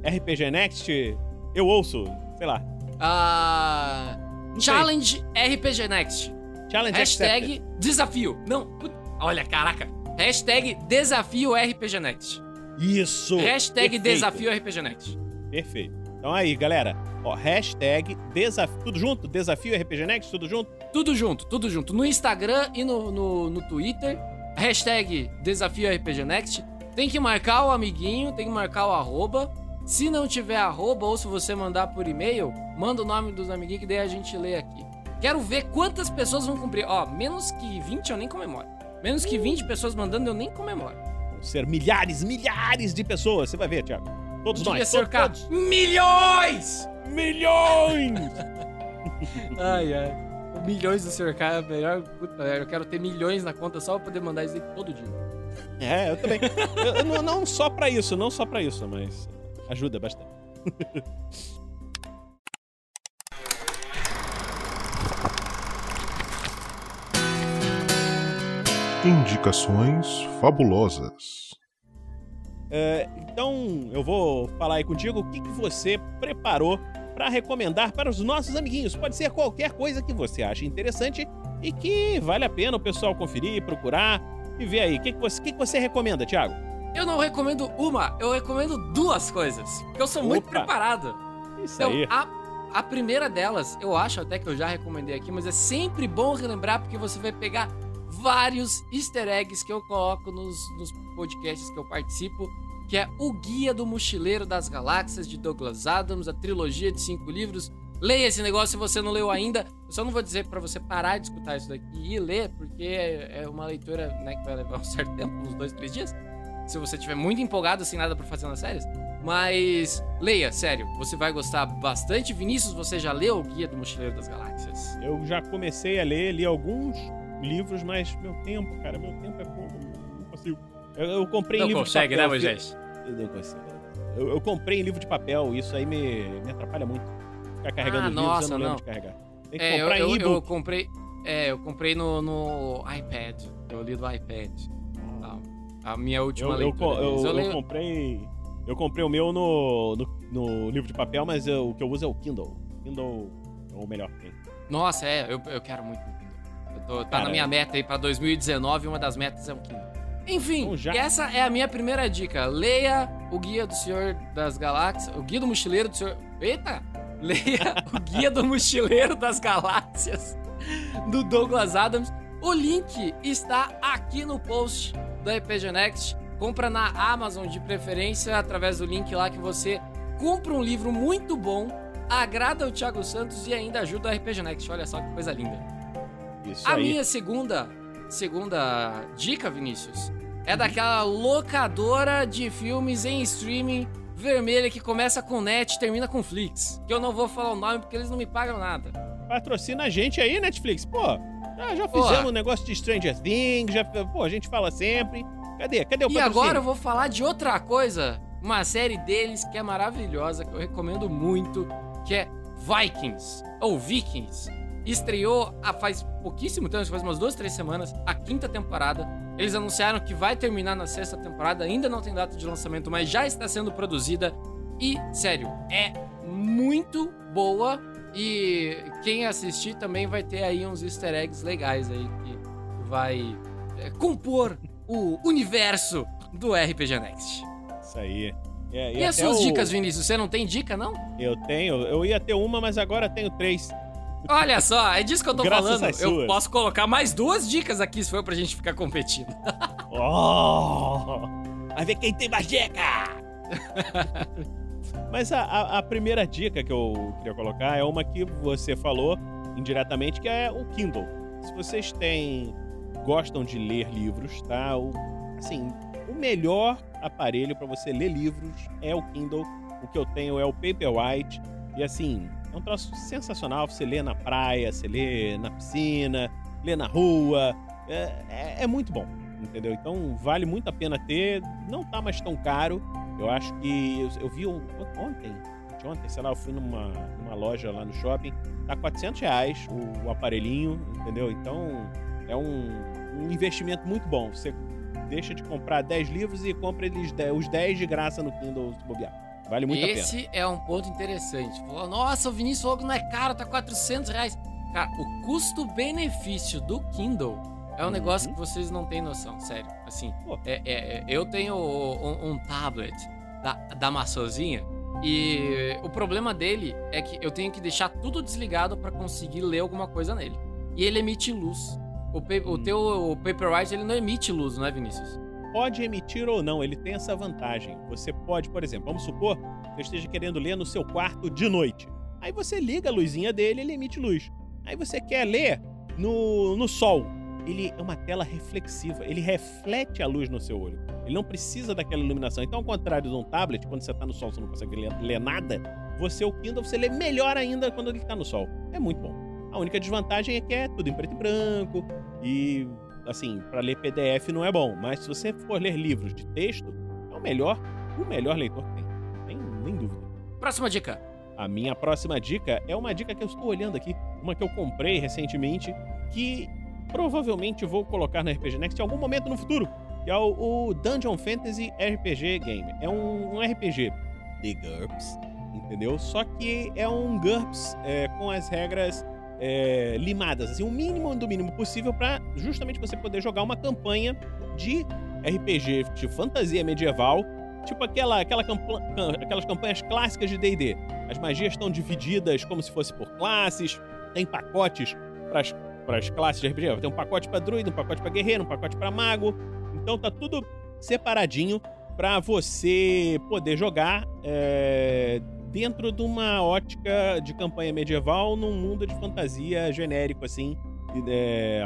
é, RPG Next, eu ouço, sei lá. Ah. Challenge RPG Next. Challenge Hashtag desafio. Não, put- olha, caraca. Hashtag desafio RPG Next. Isso! Hashtag perfeito, desafio RPG Next. Perfeito. Então aí, galera, ó, hashtag desafio, tudo junto? Desafio RPG Next, tudo junto? Tudo junto, tudo junto. No Instagram e no, no, no Twitter. Hashtag desafio RPG Next. Tem que marcar o amiguinho, tem que marcar o arroba. Se não tiver arroba ou se você mandar por e-mail, manda o nome dos amiguinhos que daí a gente lê aqui. Quero ver quantas pessoas vão cumprir. Ó, menos que 20 eu nem comemoro. Menos que 20 pessoas mandando eu nem comemoro. Vão ser milhares, milhares de pessoas. Você vai ver, Thiago. Todos Devia nós. cercar todos. milhões! Milhões! [LAUGHS] Ai, ai. O milhões do cercar é melhor. Puta, eu quero ter milhões na conta só pra poder mandar isso aí todo dia. É, eu também. Eu não, não só pra isso, não só pra isso, mas ajuda bastante. Indicações fabulosas. É, então, eu vou falar aí contigo o que, que você preparou para recomendar para os nossos amiguinhos. Pode ser qualquer coisa que você ache interessante e que vale a pena o pessoal conferir, procurar e ver aí. O que, que, você, que, que você recomenda, Thiago? Eu não recomendo uma, eu recomendo duas coisas. Porque eu sou muito Opa. preparado. Isso Então, aí. a, a primeira delas, eu acho até que eu já recomendei aqui, mas é sempre bom relembrar porque você vai pegar vários easter eggs que eu coloco nos, nos podcasts que eu participo, que é o Guia do Mochileiro das Galáxias de Douglas Adams, a trilogia de cinco livros. Leia esse negócio se você não leu ainda. Eu só não vou dizer pra você parar de escutar isso daqui e ler, porque é uma leitura né, que vai levar um certo tempo, uns dois, três dias. Se você estiver muito empolgado, sem nada pra fazer nas séries. Mas leia, sério, você vai gostar bastante. Vinícius, você já leu o Guia do Mochileiro das Galáxias? Eu já comecei a ler, li alguns livros, mas meu tempo, cara, meu tempo é pouco. Não consigo. Eu, eu comprei Não livro consegue, de né, papel. Moisés? Eu não consigo. Eu, eu comprei em livro de papel, isso aí me, me atrapalha muito. Ficar carregando Ah, os livros, eu nossa, não lembro não. de carregar. Tem que É, eu, comprar eu, em eu e-book. comprei. É, eu comprei no, no iPad. Eu li do iPad. A, a minha última Eu, eu, leitura. eu. Eu eu leio- comprei. Eu comprei o meu no, no, no livro de papel, mas eu- o que eu uso é o Kindle. Kindle é o melhor que tem. Nossa, é, eu, eu quero muito um Kindle. Eu tô, tá Cara, na minha eu- meta aí pra 2019, uma das metas é um Kindle. Enfim, essa é a minha primeira dica. Leia o Guia do Senhor das Galáxias. O Guia do Mochileiro do Senhor. Eita! [LAUGHS] Leia o Guia do Mochileiro das Galáxias do Douglas Adams. O link está aqui no post do RPG Next. Compra na Amazon de preferência através do link lá que você compra um livro muito bom agrada o Thiago Santos e ainda ajuda o RPG Next. Olha só que coisa linda. Isso A aí. minha segunda, segunda dica, Vinícius, é daquela locadora de filmes em streaming vermelha que começa com net e termina com Flix. Que eu não vou falar o nome porque eles não me pagam nada. Patrocina a gente aí, Netflix. Pô, já, já fizemos um negócio de Stranger Things, já, pô, a gente fala sempre. Cadê? Cadê o E patrocínio? agora eu vou falar de outra coisa, uma série deles que é maravilhosa, que eu recomendo muito, que é Vikings, ou Vikings. Estreou há faz pouquíssimo tempo, faz umas duas, três semanas, a quinta temporada. Eles anunciaram que vai terminar na sexta temporada, ainda não tem data de lançamento, mas já está sendo produzida. E, sério, é muito boa. E quem assistir também vai ter aí uns easter eggs legais aí que vai é, compor o universo do RPG Next. Isso aí. É, E, as até suas o- dicas, Vinícius? Você não tem dica, não? Eu tenho, eu ia ter uma, mas agora tenho três. Olha só, é disso que eu tô Graças falando. Eu posso colocar mais duas dicas aqui se for pra gente ficar competindo. [LAUGHS] Oh! Vai ver quem tem mais dica! [LAUGHS] Mas a, a- a primeira dica que eu queria colocar é uma que você falou indiretamente, que é o Kindle. Se vocês têm gostam de ler livros, tá? O, assim, o melhor aparelho para você ler livros é o Kindle. O que eu tenho é o Paperwhite. E assim, é um troço sensacional. Você lê na praia, você lê na piscina, lê na rua. É, é- é muito bom, entendeu? Então vale muito a pena ter. Não tá mais tão caro. Eu acho que. Eu, eu vi ontem, ontem, sei lá, eu fui numa, numa loja lá no shopping. Tá 400 reais o, o aparelhinho, entendeu? Então é um, um investimento muito bom. Você deixa de comprar 10 livros e compra eles os 10 de graça no Kindle se bobear. Vale muito a pena. Esse é um ponto interessante. Falou, Nossa, o Vinícius falou que não é caro, tá 400 reais. Cara, o custo-benefício do Kindle é um Uhum. negócio que vocês não têm noção, sério. Assim, é, é- é- eu tenho um, um tablet da, da maçãzinha e o problema dele é que eu tenho que deixar tudo desligado pra conseguir ler alguma coisa nele. E ele emite luz. O, pa- Hum. o teu o Paperwhite, ele não emite luz, não é, Vinícius? Pode emitir ou não, ele tem essa vantagem. Você pode, por exemplo, vamos supor que você esteja querendo ler no seu quarto de noite. Aí você liga a luzinha dele, ele emite luz. Aí você quer ler no, no sol. Ele é uma tela reflexiva, ele reflete a luz no seu olho. Ele não precisa daquela iluminação. Então, ao contrário de um tablet, quando você está no sol você não consegue ler, ler nada, você, o Kindle, você lê melhor ainda quando ele está no sol. É muito bom. A única desvantagem é que é tudo em preto e branco e assim, para ler PDF não é bom, mas se você for ler livros de texto, é o melhor, o melhor leitor que tem. Não tem nem dúvida. Próxima dica. A minha próxima dica é uma dica que eu estou olhando aqui, uma que eu comprei recentemente, que provavelmente vou colocar na RPG Next em algum momento no futuro, que é o, o Dungeon Fantasy RPG Game. É um, um RPG de GURPS, entendeu? Só que é um GURPS é, com as regras é, limadas, assim, o mínimo do mínimo possível para justamente você poder jogar uma campanha de RPG de fantasia medieval, tipo aquela, aquela aquelas campanhas clássicas de D&D. As magias estão divididas como se fosse por classes, tem pacotes para as classes de RPG. Tem um pacote para druida, um pacote para guerreiro, um pacote para mago. Então tá tudo separadinho para você poder jogar é, dentro de uma ótica de campanha medieval num mundo de fantasia genérico assim, é,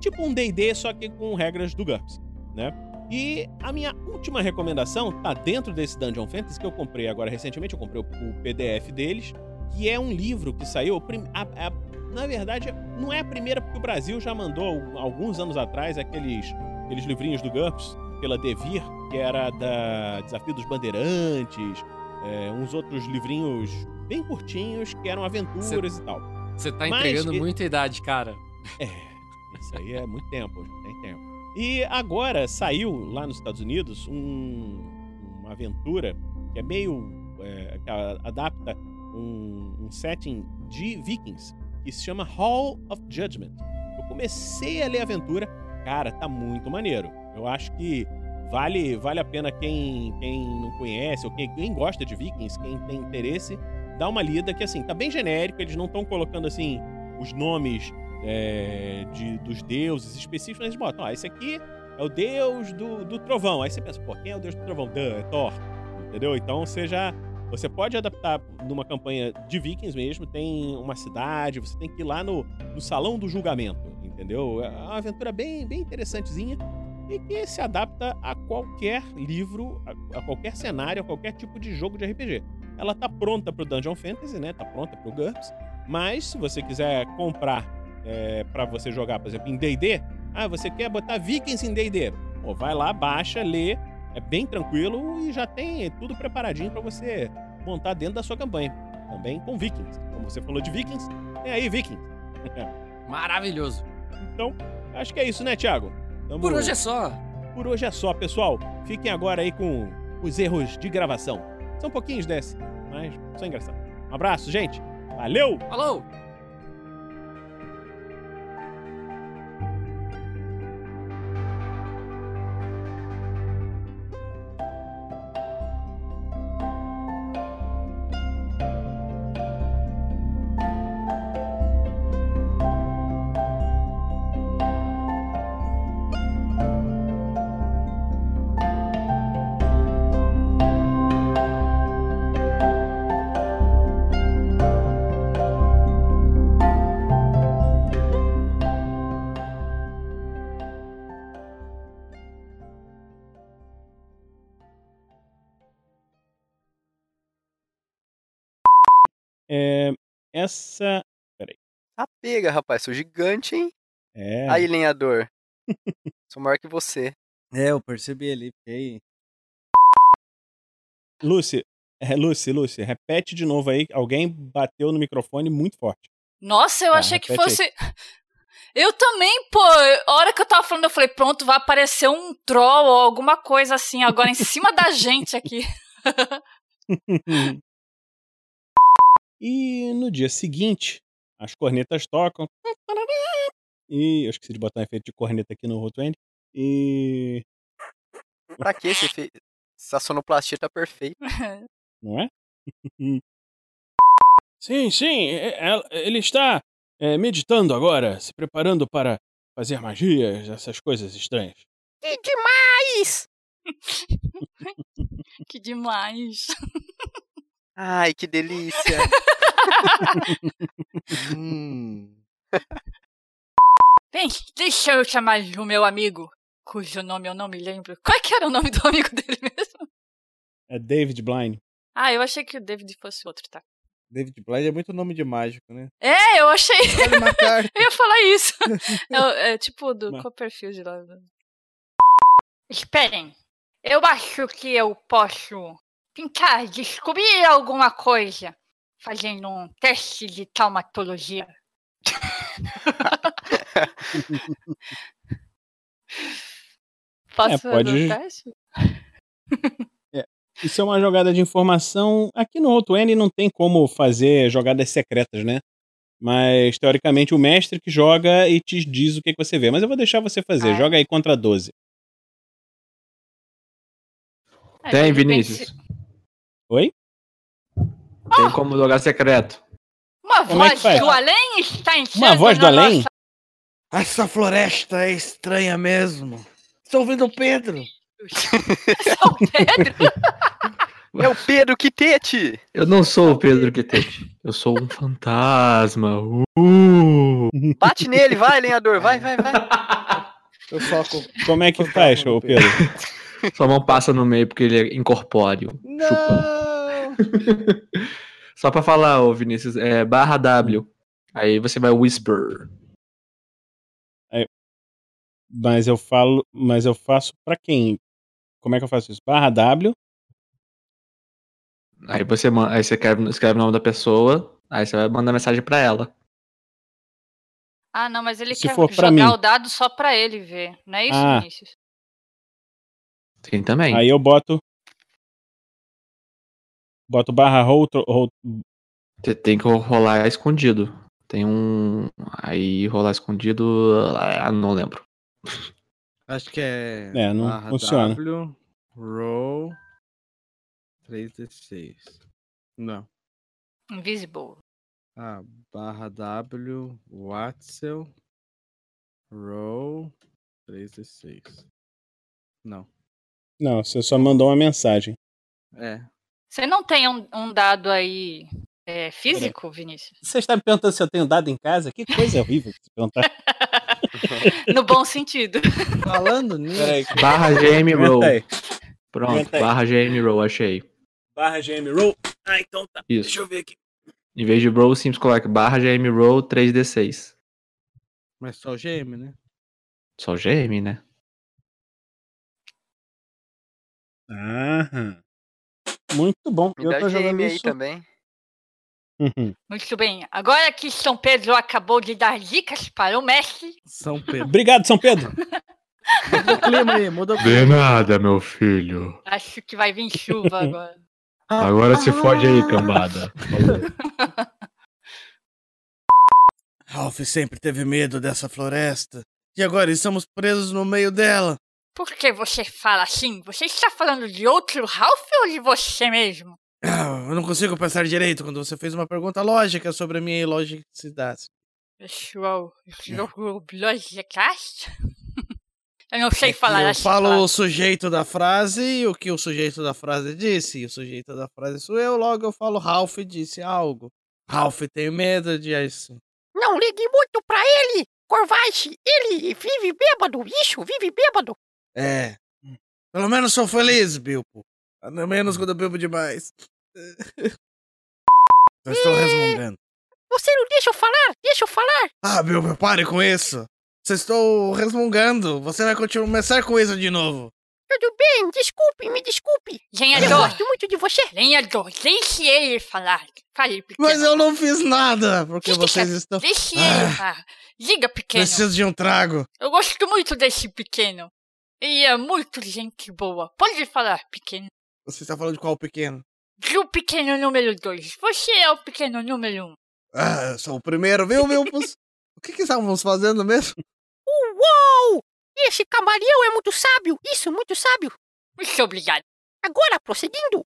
tipo um D&D só que com regras do GURPS, né? E a minha última recomendação tá dentro desse Dungeon Fantasy que eu comprei agora recentemente, eu comprei o, PDF deles, que é um livro que saiu, a- a- na verdade, não é a primeira porque o Brasil já mandou alguns anos atrás aqueles, aqueles livrinhos do GURPS pela Devir, que era da Desafio dos Bandeirantes, é, uns outros livrinhos bem curtinhos que eram aventuras e tal. Você tá Mas entregando e- muita idade, cara. É, isso aí é muito tempo, já tem tempo. E agora saiu lá nos Estados Unidos um- uma aventura que é meio. é, que adapta um, um setting de Vikings que se chama Hall of Judgment. Eu comecei a ler a aventura, cara, tá muito maneiro. Eu acho que vale, vale a pena quem, quem não conhece ou quem, quem gosta de Vikings, quem tem interesse, dar uma lida que assim, tá bem genérico, eles não estão colocando assim os nomes é, de, dos deuses específicos, eles botam, ó, esse aqui é o deus do, do trovão. Aí você pensa, pô, quem é o deus do trovão? Duh, é Thor. Entendeu? Então você já, Você pode adaptar numa campanha de Vikings mesmo, tem uma cidade, você tem que ir lá no, no Salão do Julgamento, entendeu? É uma aventura bem, bem interessantezinha e que se adapta a qualquer livro, a, a qualquer cenário, a qualquer tipo de jogo de RPG. Ela tá pronta pro Dungeon Fantasy, né? Tá pronta pro GURPS, mas se você quiser comprar é, para você jogar, por exemplo, em D&D, ah, você quer botar Vikings em D&D, Pô, vai lá, baixa, lê, é bem tranquilo e já tem tudo preparadinho para você montar dentro da sua campanha. Também com Vikings. Como você falou de Vikings, tem aí Vikings. [LAUGHS] Maravilhoso. Então, acho que é isso, né, Thiago? Tamo... Por hoje é só. Por hoje é só, pessoal. Fiquem agora aí com os erros de gravação. São pouquinhos desse, mas são engraçados. Um abraço, gente. Valeu! Falou! Essa. Peraí. Tá pega, rapaz. Sou gigante, hein? É. Aí, lenhador. [LAUGHS] Sou maior que você. É, eu percebi ali. Fiquei... Lucy, é, Lucy, Lucy, repete de novo aí. Alguém bateu no microfone muito forte. Nossa, eu Tá, achei que repete aí. fosse. [LAUGHS] Eu também, pô. A hora que eu tava falando, eu falei, pronto, vai aparecer um troll ou alguma coisa assim agora em cima da gente aqui. [LAUGHS] E no dia seguinte, as cornetas tocam. E eu esqueci de botar um efeito de corneta aqui no Roll20. E. Pra que esse efeito? Essa sonoplastia tá perfeita. [LAUGHS] Não é? Sim, sim, ele está é, meditando agora, se preparando para fazer magias, essas coisas estranhas. Que demais! [LAUGHS] que demais. Ai, que delícia. Hum. Bem, deixa eu chamar o meu amigo, cujo nome eu não me lembro. Qual é que era o nome do amigo dele [LAUGHS] mesmo? É David Blind. Ah, eu achei que o David fosse outro, tá? David Blind é muito nome de mágico, né? É, eu achei. [LAUGHS] Eu ia falar isso. É, o- é tipo do Mas- Copperfield lá. Esperem. Eu acho que eu posso tentar descobrir alguma coisa fazendo um teste de taumatologia. [LAUGHS] Posso [LAUGHS] É, fazer pode- o teste? Isso é uma jogada de informação. Aqui no Roll20 não tem como fazer jogadas secretas, né? Mas, teoricamente, o mestre que joga e te diz o que, que você vê. Mas eu vou deixar você fazer. Ah. Joga aí contra 12. É, Tem, Vinícius. Oi? Tem como jogar secreto. Uma Como é voz faz? do além está entrando Uma voz do além? nossa- Essa floresta é estranha mesmo. Estou ouvindo o Pedro. É o Pedro Quitete! Eu não sou o Pedro Quitete. Eu sou um fantasma. Uh! Bate nele, vai, lenhador, vai, vai, vai. Eu. Como é que faz, ô Pedro? [LAUGHS] Sua mão passa no meio porque ele é incorpóreo. Não! Só pra falar, ô Vinícius, é barra W. Aí você vai whisper. Mas eu falo. Mas eu faço pra quem? Como é que eu faço isso? Barra W. Aí você, aí você escreve, escreve o nome da pessoa, aí você vai mandar mensagem pra ela. Ah, não, mas ele Se quer jogar mim. o dado só pra ele ver. Não é isso, Ah. Vinícius? Tem também. Aí eu boto. Boto barra roll- Você tem que rolar escondido. Tem um. Aí rolar escondido. Ah, não lembro. Acho que é. É, não barra funciona. W, roll 3d6. Não. Invisible. Ah, barra W, Watzel, roll 3d6. Não. Não, você só mandou uma mensagem. É. Você não tem um, um dado aí é, físico, Vinícius? Você está me perguntando se eu tenho dado em casa? Que coisa horrível se perguntar. [LAUGHS] No bom sentido. Falando [LAUGHS] nisso. Peraí. Barra GM Roll. Pronto, barra GM Roll, achei. Barra GM Roll. Ah, então tá. Isso. Deixa eu ver aqui. Em vez de Roll, simples coloque barra GM Roll 3D6. Mas só o GM, né? Só o GM, né? Aham. Muito bom. Me eu tô jogando isso. também. Uhum. Muito bem. Agora que São Pedro acabou de dar dicas para o mestre, São Pedro. Obrigado, São Pedro. [LAUGHS] Muda o clima aí, muda o De clima. nada, meu filho. acho que vai vir chuva [LAUGHS] agora. Agora se fode aí, cambada. Ralph sempre teve medo dessa floresta. E agora estamos presos no meio dela. Por que você fala assim? Você está falando de outro Ralph ou de você mesmo? Ah, Eu não consigo pensar direito quando você fez uma pergunta lógica sobre a minha ilogicidade. Pessoal, jogo Blogcast? [LAUGHS] Eu não sei falar É eu assim. falo o sujeito da frase e o que o sujeito da frase disse. E o sujeito da frase sou eu, logo eu falo Ralph disse algo. Ralph tem medo disso. Não ligue muito pra ele! Corvache, ele vive bêbado, isso, vive bêbado! É. Pelo menos sou feliz, Bilpo. Pelo menos quando eu bebo demais. [LAUGHS] Eu estou resmungando. Você não deixa eu falar, deixa eu falar! Ah, Bilpo, pare com isso. Você estou resmungando. Você vai continuar começar com isso de novo. Tudo bem, desculpe, me desculpe! Eu Lenhador, gosto muito de você! lenhador, deixe ele falar. Fale, pequeno. Mas eu não fiz nada, porque Fica vocês estão. Deixe Ah. ele falar. Diga, pequeno. Preciso de um trago. Eu gosto muito desse pequeno. Ele é muito gente boa. Pode falar, pequeno. Você está falando de qual pequeno? Do pequeno número 2. Você é o pequeno número 1. Um. Ah, eu sou o primeiro, viu, Vilpus? [LAUGHS] o que, que estávamos fazendo mesmo? Uou! Esse camaleão é muito sábio, isso, muito sábio! Muito obrigado. Agora, prosseguindo!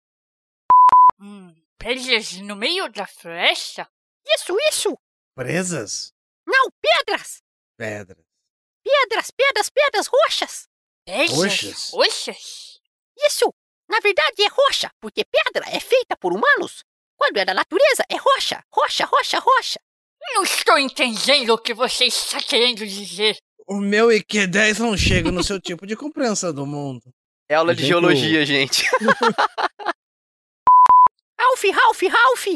Hum, presas no meio da floresta? Isso, isso! Presas? Não, pedras! Pedras. Pedras, pedras, pedras, roxas! Roxas? Roxas? Isso! Na verdade é roxa, porque pedra é feita por humanos. Quando é da natureza, é rocha, rocha, rocha, rocha. Não estou entendendo o que você está querendo dizer. O meu IQ10 não chega no seu tipo de compreensão do mundo. É aula de Gente, geologia, gente. [LAUGHS] Ralph, Ralph, Ralph!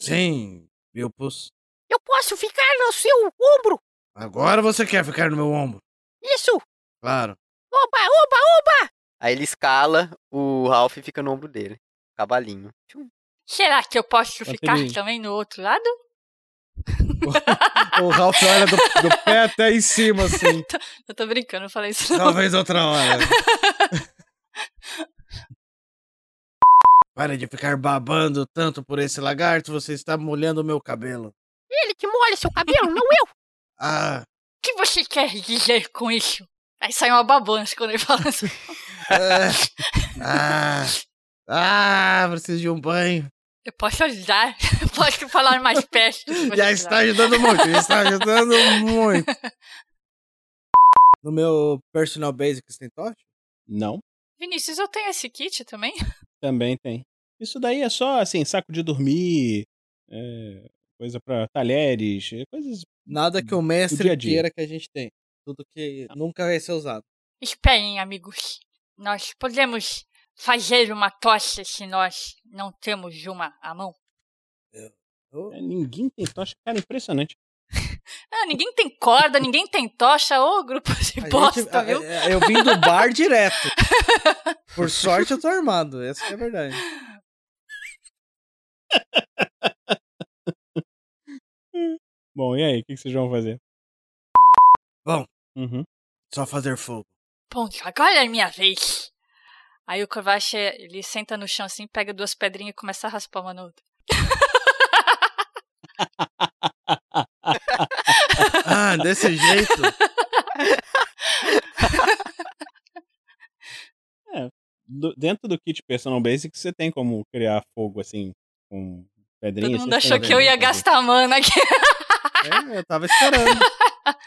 Sim, Vilpus. Eu posso ficar no seu ombro? Agora você quer ficar no meu ombro. Isso! Claro. Oba, oba, oba! Aí ele escala, o Ralph fica no ombro dele. Cavalinho. Será que eu posso ficar também no outro lado? O Ralph olha do, do pé até em cima, assim. [LAUGHS] Eu tô brincando, eu falei isso. não. Talvez outra hora. Pare de ficar babando tanto por esse lagarto, você está molhando o meu cabelo. Ele que molha seu cabelo, não eu! Ah, O que você quer dizer com isso? Aí sai uma babança quando ele fala assim. é. [LAUGHS] ah, ah, preciso de um banho. Eu posso ajudar? Eu [LAUGHS] posso falar mais perto? [LAUGHS] Já está ajudando muito, já está ajudando muito. No meu personal basics tem tocha? Não, Vinícius, eu tenho esse kit também? também tem. Isso daí é só, assim, saco de dormir, é, coisa pra talheres, é, coisas... Nada que o mestre dia a dia. queira que a gente tem. Tudo que nunca vai ser usado. Esperem, amigos. Nós podemos fazer uma tocha se nós não temos uma à mão? é, ninguém tem tocha, cara, impressionante. [LAUGHS] Ah, ninguém tem corda, ninguém tem tocha. Ô, grupo de A bosta, gente- a- viu? a- eu vim do bar direto. [LAUGHS] Por sorte eu tô armado, essa que é a verdade. [LAUGHS] Bom, e aí, o que, que vocês vão fazer? Bom, Uhum. só fazer fogo. Ponto, agora é minha vez. Aí o Kovac, ele senta no chão assim, pega duas pedrinhas e começa a raspar uma na outra. [LAUGHS] Ah, desse jeito? [LAUGHS] Do- dentro do kit Personal Basic, você tem como criar fogo, assim, com pedrinhas. Todo mundo achou que eu ia gastar mana aqui. É, eu tava esperando. [LAUGHS]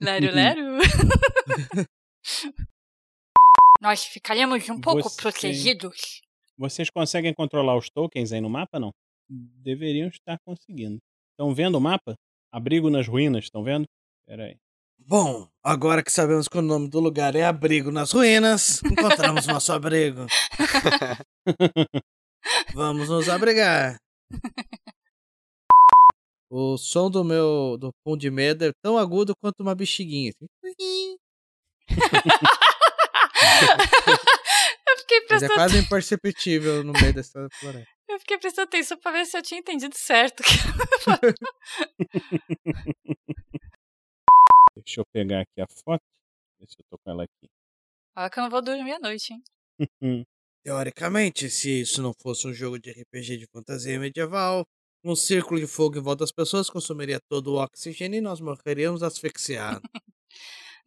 Lero, lero. [LAUGHS] Nós ficaremos um pouco Você- protegidos. Vocês conseguem controlar os tokens aí no mapa, não? Deveriam estar conseguindo. Estão vendo o mapa? Abrigo nas ruínas, estão vendo? Pera aí. Bom, agora que sabemos que o nome do lugar é Abrigo nas Ruínas, encontramos nosso abrigo. [LAUGHS] [LAUGHS] Vamos nos abrigar. O som do meu do pum de medo é tão agudo quanto uma bexiguinha. assim. [LAUGHS] eu fiquei Mas é prestando quase imperceptível no meio dessa floresta. [LAUGHS] Eu fiquei prestando atenção pra ver se eu tinha entendido certo. [LAUGHS] Deixa eu pegar aqui a foto. Ver se eu tô com ela aqui. Olha que eu não vou dormir à noite, hein? Teoricamente, se isso não fosse um jogo de RPG de fantasia medieval, um círculo de fogo em volta das pessoas consumiria todo o oxigênio e nós morreríamos asfixiados.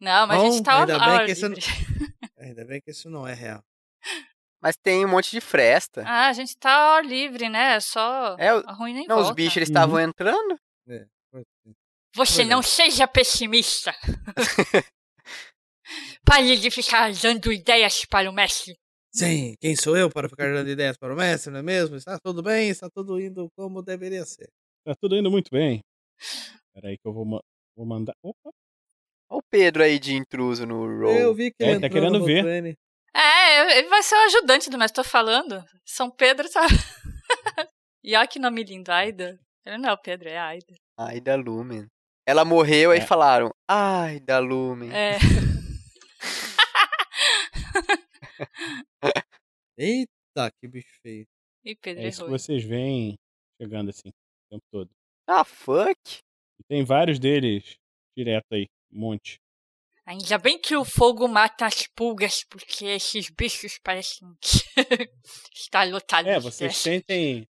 Não, mas a gente Bom, tá ao ainda bem ar que isso. [LAUGHS] Ainda bem que isso não é real. Mas tem um monte de fresta. Ah, a gente tá ao ar livre, né? É só É, o- a ruim nem Não, volta. os bichos eles estavam entrando. É, Você Pois é. não seja pessimista. [LAUGHS] Pare de ficar dando ideias para o mestre. Sim, quem sou eu para ficar dando ideias para o mestre, não é mesmo? Está tudo bem, está tudo indo como deveria ser. Tá tudo indo muito bem. Pera aí que eu vou, ma- vou mandar. Opa, Olha o Pedro aí de intruso no roll. Eu vi que É, ele tá entrou querendo no ver. Roll20. É, ele vai ser o ajudante do mestre, tô falando. São Pedro tá. [LAUGHS] e olha que nome lindo, Aida. Ele não é o Pedro, é a Aida. Ai, da Lumen. Ela morreu, aí É. falaram, ai, da Lumen. É. [LAUGHS] [LAUGHS] Eita, que bicho feio. E Pedro é isso que vocês veem chegando assim o tempo todo. Ah, fuck. E tem vários deles direto aí, um monte. Ainda bem que o fogo mata as pulgas, porque esses bichos parecem [LAUGHS] estar lotados É, vocês sentem.